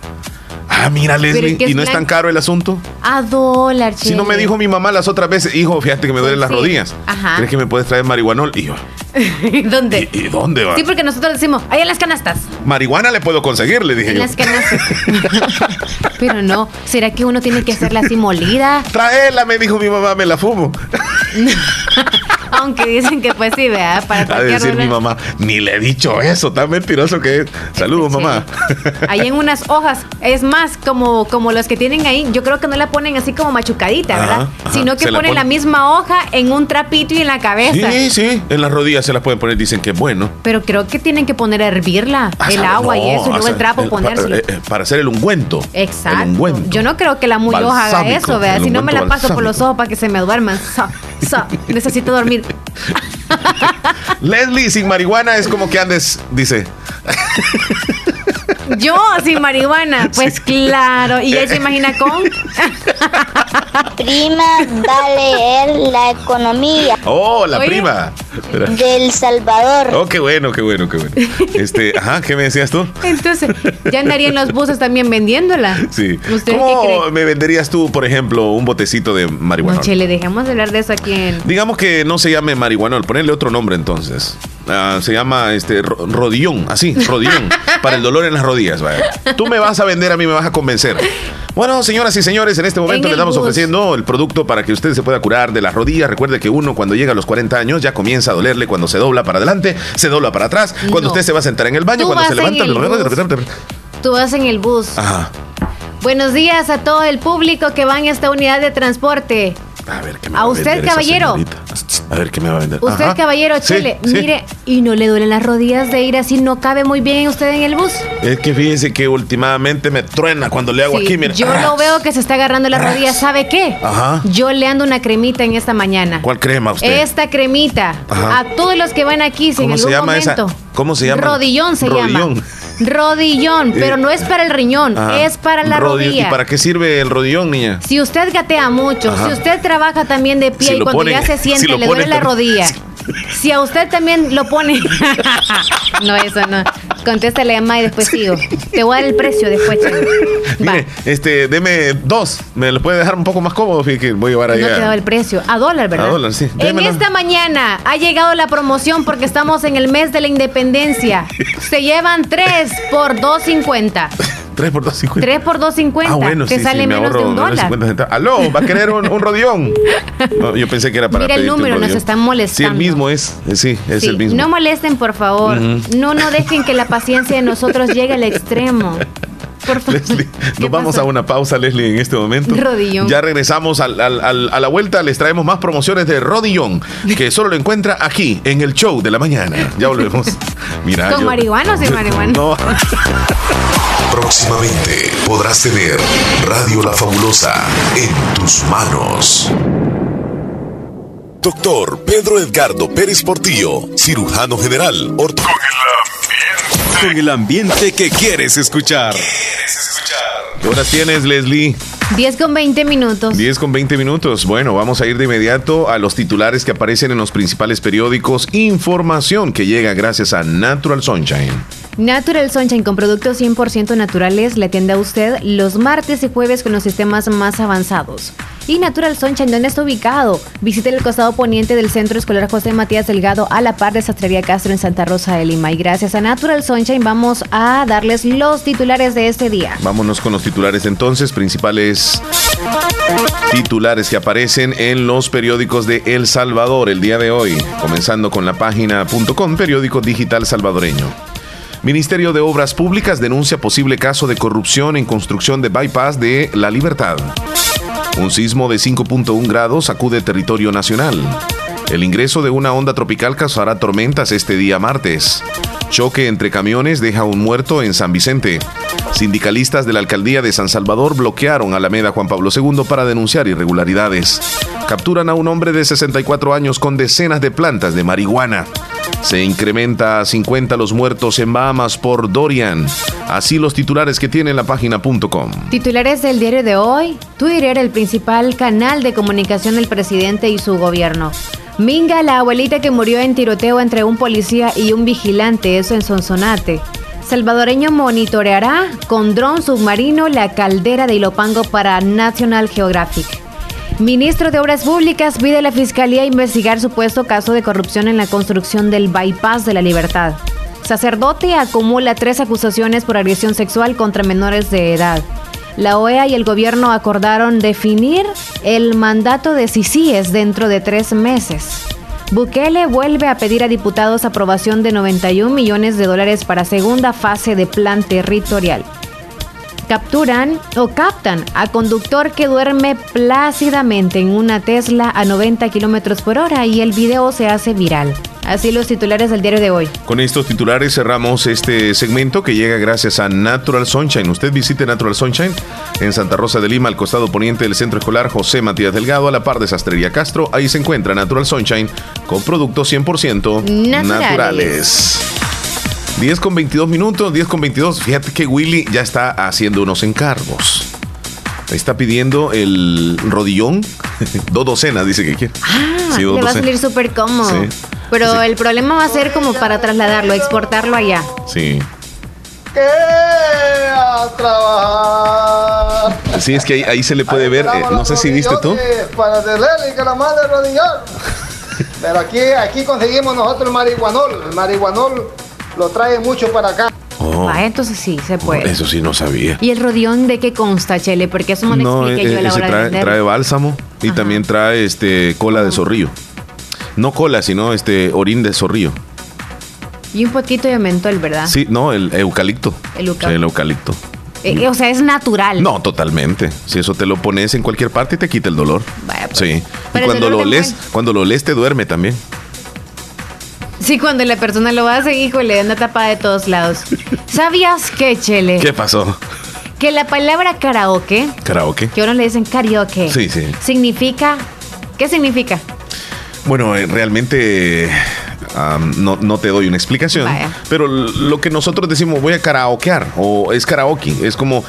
Speaker 1: Ah, mira, Leslie, ¿y no es tan caro el asunto?
Speaker 2: A dólar,
Speaker 1: Si no me dijo mi mamá las otras veces, hijo, fíjate que me duelen las
Speaker 2: Sí.
Speaker 1: rodillas.
Speaker 2: Ajá.
Speaker 1: ¿Crees que me puedes traer marihuanol? Y yo,
Speaker 2: ¿Dónde?
Speaker 1: ¿y dónde va?
Speaker 2: Sí, porque nosotros decimos, ahí en las canastas.
Speaker 1: Marihuana le puedo conseguir, le dije
Speaker 2: En
Speaker 1: yo.
Speaker 2: las canastas. Pero no, ¿será que uno tiene que hacerla así molida?
Speaker 1: Traela, me dijo mi mamá, me la fumo.
Speaker 2: Aunque dicen que pues sí, vea, para
Speaker 1: A decir mi mamá, ni le he dicho eso, tan mentiroso que es. Saludos, mamá.
Speaker 2: Ahí en unas hojas, es más, como, como los que tienen ahí, yo creo que no la ponen así como machucadita,
Speaker 1: Ajá,
Speaker 2: ¿verdad?
Speaker 1: ajá,
Speaker 2: Sino que
Speaker 1: la
Speaker 2: ponen la misma hoja en un trapito y en la cabeza.
Speaker 1: Sí, sí, en las rodillas se las pueden poner, dicen que es bueno.
Speaker 2: Pero creo que tienen que poner a hervirla, el
Speaker 1: Ah,
Speaker 2: agua y eso, y luego el
Speaker 1: sea,
Speaker 2: trapo
Speaker 1: el-
Speaker 2: ponérselo.
Speaker 1: eh, eh, Para hacer el ungüento.
Speaker 2: Exacto.
Speaker 1: El ungüento.
Speaker 2: Yo no creo que la muy hoja haga eso, ¿verdad?
Speaker 1: el
Speaker 2: Si no me la paso por los ojos para que se me duerman. So, so, necesito dormir.
Speaker 1: Leslie, sin marihuana es como que andes, dice.
Speaker 2: Yo sin marihuana, pues claro. Y ella se imagina con.
Speaker 20: Prima va a leer la economía
Speaker 1: Oh, la
Speaker 2: Oye.
Speaker 1: prima. Espera.
Speaker 20: del Salvador.
Speaker 1: Oh, qué bueno, qué bueno, qué bueno. Este, ajá, ¿qué me decías tú?
Speaker 2: Entonces, ya andaría en los buses también vendiéndola.
Speaker 1: Sí.
Speaker 2: ¿Usted qué
Speaker 1: ¿Cómo
Speaker 2: cree?
Speaker 1: me venderías tú, por ejemplo, un botecito de marihuana?
Speaker 2: No, Chele, dejemos de hablar de eso aquí en.
Speaker 1: Digamos que no se llame marihuanol, ponerle otro nombre entonces. Ah, se llama este ro- rodillón, así, rodillón, para el dolor en las rodillas. vaya. Tú me vas a vender, a mí me vas a convencer. Bueno, señoras y señores, en este momento
Speaker 2: En
Speaker 1: le estamos
Speaker 2: bus.
Speaker 1: ofreciendo el producto para que usted se pueda curar de las rodillas. Recuerde que uno cuando llega a los 40 años ya comienza a dolerle cuando se dobla para adelante, se dobla para atrás, cuando usted se va a sentar en el baño,
Speaker 2: Tú
Speaker 1: cuando se levanta.
Speaker 2: el bus. Tú vas en el bus.
Speaker 1: Ajá.
Speaker 2: Buenos días a todo el público que va en esta unidad de transporte.
Speaker 1: A ver, ¿qué me
Speaker 2: A
Speaker 1: va
Speaker 2: usted,
Speaker 1: vender esa
Speaker 2: caballero.
Speaker 1: A ver qué me va a vender.
Speaker 2: Usted,
Speaker 1: Ajá.
Speaker 2: caballero,
Speaker 1: Sí, sí.
Speaker 2: mire, y no le duelen las rodillas de ir así, no cabe muy bien usted en el bus.
Speaker 1: Es que fíjese que últimamente me truena cuando le hago
Speaker 2: Sí,
Speaker 1: aquí, mira.
Speaker 2: yo
Speaker 1: Ah.
Speaker 2: lo veo que se está agarrando las rodillas. ¿Sabe qué?
Speaker 1: Ajá.
Speaker 2: Yo le ando una cremita en esta mañana.
Speaker 1: ¿Cuál crema usted?
Speaker 2: Esta cremita.
Speaker 1: Ajá.
Speaker 2: A todos los que van aquí, si en
Speaker 1: ¿Cómo se
Speaker 2: algún
Speaker 1: llama esa?
Speaker 2: momento.
Speaker 1: ¿Cómo se llama?
Speaker 2: Rodillón se
Speaker 1: Rodillón.
Speaker 2: llama. Rodillón, pero no es para el riñón,
Speaker 1: Ajá.
Speaker 2: es para la rodilla.
Speaker 1: ¿Y para qué sirve el rodillón, niña?
Speaker 2: Si usted gatea mucho,
Speaker 1: Ajá.
Speaker 2: si usted trabaja también de pie
Speaker 1: Si
Speaker 2: y cuando ya se siente
Speaker 1: si
Speaker 2: le duele la rodilla. Si a usted también lo pone. no, eso no. Contéstale a May y después sigo. Te voy a dar el precio después.
Speaker 1: Mire, este, deme dos. ¿Me lo puede dejar un poco más cómodo? Que voy a llevar
Speaker 2: No te
Speaker 1: allá.
Speaker 2: dado el precio. A dólar, ¿verdad?
Speaker 1: A dólar, sí.
Speaker 2: En esta mañana ha llegado la promoción porque estamos en el mes de la independencia. Se llevan tres por 2.50.
Speaker 1: 3 por 2.50.
Speaker 2: Tres por 2.50.
Speaker 1: Ah, bueno,
Speaker 2: Te
Speaker 1: sí,
Speaker 2: sale
Speaker 1: sí, me
Speaker 2: menos de
Speaker 1: ahorro
Speaker 2: un dólar.
Speaker 1: 50 centavos. Aló, ¿va a querer un, un rodillón? No, yo pensé que era para
Speaker 2: Mira el
Speaker 1: pedirte un
Speaker 2: número, nos están
Speaker 1: Sí,
Speaker 2: molestando.
Speaker 1: el mismo es. eh, Sí, es
Speaker 2: Sí,
Speaker 1: el mismo.
Speaker 2: No molesten, por favor.
Speaker 1: Ujú.
Speaker 2: No, no dejen que la paciencia de nosotros llegue al extremo. Por favor.
Speaker 1: Leslie, nos vamos
Speaker 2: pasó?
Speaker 1: a una pausa, Leslie, en este momento.
Speaker 2: Rodillón.
Speaker 1: Ya regresamos al- al- al- a la vuelta. Les traemos más promociones de Rodillón, que solo lo encuentra aquí, en el show de la mañana. Ya volvemos. Mira,
Speaker 2: ¿Con
Speaker 1: yo-
Speaker 2: marihuana o sin marihuana?
Speaker 1: No.
Speaker 5: Próximamente podrás tener Radio La Fabulosa en tus manos. Doctor Pedro Edgardo Pérez Portillo, cirujano general, orto-
Speaker 21: Con el ambiente que quieres escuchar.
Speaker 1: ¿Qué horas tienes, Leslie?
Speaker 2: 10 con 20 minutos.
Speaker 1: 10 con 20 minutos. Bueno, vamos a ir de inmediato a los titulares que aparecen en los principales periódicos. Información que llega gracias a Natural Sunshine.
Speaker 2: Natural Sunshine con productos 100% naturales le atiende a usted los martes y jueves con los sistemas más avanzados. Y Natural Sunshine, ¿dónde está ubicado? Visite el costado poniente del Centro Escolar José Matías Delgado a la par de Sastrería Castro en Santa Rosa de Lima. Y gracias a Natural Sunshine vamos a darles los titulares de este día.
Speaker 1: Vámonos con los titulares entonces, principales Titulares que aparecen en los periódicos de El Salvador el día de hoy, comenzando con la página.com, periódico digital salvadoreño. Ministerio de Obras Públicas denuncia posible caso de corrupción en construcción de bypass de La Libertad. Un sismo de 5.1 grados sacude territorio nacional. El ingreso de una onda tropical causará tormentas este día martes. Choque entre camiones deja un muerto en San Vicente. Sindicalistas de la alcaldía de San Salvador bloquearon Alameda Juan Pablo II para denunciar irregularidades. Capturan a un hombre de 64 años con decenas de plantas de marihuana. Se incrementa a 50 los muertos en Bahamas por Dorian. Así los titulares que tiene la página.com.
Speaker 2: Titulares del diario de hoy. Twitter, el principal canal de comunicación del presidente y su gobierno. Minga, la abuelita que murió en tiroteo entre un policía y un vigilante, eso en Sonsonate. Salvadoreño monitoreará con dron submarino la caldera de Ilopango para National Geographic. Ministro de Obras Públicas pide a la Fiscalía investigar supuesto caso de corrupción en la construcción del bypass de la libertad. Sacerdote acumula tres acusaciones por agresión sexual contra menores de edad. La OEA y el gobierno acordaron definir el mandato de CICIES dentro de tres meses. Bukele vuelve a pedir a diputados aprobación de 91 millones de dólares para segunda fase de plan territorial. Capturan o captan a conductor que duerme plácidamente en una Tesla a 90 kilómetros por hora y el video se hace viral. Así los titulares del diario de hoy.
Speaker 1: Con estos titulares cerramos este segmento que llega gracias a Natural Sunshine. Usted visite Natural Sunshine en Santa Rosa de Lima, al costado poniente del Centro Escolar José Matías Delgado, a la par de Sastrería Castro. Ahí se encuentra Natural Sunshine con productos 100%
Speaker 2: Naturales.
Speaker 1: naturales. 10 con 22 minutos, 10 con 22. Fíjate que Willy ya está haciendo unos encargos. Está pidiendo el rodillón. Dos docenas, dice que quiere.
Speaker 2: Ah,
Speaker 1: Sí,
Speaker 2: va a salir súper cómodo.
Speaker 1: Sí.
Speaker 2: Pero el problema va a ser como para trasladarlo, exportarlo allá.
Speaker 1: Sí.
Speaker 10: que a trabajar.
Speaker 1: Sí, es que ahí, ahí se le puede ver. eh, no sé si viste tú.
Speaker 10: Para tenerle que la mande rodillar. Pero aquí, aquí conseguimos nosotros el marihuanol. El marihuanol lo trae mucho para acá.
Speaker 1: Oh,
Speaker 2: Ah, entonces sí, se puede.
Speaker 1: eso sí no sabía.
Speaker 2: ¿Y el rodillón de qué consta, Chele? Porque eso no lo
Speaker 1: No,
Speaker 2: expliqué
Speaker 1: eh,
Speaker 2: yo a la
Speaker 1: ese
Speaker 2: hora de
Speaker 1: trae,
Speaker 2: venderlo.
Speaker 1: trae bálsamo y también trae este cola de zorrillo. No cola, sino este orín de zorrillo.
Speaker 2: Y un poquito de mentol, ¿verdad?
Speaker 1: Sí, no, el eucalipto.
Speaker 2: El euca-
Speaker 1: Sí, el eucalipto.
Speaker 2: Eh, o sea, es natural.
Speaker 1: No, totalmente. Si eso te lo pones en cualquier parte te quita el dolor. Sí. Y
Speaker 2: pues. Pero el
Speaker 1: cuando lo
Speaker 2: de
Speaker 1: lees, cuando lo lees te duerme también.
Speaker 2: Sí, cuando la persona lo hace, híjole, anda tapada de todos lados. ¿Sabías qué, Chele?
Speaker 1: ¿Qué pasó?
Speaker 2: Que la palabra karaoke,
Speaker 1: Karaoke.
Speaker 2: que ahora le dicen karaoke,
Speaker 1: Sí, sí.
Speaker 2: significa... ¿Qué significa?
Speaker 1: Bueno, eh, realmente no, no te doy una explicación.
Speaker 2: Vaya.
Speaker 1: Pero lo que nosotros decimos voy a karaokear o es karaoke. Es como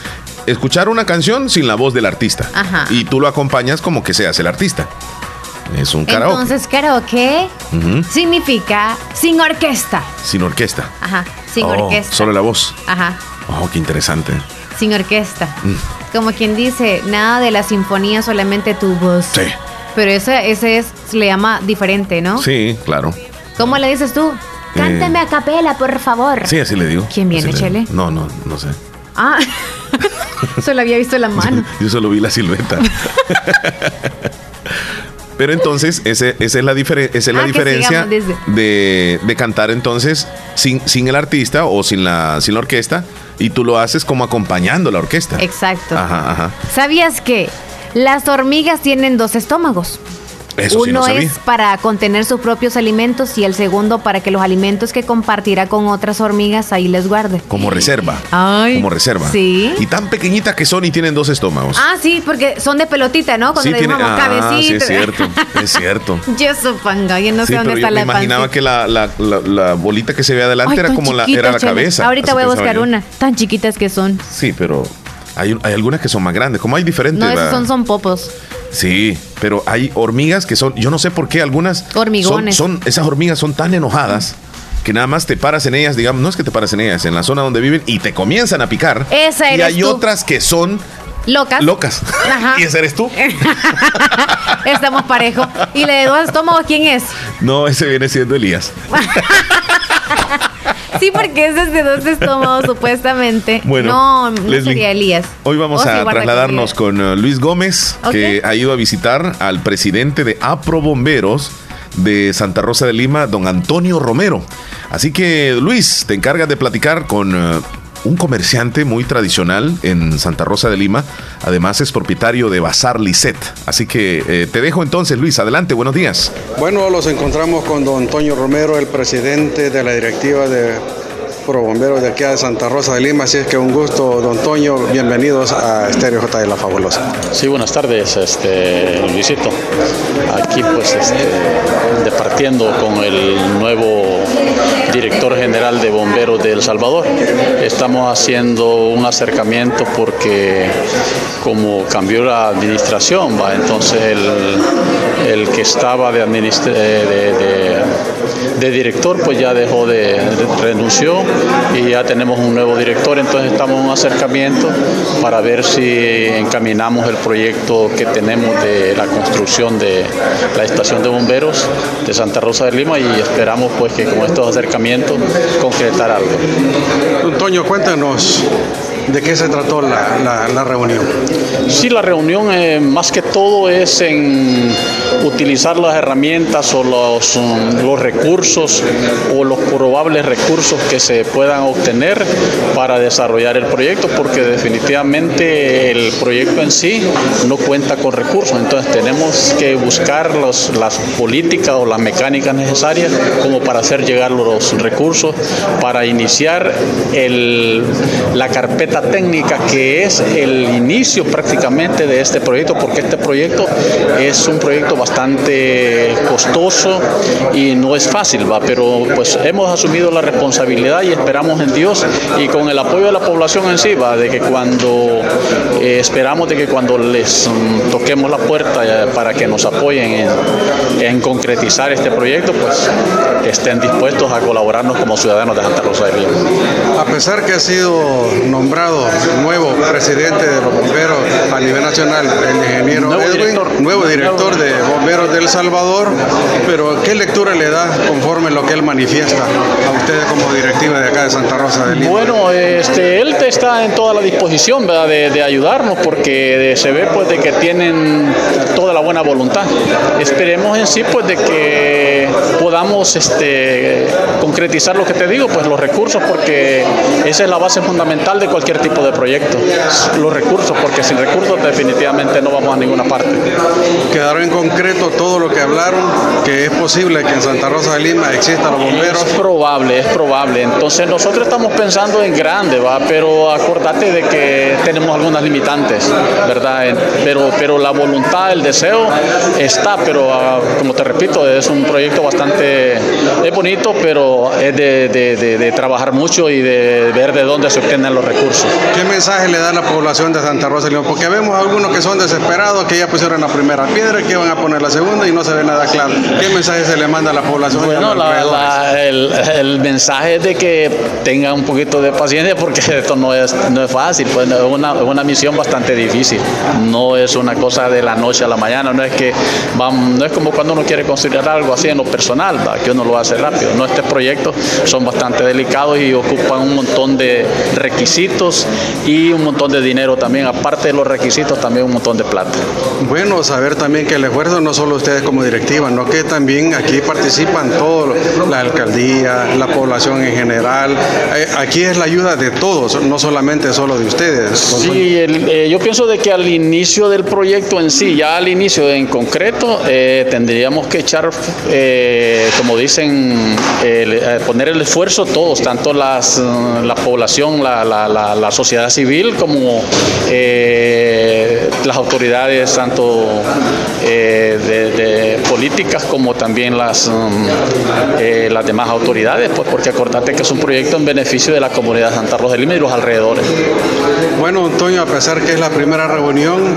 Speaker 1: escuchar una canción sin la voz del artista.
Speaker 2: Ajá.
Speaker 1: Y tú lo acompañas como que seas el artista. Es un karaoke.
Speaker 2: Entonces, karaoke
Speaker 1: Ujú.
Speaker 2: significa sin orquesta.
Speaker 1: Sin orquesta.
Speaker 2: Ajá, sin
Speaker 1: Oh,
Speaker 2: orquesta.
Speaker 1: Solo la voz.
Speaker 2: Ajá,
Speaker 1: Oh, qué interesante.
Speaker 2: sin orquesta.
Speaker 1: Mm.
Speaker 2: Como quien dice, nada de la sinfonía, solamente tu voz.
Speaker 1: Sí.
Speaker 2: Pero ese, ese es, le llama diferente, ¿no?
Speaker 1: Sí, claro.
Speaker 2: ¿Cómo le dices tú? Cántame a capela, por favor.
Speaker 1: Sí, así le digo.
Speaker 2: ¿Quién viene, Chele?
Speaker 1: No, no, no sé.
Speaker 2: Ah, solo había visto la mano.
Speaker 1: Yo solo vi la silueta. Pero entonces, ese- esa es la, esa es la
Speaker 2: Ah,
Speaker 1: diferencia de, de cantar entonces sin, sin el artista o sin la, sin la orquesta y tú lo haces como acompañando la orquesta.
Speaker 2: Exacto.
Speaker 1: Ajá, ajá.
Speaker 2: ¿Sabías que las hormigas tienen dos estómagos?
Speaker 1: Eso sí
Speaker 2: Uno
Speaker 1: no
Speaker 2: es para contener sus propios alimentos y el segundo para que los alimentos que compartirá con otras hormigas ahí les guarde.
Speaker 1: Como reserva.
Speaker 2: Ay,
Speaker 1: Como reserva.
Speaker 2: sí.
Speaker 1: Y tan pequeñitas que son y tienen dos estómagos.
Speaker 2: Ah, sí, porque son de pelotita, ¿no? Cuando
Speaker 1: sí,
Speaker 2: le
Speaker 1: tiene, ah, sí, es cierto. Es cierto.
Speaker 2: Yo supongo, yo no
Speaker 1: Sí,
Speaker 2: sé dónde está
Speaker 1: yo me
Speaker 2: la
Speaker 1: imaginaba
Speaker 2: pancita.
Speaker 1: que la, la- la- la bolita que se ve adelante
Speaker 2: Ay,
Speaker 1: era como la, era la cabeza.
Speaker 2: Ahorita voy a buscar
Speaker 1: yo.
Speaker 2: una. Tan chiquitas que son.
Speaker 1: Sí, pero hay, hay algunas que son más grandes. Como hay diferentes.
Speaker 2: No, esos son popos.
Speaker 1: Sí, pero hay hormigas que son, yo no sé por qué algunas
Speaker 2: Hormigones.
Speaker 1: Son, son- esas hormigas son tan enojadas que nada más te paras en ellas, digamos, no es que te paras en ellas, en la zona donde viven y te comienzan a picar.
Speaker 2: Esa
Speaker 1: y
Speaker 2: eres
Speaker 1: hay
Speaker 2: tú.
Speaker 1: otras que son
Speaker 2: Locas.
Speaker 1: locas.
Speaker 2: Ajá.
Speaker 1: y ese eres tú.
Speaker 2: Estamos parejos. ¿Y la de dos estómagos quién es?
Speaker 1: No, ese viene siendo Elías.
Speaker 2: Sí, porque es de dos estómagos, supuestamente.
Speaker 1: Bueno,
Speaker 2: no, no
Speaker 1: Leslie,
Speaker 2: sería Elías.
Speaker 1: Hoy vamos
Speaker 2: Oh,
Speaker 1: a trasladarnos con uh, Luis Gómez, que ha ido a visitar al presidente de APRO Bomberos de Santa Rosa de Lima, don Antonio Romero. Así que, Luis, te encargas de platicar con uh, un comerciante muy tradicional en Santa Rosa de Lima. Además, es propietario de Bazar Lisset. Así que eh, te dejo entonces, Luis. Adelante, buenos días.
Speaker 22: Bueno, los encontramos con don Antonio Romero, el presidente de la directiva de Pro Bomberos de aquí de Santa Rosa de Lima. Así es que un gusto, don Antonio. Bienvenidos a Estéreo J de la Fabulosa.
Speaker 23: Sí, buenas tardes, este, Luisito. Aquí pues este, departiendo con el nuevo director general de bomberos de El Salvador. Estamos haciendo un acercamiento porque como cambió la administración, entonces el, que estaba de, administra- de- director pues ya dejó de, de- renunció y ya tenemos un nuevo director, entonces estamos en un acercamiento para ver si encaminamos el proyecto que tenemos de la construcción de la estación de bomberos de Santa Rosa de Lima y esperamos pues que con estos acercamientos concretar algo.
Speaker 22: Don Antonio, cuéntanos de qué se trató la, la- reunión.
Speaker 23: Sí, la reunión eh, más que todo es en utilizar las herramientas o los, mm, los recursos o los probables recursos que se puedan obtener para desarrollar el proyecto, porque definitivamente el proyecto en sí no cuenta con recursos, entonces tenemos que buscar los- las políticas o las mecánicas necesarias como para hacer llegar los recursos para iniciar el- la carpeta técnica que es el inicio prácticamente de este proyecto, porque este proyecto es un proyecto bastante costoso y no es fácil, ¿va? pero pues hemos asumido la responsabilidad y esperamos en Dios y con el apoyo de la población en sí, ¿va? de que cuando eh, esperamos de que cuando les mm, toquemos la puerta eh, para que nos apoyen en, en concretizar este proyecto, pues estén dispuestos a colaborarnos como ciudadanos de Santa Rosa de Lima.
Speaker 22: A pesar que ha sido nombrado nuevo presidente de los bomberos a nivel nacional, el ingeniero
Speaker 23: Nuevo
Speaker 22: Edwin,
Speaker 23: director.
Speaker 22: nuevo director de bomberos del Salvador, pero ¿qué lectura le da conforme lo que él manifiesta a ustedes como directiva de acá de Santa Rosa de Lima?
Speaker 23: Bueno, este, él está en toda la disposición ¿verdad? De, de ayudarnos porque se ve pues de que tienen toda la buena voluntad. Esperemos en sí pues de que podamos este, concretizar lo que te digo, pues los recursos, porque esa es la base fundamental de cualquier tipo de proyecto. Los recursos, porque sin recursos definitivamente no vamos a ninguna parte.
Speaker 22: Quedaron en concreto todo lo que hablaron, que es posible que en Santa Rosa de Lima existan los bomberos.
Speaker 23: Es probable, es probable. Entonces nosotros estamos pensando en grande, va, pero acordate de que tenemos algunas limitantes, ¿verdad? Pero, pero la voluntad, el deseo está, pero ah, como te repito, es un proyecto bastante es bonito, pero es de, de- de- de trabajar mucho y de ver de dónde se obtienen los recursos.
Speaker 22: ¿Qué mensaje le da a la población de Santa Rosa Lima? Porque vemos algunos que son desesperados, que ya pusieron la primera piedra, que van a poner la segunda y no se ve nada claro. ¿Qué mensaje se le manda a la población? y
Speaker 23: Bueno, la- la- el, el mensaje es de que tengan un poquito de paciencia porque esto no es, no es fácil, pues es una, es una misión bastante difícil. No es una cosa de la noche a la mañana, no es que vam- no es como cuando uno quiere construir algo así en lo personal, ¿va? que uno lo hace rápido. No, estos proyectos son bastante delicados y ocupan un montón de requisitos y un montón de dinero también. Aparte de los requisitos, también un montón de plata.
Speaker 22: Bueno, saber también que el esfuerzo no solo ustedes como directiva, no que también aquí participan todos, la alcaldía, la población en general. Eh, Aquí es la ayuda de todos, no solamente solo de ustedes.
Speaker 23: Sí, el- eh, yo pienso de que al inicio del proyecto en sí, ya al inicio en concreto, eh, tendríamos que echar, eh, como dicen, poner el esfuerzo todos, tanto las, la población, la, la- la- la sociedad civil, como eh, las autoridades, tanto eh, de, de políticas como también las, mm, eh, las demás autoridades, pues porque acordate que es un proyecto en beneficio de la comunidad de Santa Rosa de Lima y los alrededores.
Speaker 22: Bueno, Antonio, a pesar que es la primera reunión,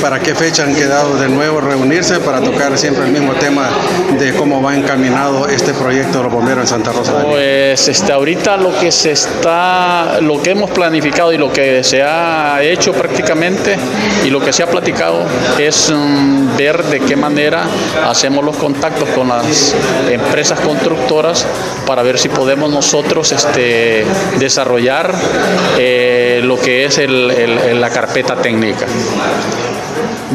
Speaker 22: ¿para qué fecha han quedado de nuevo reunirse para tocar siempre el mismo tema de cómo va encaminado este proyecto de los bomberos en Santa Rosa? de Lima?
Speaker 23: Pues este, ahorita lo que se está, lo que hemos planificado y lo que se ha hecho prácticamente y lo que se ha platicado es mm, ver de qué manera hacemos los contactos con las empresas constructoras para ver si podemos nosotros este, desarrollar eh, lo que es la carpeta técnica.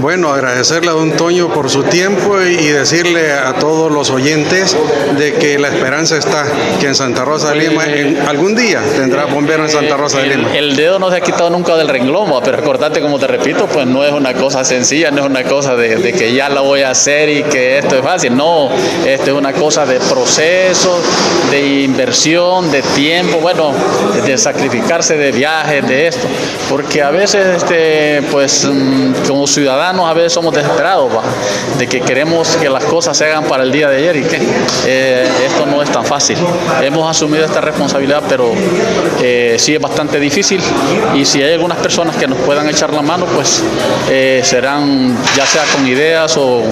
Speaker 22: Bueno, agradecerle a don Toño por su tiempo y decirle a todos los oyentes de que la esperanza está, que en Santa Rosa de Lima en algún día tendrá bombero en Santa Rosa de Lima.
Speaker 23: el dedo no se ha quitado nunca del renglón, pero acordate, como te repito, pues no es una cosa sencilla, no es una cosa de, de que ya la voy a hacer y que esto es fácil. No, esto es una cosa de proceso, de inversión, de tiempo, bueno, de sacrificarse de viajes, de esto. Porque a veces, este, pues, mm, como ciudadanos, a veces somos desesperados, va, de que queremos que las cosas se hagan para el día de ayer y que eh, esto no es tan fácil. Hemos asumido esta responsabilidad, pero eh, sí es bastante difícil y si hay algunas personas que nos puedan echar la mano, pues eh, serán, ya sea con ideas o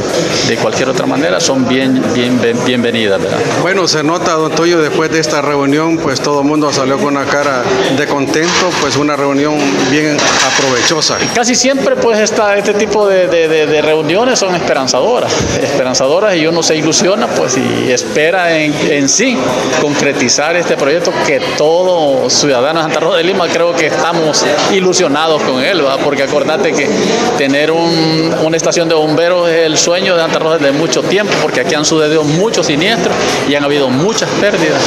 Speaker 23: de cualquier otra manera, son bien, bien, bien- bienvenidas. ¿verdad?
Speaker 22: Bueno, se nota, don Toño, después de esta reunión, pues todo el mundo salió con una cara de contento, pues una reunión bien aprovechosa.
Speaker 23: Casi siempre pues esta, este tipo de, reuniones son esperanzadoras, esperanzadoras y uno se ilusiona pues y espera en, sí concretizar este proyecto que todo ciudadano de Santa Rosa de Lima creo que estamos ilusionados con él, ¿verdad? porque acordate que tener un- una estación de bomberos es el sueño de Santa Rosa desde mucho tiempo porque aquí han sucedido muchos siniestros y han habido muchas pérdidas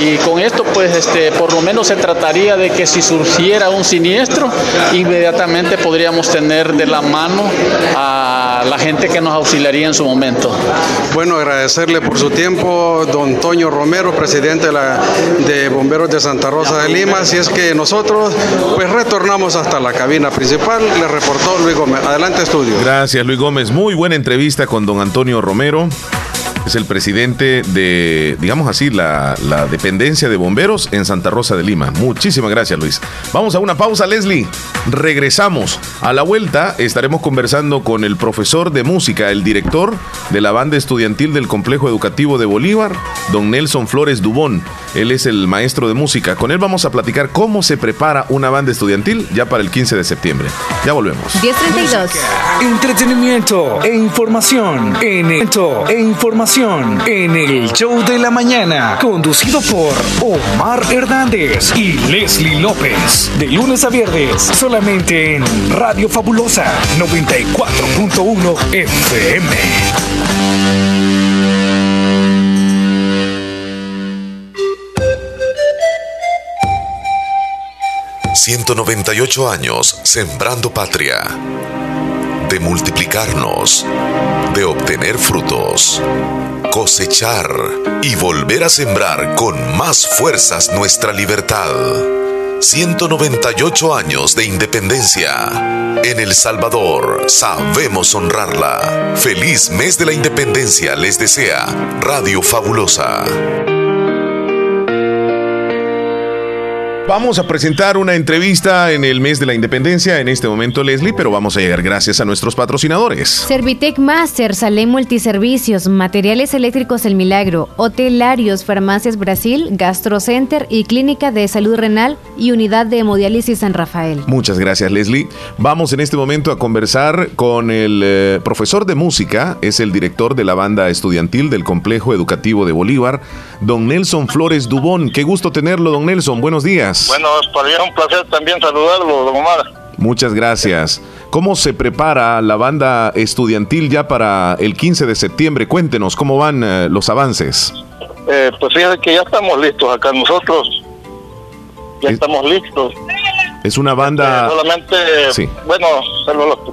Speaker 23: y con esto pues este, por lo menos se trataría de que si surgiera un siniestro inmediatamente podríamos tener de la mano a la gente que nos auxiliaría en su momento.
Speaker 22: Bueno, agradecerle por su tiempo, don Toño Romero, presidente de, la- de Bomberos de Santa Rosa de Lima. Así es que nosotros pues retornamos hasta la cabina principal. Le reportó Luis Gómez. Adelante, estudio.
Speaker 1: Gracias, Luis Gómez. Muy buena entrevista con don Antonio Romero. Es el presidente de, digamos así, la, la dependencia de bomberos en Santa Rosa de Lima. Muchísimas gracias, Luis. Vamos a una pausa, Leslie. Regresamos. A la vuelta estaremos conversando con el profesor de música, el director de la banda estudiantil del Complejo Educativo de Bolívar, don Nelson Flores Dubón. Él es el maestro de música. Con él vamos a platicar cómo se prepara una banda estudiantil ya para el 15 de septiembre. Ya volvemos.
Speaker 2: 1032.
Speaker 11: Entretenimiento e información en e información en el show de la mañana, conducido por Omar Hernández y Leslie López, de lunes a viernes, solamente en Radio Fabulosa 94.1 FM.
Speaker 5: 198 años sembrando patria, de multiplicarnos, de obtener frutos, cosechar y volver a sembrar con más fuerzas nuestra libertad. 198 años de independencia. En El Salvador sabemos honrarla. Feliz mes de la independencia les desea Radio Fabulosa.
Speaker 1: Vamos a presentar una entrevista en el mes de la independencia en este momento, Leslie, pero vamos a llegar gracias a nuestros patrocinadores.
Speaker 2: Servitec Master, Salem Multiservicios, Materiales Eléctricos El Milagro, Hotelarios, Farmacias Brasil, Gastrocenter y Clínica de Salud Renal y Unidad de Hemodiálisis San Rafael.
Speaker 1: Muchas gracias, Leslie. Vamos en este momento a conversar con el eh, profesor de música, es el director de la banda estudiantil del Complejo Educativo de Bolívar, don Nelson Flores Dubón. Qué gusto tenerlo, don Nelson. Buenos días.
Speaker 24: Bueno, para mí es un placer también saludarlo, don Omar.
Speaker 1: Muchas gracias. ¿Cómo se prepara la banda estudiantil ya para el 15 de septiembre? Cuéntenos cómo van eh, los avances.
Speaker 24: Eh, pues fíjate que ya estamos listos acá nosotros. Ya estamos listos.
Speaker 1: Es una banda...
Speaker 24: Eh, solamente,
Speaker 1: Sí.
Speaker 24: bueno,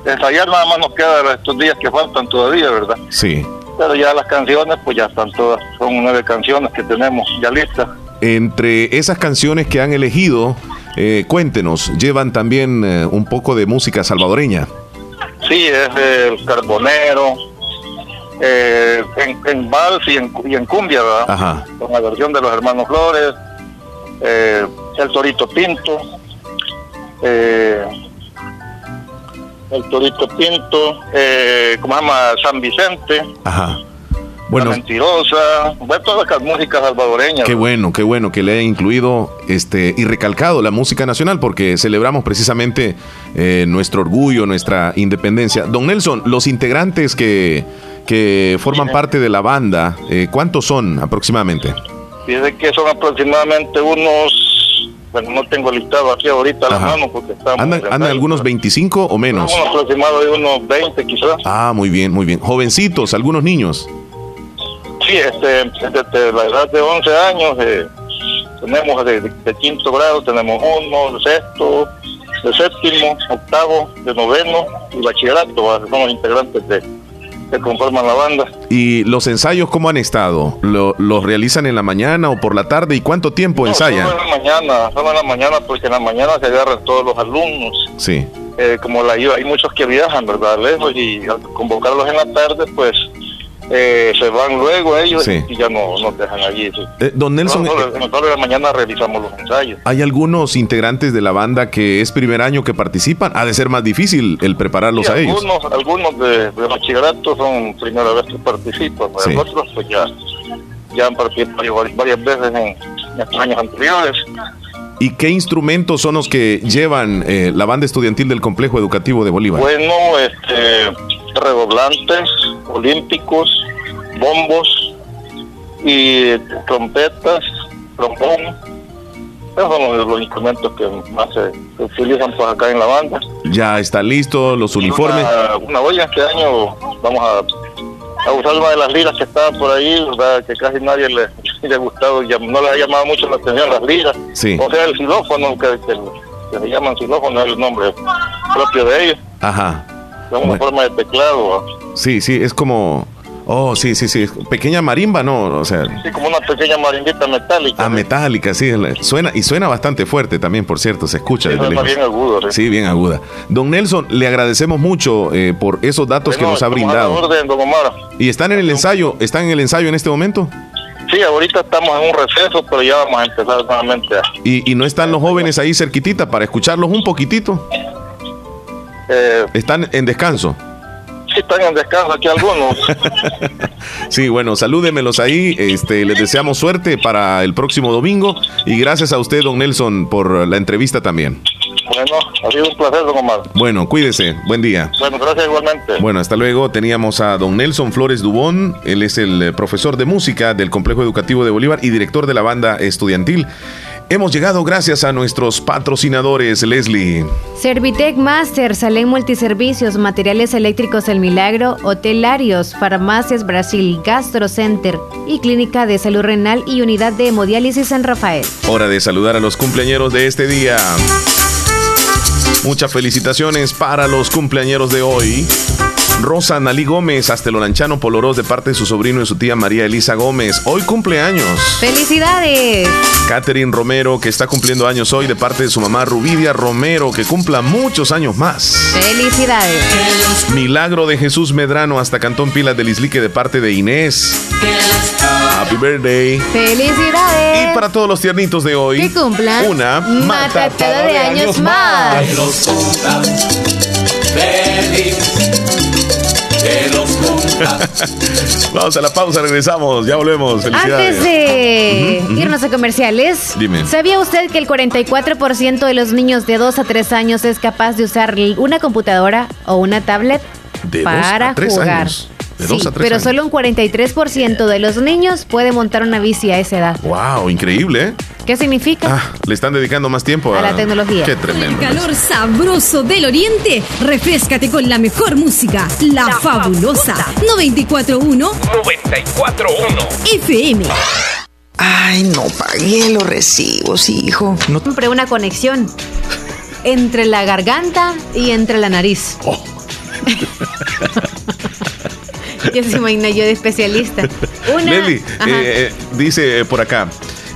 Speaker 24: ensayar nada más nos queda estos días que faltan todavía, ¿verdad?
Speaker 1: Sí.
Speaker 24: Pero ya las canciones, pues ya están todas. Son nueve canciones que tenemos ya listas.
Speaker 1: Entre esas canciones que han elegido, eh, cuéntenos, llevan también eh, un poco de música salvadoreña.
Speaker 24: Sí, es el Carbonero, eh, en, en vals y en, y en cumbia, ¿verdad?
Speaker 1: Ajá.
Speaker 24: Con la versión de los hermanos Flores, eh, el Torito Pinto, eh, el Torito Pinto, eh, ¿cómo se llama? San Vicente,
Speaker 1: Ajá. Bueno,
Speaker 24: La Mentirosa, bueno, todas las músicas salvadoreñas.
Speaker 1: qué bueno, qué bueno que le haya incluido este y recalcado la música nacional porque celebramos precisamente eh, nuestro orgullo, nuestra independencia. Don Nelson, los integrantes que, que forman parte de la banda, eh, ¿cuántos son aproximadamente?
Speaker 9: Dice que son aproximadamente unos, bueno, no tengo listado aquí ahorita a la
Speaker 1: Ajá.
Speaker 9: mano porque estamos...
Speaker 1: ¿Andan, algunos 25 o menos?
Speaker 9: Un aproximado de unos 20 quizás.
Speaker 1: Ah, muy bien, muy bien. Jovencitos, algunos niños.
Speaker 9: Sí, este, desde la edad de 11 años eh, tenemos de, de- quinto grado, tenemos uno, de sexto, de séptimo, octavo, de noveno y bachillerato, son los integrantes de, que conforman la banda.
Speaker 1: ¿Y los ensayos cómo han estado? ¿Lo- ¿Los realizan en la mañana o por la tarde? ¿Y cuánto tiempo ensayan?
Speaker 9: Solo en la mañana, solo en la mañana porque en la mañana se agarran todos los alumnos.
Speaker 1: Sí.
Speaker 9: Eh, como la, hay muchos que viajan, ¿verdad? Lejos y al convocarlos en la tarde, pues eh, se van luego ellos
Speaker 1: Sí.
Speaker 9: y ya no nos dejan allí. sí.
Speaker 1: Eh, don Nelson,
Speaker 9: Nosotros, nosotros en la mañana realizamos los ensayos.
Speaker 1: ¿hay algunos integrantes de la banda que es primer año que participan? Ha de ser más difícil el prepararlos
Speaker 9: Sí,
Speaker 1: a ellos.
Speaker 9: algunos, algunos de, de bachillerato son primera vez que participan, pero otros pues ya, ya han participado varias, veces en, años anteriores.
Speaker 1: ¿Y qué instrumentos son los que llevan eh, la banda estudiantil del Complejo Educativo de Bolívar?
Speaker 9: Bueno, este, redoblantes, olímpicos, bombos y trompetas, trombón. Esos son los, los instrumentos que más se, se utilizan pues, acá en la banda.
Speaker 1: Ya está listo, los uniformes.
Speaker 9: Una, una olla este año vamos a, a usar una de las liras que estaban por ahí, ¿verdad? que casi nadie le, le ha gustado, no le ha llamado mucho la atención las liras.
Speaker 1: Sí.
Speaker 9: O sea, el xilófono, que, que- que se llaman xilófono, es el nombre propio de ellos.
Speaker 1: Ajá.
Speaker 9: Una forma de teclado.
Speaker 1: Sí, sí, es como... Oh, sí, sí, sí. Pequeña marimba, ¿no? O sea,
Speaker 9: así como una pequeña marimbita metálica.
Speaker 1: a metálica, sí. Suena, y suena bastante fuerte también, por cierto, se escucha
Speaker 9: Sí, suena bien agudo, sí.
Speaker 1: Sí, bien aguda. Don Nelson, le agradecemos mucho eh, por esos datos
Speaker 9: Bueno,
Speaker 1: que nos ha brindado.
Speaker 9: orden, don Omar.
Speaker 1: ¿Y están en el ensayo? ¿Están en el ensayo en este momento?
Speaker 9: Sí, ahorita estamos en un receso, pero ya vamos a empezar nuevamente a...
Speaker 1: ¿Y, y no están los jóvenes ahí cerquitita para escucharlos un poquitito?
Speaker 9: Eh,
Speaker 1: ¿Están en descanso?
Speaker 9: sí, están en descanso aquí algunos.
Speaker 1: Sí, bueno, salúdemelos ahí. Este, les deseamos suerte para el próximo domingo. Y gracias a usted, don Nelson, por la entrevista también.
Speaker 9: bueno, ha sido un placer, don Omar.
Speaker 1: Bueno, cuídese. Buen día.
Speaker 9: Bueno, gracias igualmente.
Speaker 1: Bueno, hasta luego. Teníamos a don Nelson Flores Dubón. Él es el eh, profesor de música del Complejo Educativo de Bolívar y director de la banda estudiantil. Hemos llegado gracias a nuestros patrocinadores, Leslie.
Speaker 2: Servitec Master, Salén Multiservicios, Materiales Eléctricos El Milagro, Hotelarios, Farmacias Brasil, Gastro Center y Clínica de Salud Renal y Unidad de Hemodiálisis San Rafael.
Speaker 1: Hora de saludar a los cumpleañeros de este día. Muchas felicitaciones para los cumpleañeros de hoy. Rosa Nalí Gómez, Asteloranchano Polorós, de parte de su sobrino y su tía María Elisa Gómez. Hoy cumpleaños.
Speaker 2: ¡Felicidades!
Speaker 1: Catherine Romero, que está cumpliendo años hoy, de parte de su mamá Rubidia Romero, que cumpla muchos años más.
Speaker 2: ¡Felicidades!
Speaker 1: Milagro de Jesús Medrano, hasta Cantón Pilas del Islique, de parte de Inés. Happy birthday.
Speaker 2: ¡Felicidades!
Speaker 1: Y para todos los tiernitos de hoy,
Speaker 2: que cumplan
Speaker 1: una
Speaker 2: matatada de años más.
Speaker 1: Vamos a la pausa, regresamos, ya volvemos.
Speaker 2: Antes de
Speaker 1: Ujú, ujú.
Speaker 2: irnos a comerciales,
Speaker 1: Dime.
Speaker 2: ¿sabía usted que el 44% de los niños de 2 a 3 años es capaz de usar una computadora o una tablet
Speaker 1: De
Speaker 2: para jugar?
Speaker 1: años. De dos
Speaker 2: Sí,
Speaker 1: a tres
Speaker 2: pero
Speaker 1: años.
Speaker 2: solo un 43% de los niños puede montar una bici a esa edad.
Speaker 1: Wow, increíble, ¿eh?
Speaker 2: ¿Qué significa?
Speaker 1: Ah, le están dedicando más tiempo
Speaker 2: A la tecnología.
Speaker 1: Qué tremendo.
Speaker 25: Calor sabroso del oriente. Refrescate con la mejor música. La, fabulosa. 941
Speaker 11: 941
Speaker 25: FM.
Speaker 26: Ay, no pagué los recibos, hijo.
Speaker 2: Siempre una conexión entre la garganta y entre la nariz.
Speaker 1: Oh.
Speaker 2: ya se imagina yo de especialista. Una. Ajá.
Speaker 1: eh, eh, dice eh, por acá,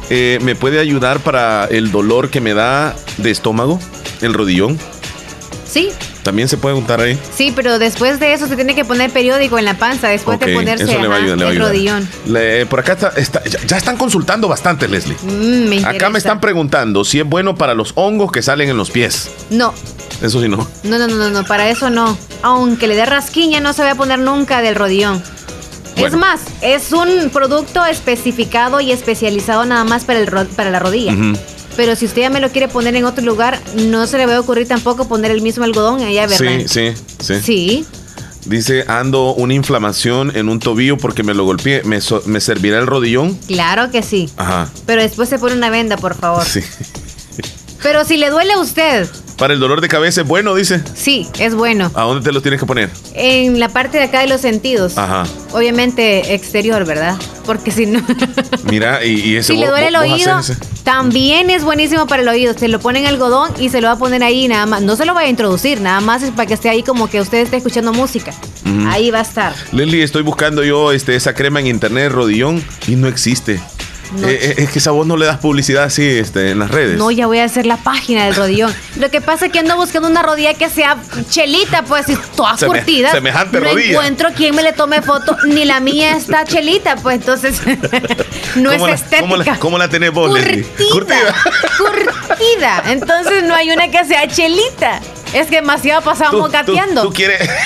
Speaker 1: eh, ¿me puede ayudar para el dolor que me da de estómago? El rodillón.
Speaker 2: Sí,
Speaker 1: También se puede untar ahí.
Speaker 2: sí, pero después de eso se tiene que poner periódico en la panza después de ponerse
Speaker 1: eso le va a
Speaker 2: ajá,
Speaker 1: ayudar, le va a
Speaker 2: el
Speaker 1: ayudar.
Speaker 2: rodillón.
Speaker 1: Le- por acá está- está- ya, ya están consultando bastante, Leslie.
Speaker 2: Mm, me
Speaker 1: Acá me están preguntando si es bueno para los hongos que salen en los pies.
Speaker 2: No,
Speaker 1: Eso sí, no.
Speaker 2: no, no, no, no, no, para eso no. Aunque le dé rasquiña, no se va a poner nunca del rodillón. Es más, es un producto especificado y especializado nada más para, el para la rodilla.
Speaker 1: Ujú.
Speaker 2: Pero si usted ya me lo quiere poner en otro lugar, no se le va a ocurrir tampoco poner el mismo algodón allá, ¿verdad?
Speaker 1: Sí, sí, sí.
Speaker 2: Sí.
Speaker 1: Dice, ando una inflamación en un tobillo porque me lo golpeé. ¿Me, so- me servirá el rodillón?
Speaker 2: Claro que sí.
Speaker 1: Ajá.
Speaker 2: Pero después se pone una venda, por favor.
Speaker 1: Sí.
Speaker 2: Pero si le duele a usted,
Speaker 1: Para el dolor de cabeza es bueno, dice.
Speaker 2: sí, es bueno.
Speaker 1: ¿A dónde te lo tienes que poner?
Speaker 2: En la parte de acá de los sentidos.
Speaker 1: Ajá.
Speaker 2: Obviamente exterior, ¿verdad? Porque si no,
Speaker 1: Mira, y, y ese
Speaker 2: si le duele el oído, también es buenísimo para el oído. Se lo ponen algodón y se lo va a poner ahí nada más. No se lo va a introducir, nada más es para que esté ahí como que usted esté escuchando música. Ahí va a estar.
Speaker 1: Leslie, estoy buscando yo este, esa crema en internet, rodillón, y no existe.
Speaker 2: No.
Speaker 1: Eh, eh, es que esa voz no le das publicidad así este, en las redes.
Speaker 2: No, ya voy a hacer la página del rodillón. Lo que pasa es que ando buscando una rodilla que sea chelita, pues, y toda
Speaker 1: Seme-
Speaker 2: curtida.
Speaker 1: semejante
Speaker 2: no
Speaker 1: rodilla.
Speaker 2: encuentro quien me le tome foto, ni la mía está chelita, pues, entonces no es
Speaker 1: ¿Cómo la,
Speaker 2: estética.
Speaker 1: ¿cómo, la, cómo la tenés vos, Leslie?
Speaker 2: Curtida. Curtida. Entonces no hay una que sea chelita. Es que demasiado pasamos gateando.
Speaker 1: Tú quieres.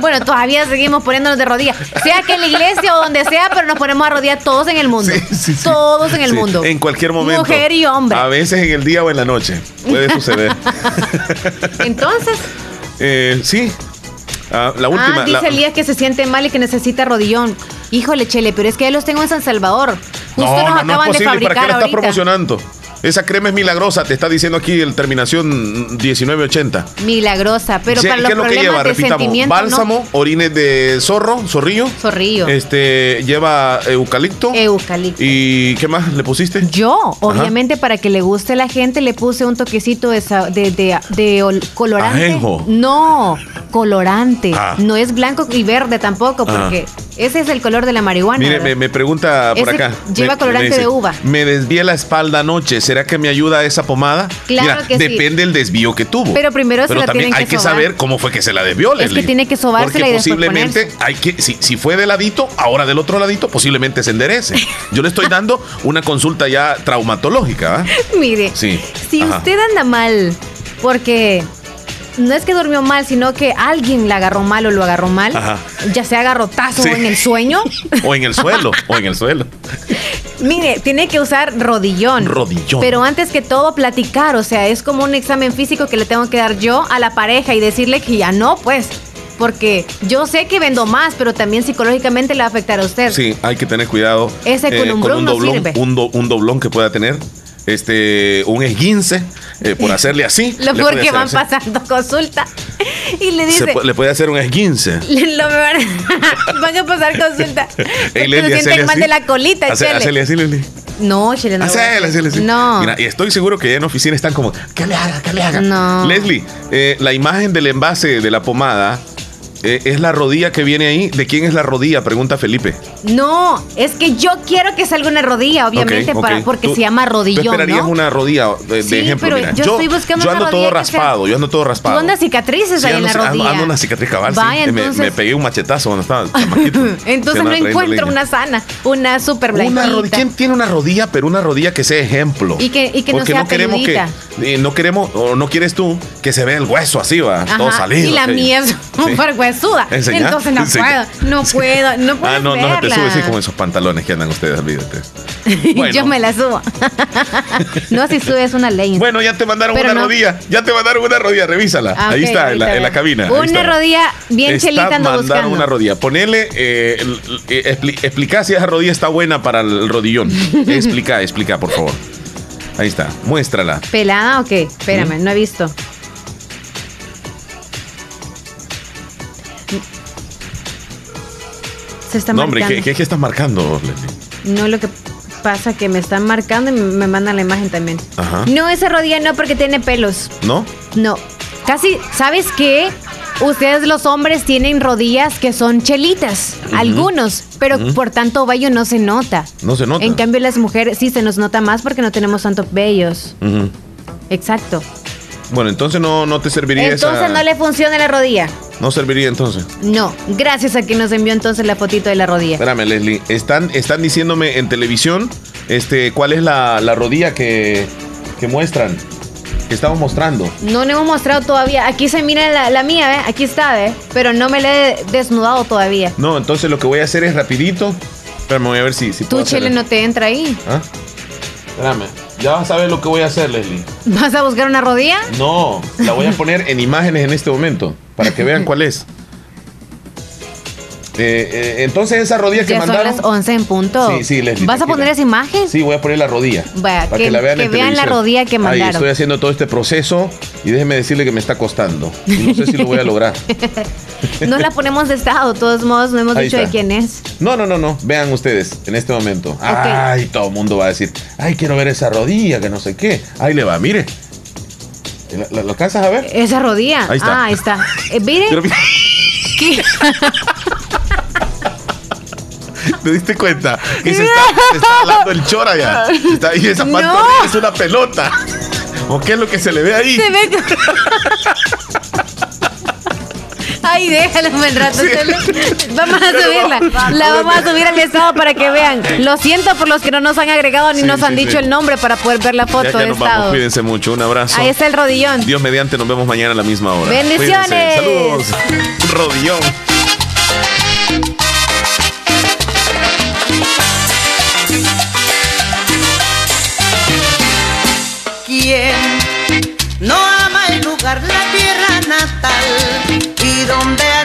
Speaker 2: Bueno, todavía seguimos poniéndonos de rodillas. Sea que en la iglesia o donde sea, pero nos ponemos a rodillas todos en el mundo. Todos en el
Speaker 1: Sí,
Speaker 2: mundo.
Speaker 1: En cualquier momento.
Speaker 2: Mujer y hombre.
Speaker 1: A veces en el día o en la noche. Puede suceder.
Speaker 2: Entonces,
Speaker 1: Eh, sí. Ah, la última.
Speaker 2: ah, dice
Speaker 1: la-
Speaker 2: Elías que se siente mal y que necesita rodillón. Híjole, Chele, pero es que ya los tengo en San Salvador. Justo
Speaker 1: no,
Speaker 2: nos
Speaker 1: no, no
Speaker 2: acaban
Speaker 1: es
Speaker 2: de
Speaker 1: posible.
Speaker 2: fabricar
Speaker 1: ¿Para qué estás
Speaker 2: ahorita.
Speaker 1: promocionando? Esa crema es milagrosa, te está diciendo aquí el terminación 1980.
Speaker 2: Milagrosa, pero
Speaker 1: Sí,
Speaker 2: para
Speaker 1: ¿Qué
Speaker 2: los
Speaker 1: es lo que
Speaker 2: problemas
Speaker 1: lleva?
Speaker 2: de
Speaker 1: Repitamos.
Speaker 2: sentimiento,
Speaker 1: Bálsamo, orines de zorro, zorrillo.
Speaker 2: Zorrillo.
Speaker 1: Este, lleva eucalipto.
Speaker 2: Eucalipto.
Speaker 1: ¿Y qué más le pusiste?
Speaker 2: Yo, obviamente, para que le guste a la gente, le puse un toquecito de, de, de- de ol- colorante.
Speaker 1: Ajenjo.
Speaker 2: No, colorante.
Speaker 1: Ah.
Speaker 2: No es blanco y verde tampoco,
Speaker 1: Ah.
Speaker 2: porque ese es el color de la marihuana.
Speaker 1: Mire, me, me pregunta por
Speaker 2: Ese
Speaker 1: acá.
Speaker 2: lleva
Speaker 1: Me-
Speaker 2: colorante
Speaker 1: me
Speaker 2: de uva.
Speaker 1: Me la espalda anoche. ¿Será que me ayuda esa pomada?
Speaker 2: Claro que sí.
Speaker 1: depende del desvío que tuvo.
Speaker 2: Pero primero se
Speaker 1: Pero
Speaker 2: la
Speaker 1: también
Speaker 2: tienen
Speaker 1: hay
Speaker 2: que sobar.
Speaker 1: saber cómo fue que se la desvió,
Speaker 2: Es que tiene que sobársela
Speaker 1: Porque
Speaker 2: y después
Speaker 1: posiblemente hay que, si, si fue de ladito, ahora del otro ladito, posiblemente se enderece. Yo le estoy dando una consulta ya traumatológica, ¿ah?
Speaker 2: Mire,
Speaker 1: Sí.
Speaker 2: si
Speaker 1: Ajá.
Speaker 2: usted anda mal, porque no es que durmió mal, sino que alguien la agarró mal o lo agarró mal,
Speaker 1: Ajá.
Speaker 2: ya sea agarrotazo
Speaker 1: Sí.
Speaker 2: o en el sueño,
Speaker 1: O en el suelo, o en el suelo.
Speaker 2: mire, tiene que usar rodillón.
Speaker 1: Rodillón.
Speaker 2: Pero antes que todo, platicar. O sea, es como un examen físico que le tengo que dar yo a la pareja y decirle que ya no, pues. Porque yo sé que vendo más, pero también psicológicamente le va a afectar a usted.
Speaker 1: Sí, hay que tener cuidado. eh,
Speaker 2: Ese con un
Speaker 1: con un
Speaker 2: no
Speaker 1: doblón,
Speaker 2: sirve.
Speaker 1: un, do- un doblón que pueda tener. Este, un esguince, eh, por hacerle así.
Speaker 2: Lo
Speaker 1: le
Speaker 2: peor
Speaker 1: puede
Speaker 2: que
Speaker 1: hacer
Speaker 2: van
Speaker 1: así.
Speaker 2: pasando consulta y le
Speaker 1: Se
Speaker 2: dice,
Speaker 1: le puede hacer un esguince.
Speaker 2: lo van, van a pasar consulta.
Speaker 1: Ey,
Speaker 2: Pero
Speaker 1: Leslie,
Speaker 2: sienten mal de la colita,
Speaker 1: Hace-
Speaker 2: Chele.
Speaker 1: Así.
Speaker 2: No, Chele, no.
Speaker 1: Hacele, hacele así.
Speaker 2: No.
Speaker 1: Mira, y estoy seguro que ya en oficina están como, ¿qué le haga? ¿Qué le haga?
Speaker 2: No.
Speaker 1: Leslie, eh, la imagen del envase de la pomada eh, es la rodilla que viene ahí. ¿De quién es la rodilla? Pregunta Felipe.
Speaker 2: No, es que yo quiero que salga una rodilla, obviamente, para, porque
Speaker 1: Tú-
Speaker 2: se llama
Speaker 1: Tú
Speaker 2: rodillón,
Speaker 1: esperarías
Speaker 2: ¿no?
Speaker 1: una rodilla de, de
Speaker 2: Sí,
Speaker 1: ejemplo.
Speaker 2: pero
Speaker 1: mira.
Speaker 2: yo estoy buscando
Speaker 1: yo
Speaker 2: una
Speaker 1: ando todo
Speaker 2: sea-
Speaker 1: raspado, yo ando todo
Speaker 2: Tú
Speaker 1: raspado.
Speaker 2: andas cicatrices
Speaker 1: Sí,
Speaker 2: ahí en la rodilla.
Speaker 1: ando una cicatriz cabal.
Speaker 2: Vaya, entonces-
Speaker 1: me, pegué un machetazo cuando estaba chamaquito.
Speaker 2: Entonces no encuentro una sana, una super
Speaker 1: Una
Speaker 2: blanquita.
Speaker 1: rodilla, ¿Quién tiene una rodilla, pero una rodilla que sea ejemplo?
Speaker 2: Y que- y que no
Speaker 1: Porque
Speaker 2: sea
Speaker 1: queremos que, eh, no queremos, o no quieres tú, que se vea el hueso así, va,
Speaker 2: Ajá,
Speaker 1: todo salido.
Speaker 2: Y la mía es súper
Speaker 1: Enseñá,
Speaker 2: Entonces no
Speaker 1: enseñá.
Speaker 2: puedo, no puedo, no puedo
Speaker 1: Ah, no, no se te sube así como esos pantalones que andan ustedes, olvídate. Bueno.
Speaker 2: Yo me la subo. no, si subes una ley.
Speaker 1: Bueno, ya te mandaron
Speaker 2: Pero
Speaker 1: una
Speaker 2: no.
Speaker 1: rodilla. Ya te mandaron una rodilla, revísala.
Speaker 2: Ah,
Speaker 1: Ahí está, en la, en la cabina.
Speaker 2: Una rodilla bien
Speaker 1: Está
Speaker 2: chelita ando
Speaker 1: mandaron
Speaker 2: buscando.
Speaker 1: una rodilla. Ponele, eh, eh, expli- explica si esa rodilla está buena para el rodillón. explica, explica, por favor. Ahí está, muéstrala.
Speaker 2: ¿Pelada o qué? Espérame, no he visto. Se está
Speaker 1: no, hombre. ¿qué, qué, qué estás marcando, Leslie?
Speaker 2: No, lo que pasa que me están marcando y me mandan la imagen también.
Speaker 1: Ajá.
Speaker 2: No, esa rodilla no, porque tiene pelos.
Speaker 1: ¿No?
Speaker 2: No. Casi, ¿sabes qué? Ustedes los hombres tienen rodillas que son chelitas, algunos, pero por tanto vello no se nota.
Speaker 1: No se nota.
Speaker 2: En cambio las mujeres sí se nos nota más porque no tenemos tantos vellos. Exacto.
Speaker 1: Bueno, entonces no, no te serviría
Speaker 2: Entonces
Speaker 1: esa.
Speaker 2: no le funciona la rodilla.
Speaker 1: No serviría entonces.
Speaker 2: No, gracias a quien nos envió entonces la fotito de la rodilla.
Speaker 1: Espérame, Leslie. Están, están diciéndome en televisión este, cuál es la, la rodilla que, que muestran. Que estamos mostrando.
Speaker 2: No le hemos mostrado todavía. Aquí se mira la, la mía, ¿ve? Aquí está, ¿ve? Pero no me la he desnudado todavía.
Speaker 1: No, entonces lo que voy a hacer es rapidito. Espérame, voy a ver si, si
Speaker 2: Tú,
Speaker 1: puedo hacer
Speaker 2: Chele,
Speaker 1: eso.
Speaker 2: no te entra ahí.
Speaker 1: ¿Ah? Espérame. Ya vas a ver lo que voy a hacer, Leslie.
Speaker 2: ¿Vas a buscar una rodilla?
Speaker 1: No, la voy a poner en imágenes en este momento para que vean cuál es. Eh, eh, entonces esa rodilla que
Speaker 2: Ya son
Speaker 1: mandaron.
Speaker 2: las 11 en punto.
Speaker 1: Sí, sí, Leslie,
Speaker 2: ¿Vas a poner esa imagen?
Speaker 1: Sí, voy a poner la rodilla.
Speaker 2: Vaya,
Speaker 1: para
Speaker 2: que,
Speaker 1: que, la vean
Speaker 2: que
Speaker 1: en
Speaker 2: vean la rodilla que
Speaker 1: Ahí
Speaker 2: mandaron.
Speaker 1: estoy haciendo todo este proceso y déjeme decirle que me está costando. Y no sé si lo voy a lograr.
Speaker 2: no la ponemos de estado, de todos modos, no hemos
Speaker 1: Ahí
Speaker 2: dicho
Speaker 1: está.
Speaker 2: de quién es.
Speaker 1: No, no, no, no. Vean ustedes en este momento. Ay, todo el mundo va a decir, ay, quiero ver esa rodilla, que no sé qué. Ahí le va, mire. ¿La- la- ¿Lo alcanzas a ver?
Speaker 2: Esa rodilla.
Speaker 1: Ahí está.
Speaker 2: Ah, ahí está. Eh, miren.
Speaker 1: Pero-
Speaker 2: ¿Qué?
Speaker 1: ¿Te diste cuenta? Que se está, se está jalando el chora ya. Está ahí esa
Speaker 2: No.
Speaker 1: pantorrilla es una pelota. ¿O qué es lo que se le ve ahí?
Speaker 2: Se ve Ay, déjalo un buen rato. se Vamos a subirla.
Speaker 1: vamos-
Speaker 2: La vamos a subir al estado para que vean. Lo siento por los que no nos han agregado ni
Speaker 1: Sí,
Speaker 2: nos han dicho el nombre para poder ver la foto
Speaker 1: ya
Speaker 2: de
Speaker 1: nos vamos,
Speaker 2: estado.
Speaker 1: cuídense mucho. Un abrazo.
Speaker 2: Ahí está el rodillón.
Speaker 1: Dios mediante, nos vemos mañana a la misma hora.
Speaker 2: Bendiciones.
Speaker 1: Cuídense. Saludos. Rodillón.
Speaker 4: Y donde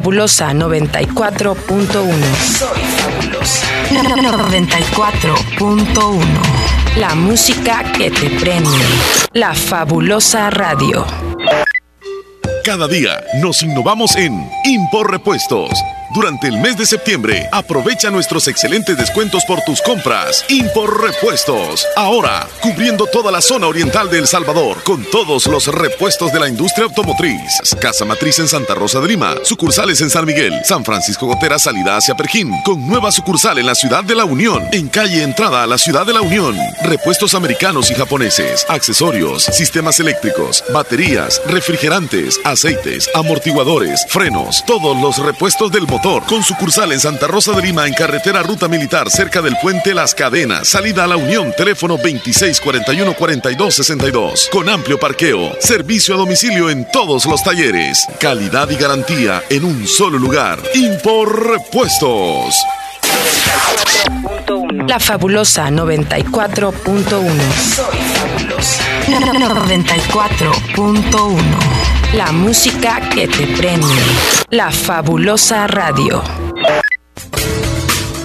Speaker 27: fabulosa 94.1. Soy fabulosa. 94.1. La música que te prende. La fabulosa radio.
Speaker 5: Cada día nos innovamos en Impor Repuestos.
Speaker 1: Durante el mes de septiembre, aprovecha nuestros excelentes descuentos por tus compras. Impor Repuestos. Ahora, cubriendo toda la zona oriental de El Salvador, con todos los repuestos de la industria automotriz. Casa Matriz en Santa Rosa de Lima, sucursales en San Miguel, San Francisco Gotera, salida hacia Perjín, con nueva sucursal en la ciudad de La Unión, en calle entrada a la ciudad de La Unión. Repuestos americanos y japoneses, accesorios, sistemas eléctricos, baterías, refrigerantes, aceites, amortiguadores, frenos, todos los repuestos del motor, con sucursal en Santa Rosa de Lima, en carretera Ruta Militar, cerca del puente Las Cadenas, salida a La Unión, teléfono 2641-4262, con amplio parqueo, servicio a domicilio en todos los talleres, calidad y garantía en un solo lugar. Impor Repuestos.
Speaker 27: La fabulosa 94.1. Soy fabulosa. 94.1. La música que te prende. La fabulosa radio.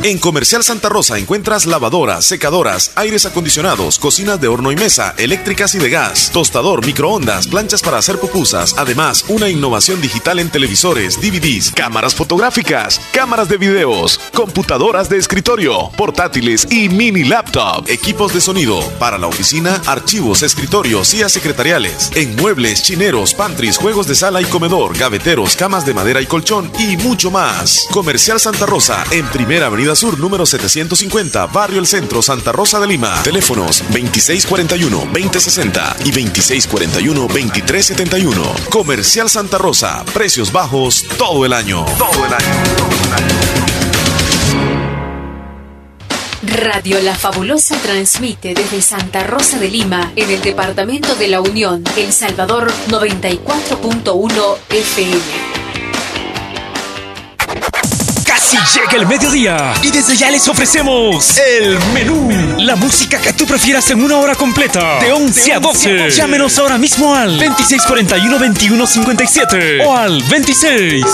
Speaker 1: En Comercial Santa Rosa encuentras lavadoras, secadoras, aires acondicionados, cocinas de horno y mesa, eléctricas y de gas, tostador, microondas, planchas para hacer pupusas. Además, una innovación digital en televisores, DVDs, cámaras fotográficas, cámaras de videos, computadoras de escritorio, portátiles y mini laptop, equipos de sonido para la oficina, archivos, escritorios, y secretariales, en muebles, chineros, pantries, juegos de sala y comedor, gaveteros, camas de madera y colchón y mucho más. Comercial Santa Rosa en Primera Avenida Sur número 750, Barrio El Centro, Santa Rosa de Lima. Teléfonos 2641-2060 y 2641-2371. Comercial Santa Rosa, precios bajos todo el año. Todo el año.
Speaker 28: Radio La Fabulosa transmite desde Santa Rosa de Lima, en el departamento de La Unión, El Salvador 94.1 FM.
Speaker 11: Casi llega el mediodía y desde ya les ofrecemos el menú. La música que tú prefieras en una hora completa, de 11 a 12. Llámenos ahora mismo al 2641-2157 o al 26